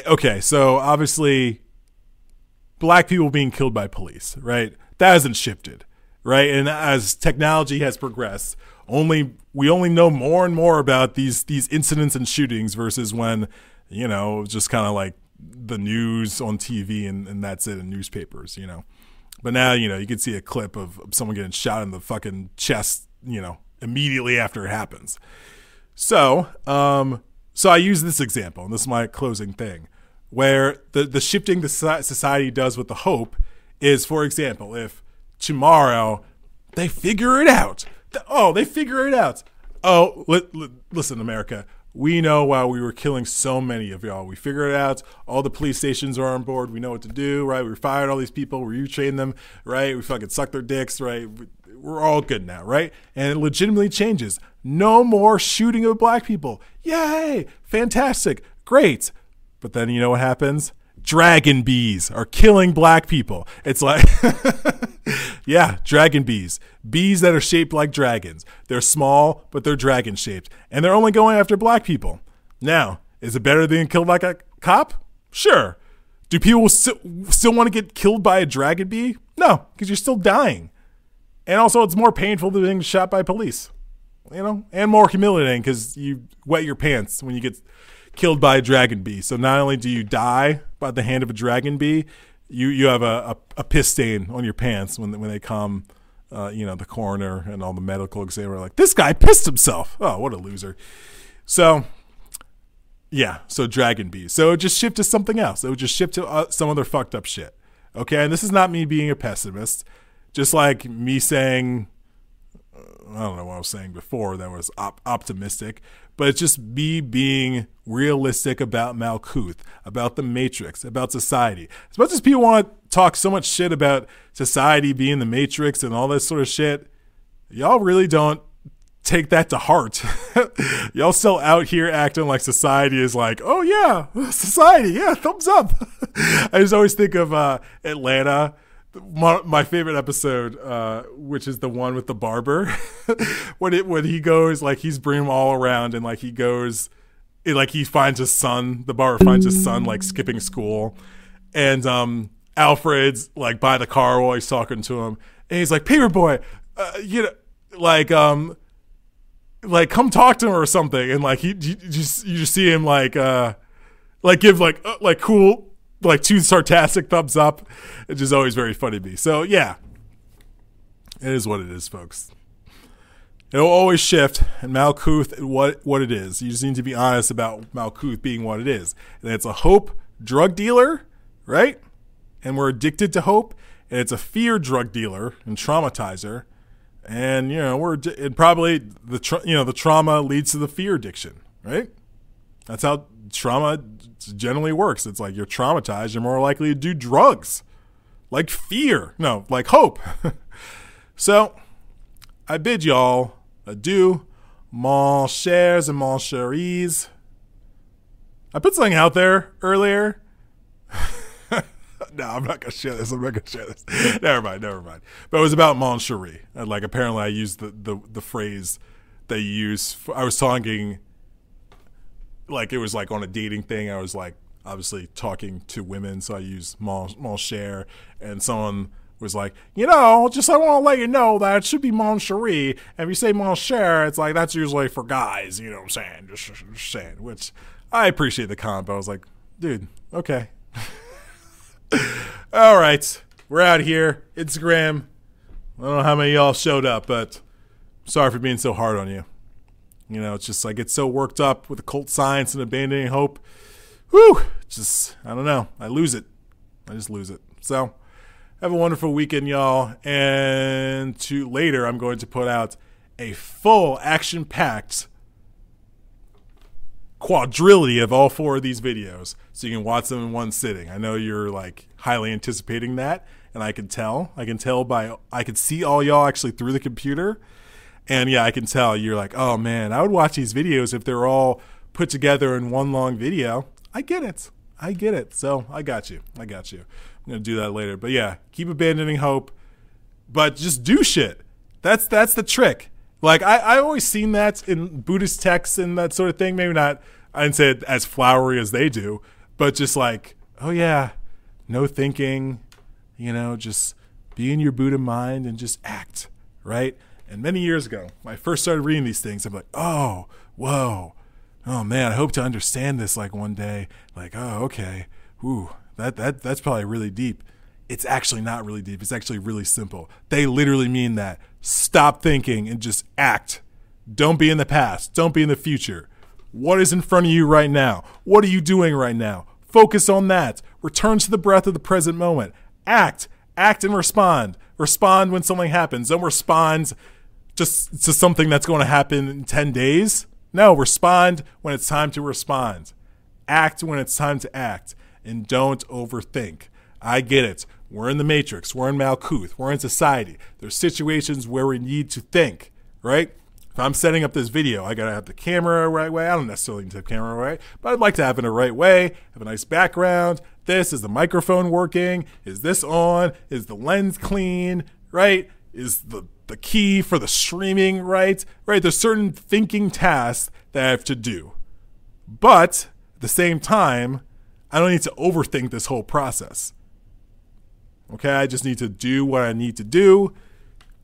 Okay, so obviously, black people being killed by police, right? That hasn't shifted, right? And as technology has progressed, only we only know more and more about these these incidents and shootings versus when you know just kind of like the news on TV and, and that's it in newspapers, you know. But now you know you can see a clip of someone getting shot in the fucking chest, you know, immediately after it happens. So, um, so I use this example, and this is my closing thing, where the the shifting the society does with the hope is, for example, if tomorrow they figure it out oh, they figure it out. Oh, li- li- listen, America. We know why we were killing so many of y'all. We figured it out. All the police stations are on board. We know what to do, right? We fired all these people. We retrained them, right? We fucking sucked their dicks, right? We're all good now, right? And it legitimately changes. No more shooting of black people. Yay! Fantastic. Great. But then you know what happens? dragon bees are killing black people. It's like, (laughs) yeah, dragon bees. Bees that are shaped like dragons. They're small, but they're dragon shaped. And they're only going after black people. Now, is it better than killed like a cop? Sure. Do people still, still want to get killed by a dragon bee? No, because you're still dying. And also, it's more painful than being shot by police. You know, and more humiliating because you wet your pants when you get killed by a dragon bee. So not only do you die by the hand of a dragon bee, you you have a, a, a piss stain on your pants when when they come. Uh, you know, the coroner and all the medical examiner like, this guy pissed himself. Oh, what a loser. So, yeah, so dragon bees. So it just shift to something else. It would just shift to uh, some other fucked up shit. Okay, and this is not me being a pessimist. Just like me saying, uh, I don't know what I was saying before that was op- optimistic but it's just me being realistic about Malkuth, about the Matrix, about society. As much as people want to talk so much shit about society being the Matrix and all that sort of shit, y'all really don't take that to heart. (laughs) y'all still out here acting like society is like, oh yeah, (laughs) society, yeah, thumbs up. (laughs) I just always think of uh, Atlanta my, my favorite episode, uh, which is the one with the barber, (laughs) when it when he goes like he's bringing him all around and like he goes, it, like he finds his son. The barber finds his son like skipping school, and um, Alfred's like by the car while he's talking to him, and he's like, "Paper Boi, uh, you know, like um." Like come talk to him or something, and like he you just you just see him like uh like give like uh, like cool like two sarcastic thumbs up, which is always very funny to me. So yeah, it is what it is, folks. It'll always shift, and Malkuth what what it is. You just need to be honest about Malkuth being what it is, and it's a hope drug dealer, right? and we're addicted to hope, and it's a fear drug dealer and traumatizer, and you know we're it probably the tra- you know the trauma leads to the fear addiction, right? That's how trauma generally works. It's like you're traumatized, you're more likely to do drugs, like fear, no, like hope. (laughs) so I bid y'all adieu, mon chers and mon cheries. I put something out there earlier. (laughs) no, I'm not gonna share this. I'm not gonna share this. (laughs) never mind, never mind. But it was about mon cherie. And like apparently I used the, the, the phrase they use. For, I was talking like it was like on a dating thing. I was like obviously talking to women, so I used mon, mon cher, and someone was like, you know, just I want to let you know that it should be mon cherie. And if you say mon cher, it's like that's usually for guys. You know what I'm saying? Just, just saying. Which I appreciate the comment, but I was like, dude, okay. (laughs) All right, we're out here. Instagram. I don't know how many y'all showed up, but sorry for being so hard on you. You know, it's just I get so worked up with occult science and abandoning hope. Whew, just I don't know. I lose it. I just lose it. So have a wonderful weekend, y'all. And to later, I'm going to put out a full action-packed quadrillion of all four of these videos so you can watch them in one sitting. I know you're like highly anticipating that, and I can tell. I can tell by I can see all y'all actually through the computer. And yeah, I can tell you're like, "Oh man, I would watch these videos if they're all put together in one long video." I get it. I get it. So, I got you. I got you. I'm to do that later. But yeah, keep abandoning hope, but just do shit. That's that's the trick. Like I I always seen that in Buddhist texts and that sort of thing. Maybe not. I didn't say it as flowery as they do, but just like, oh yeah, no thinking, you know, just be in your Buddha mind and just act, right? And many years ago, when I first started reading these things, I'm like, oh, whoa, oh man, I hope to understand this like one day. Like, oh, okay, ooh, that that that's probably really deep. It's actually not really deep. It's actually really simple. They literally mean that. Stop thinking and just act. Don't be in the past. Don't be in the future. What is in front of you right now? What are you doing right now? Focus on that. Return to the breath of the present moment. Act. Act and respond. Respond when something happens. Don't respond just to something that's going to happen in 10 days. No, respond when it's time to respond. Act when it's time to act. And don't overthink. I get it. We're in the matrix. We're in Malkuth. We're in society. There's situations where we need to think, right? If I'm setting up this video, I gotta have the camera right way. I don't necessarily need to have camera right, but I'd like to have it in the right way, have a nice background. This is the microphone working? Is this on? Is the lens clean? Right? Is the the key for the streaming right? Right? There's certain thinking tasks that I have to do. But at the same time, I don't need to overthink this whole process. Okay, I just need to do what I need to do,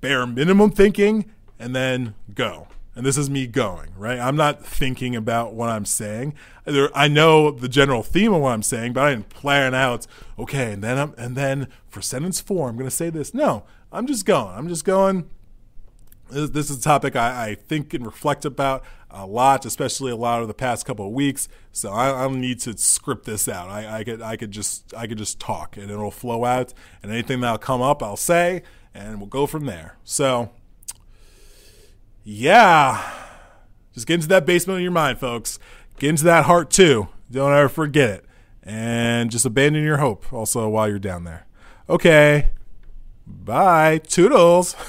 bare minimum thinking, and then go. And this is me going, right? I'm not thinking about what I'm saying. I know the general theme of what I'm saying, but I didn't plan out, okay, and then I'm, and then for sentence four, I'm going to say this. No, I'm just going. I'm just going. This, this is a topic I, I, think and reflect about a lot, especially a lot of the past couple of weeks. So I, I don't need to script this out. I, I, could I could just I could just talk and it'll flow out. And anything that'll come up, I'll say, and we'll go from there. So yeah, just get into that basement of your mind, folks. Get into that heart too. Don't ever forget it. And just abandon your hope also while you're down there. Okay. Bye. Toodles. (laughs)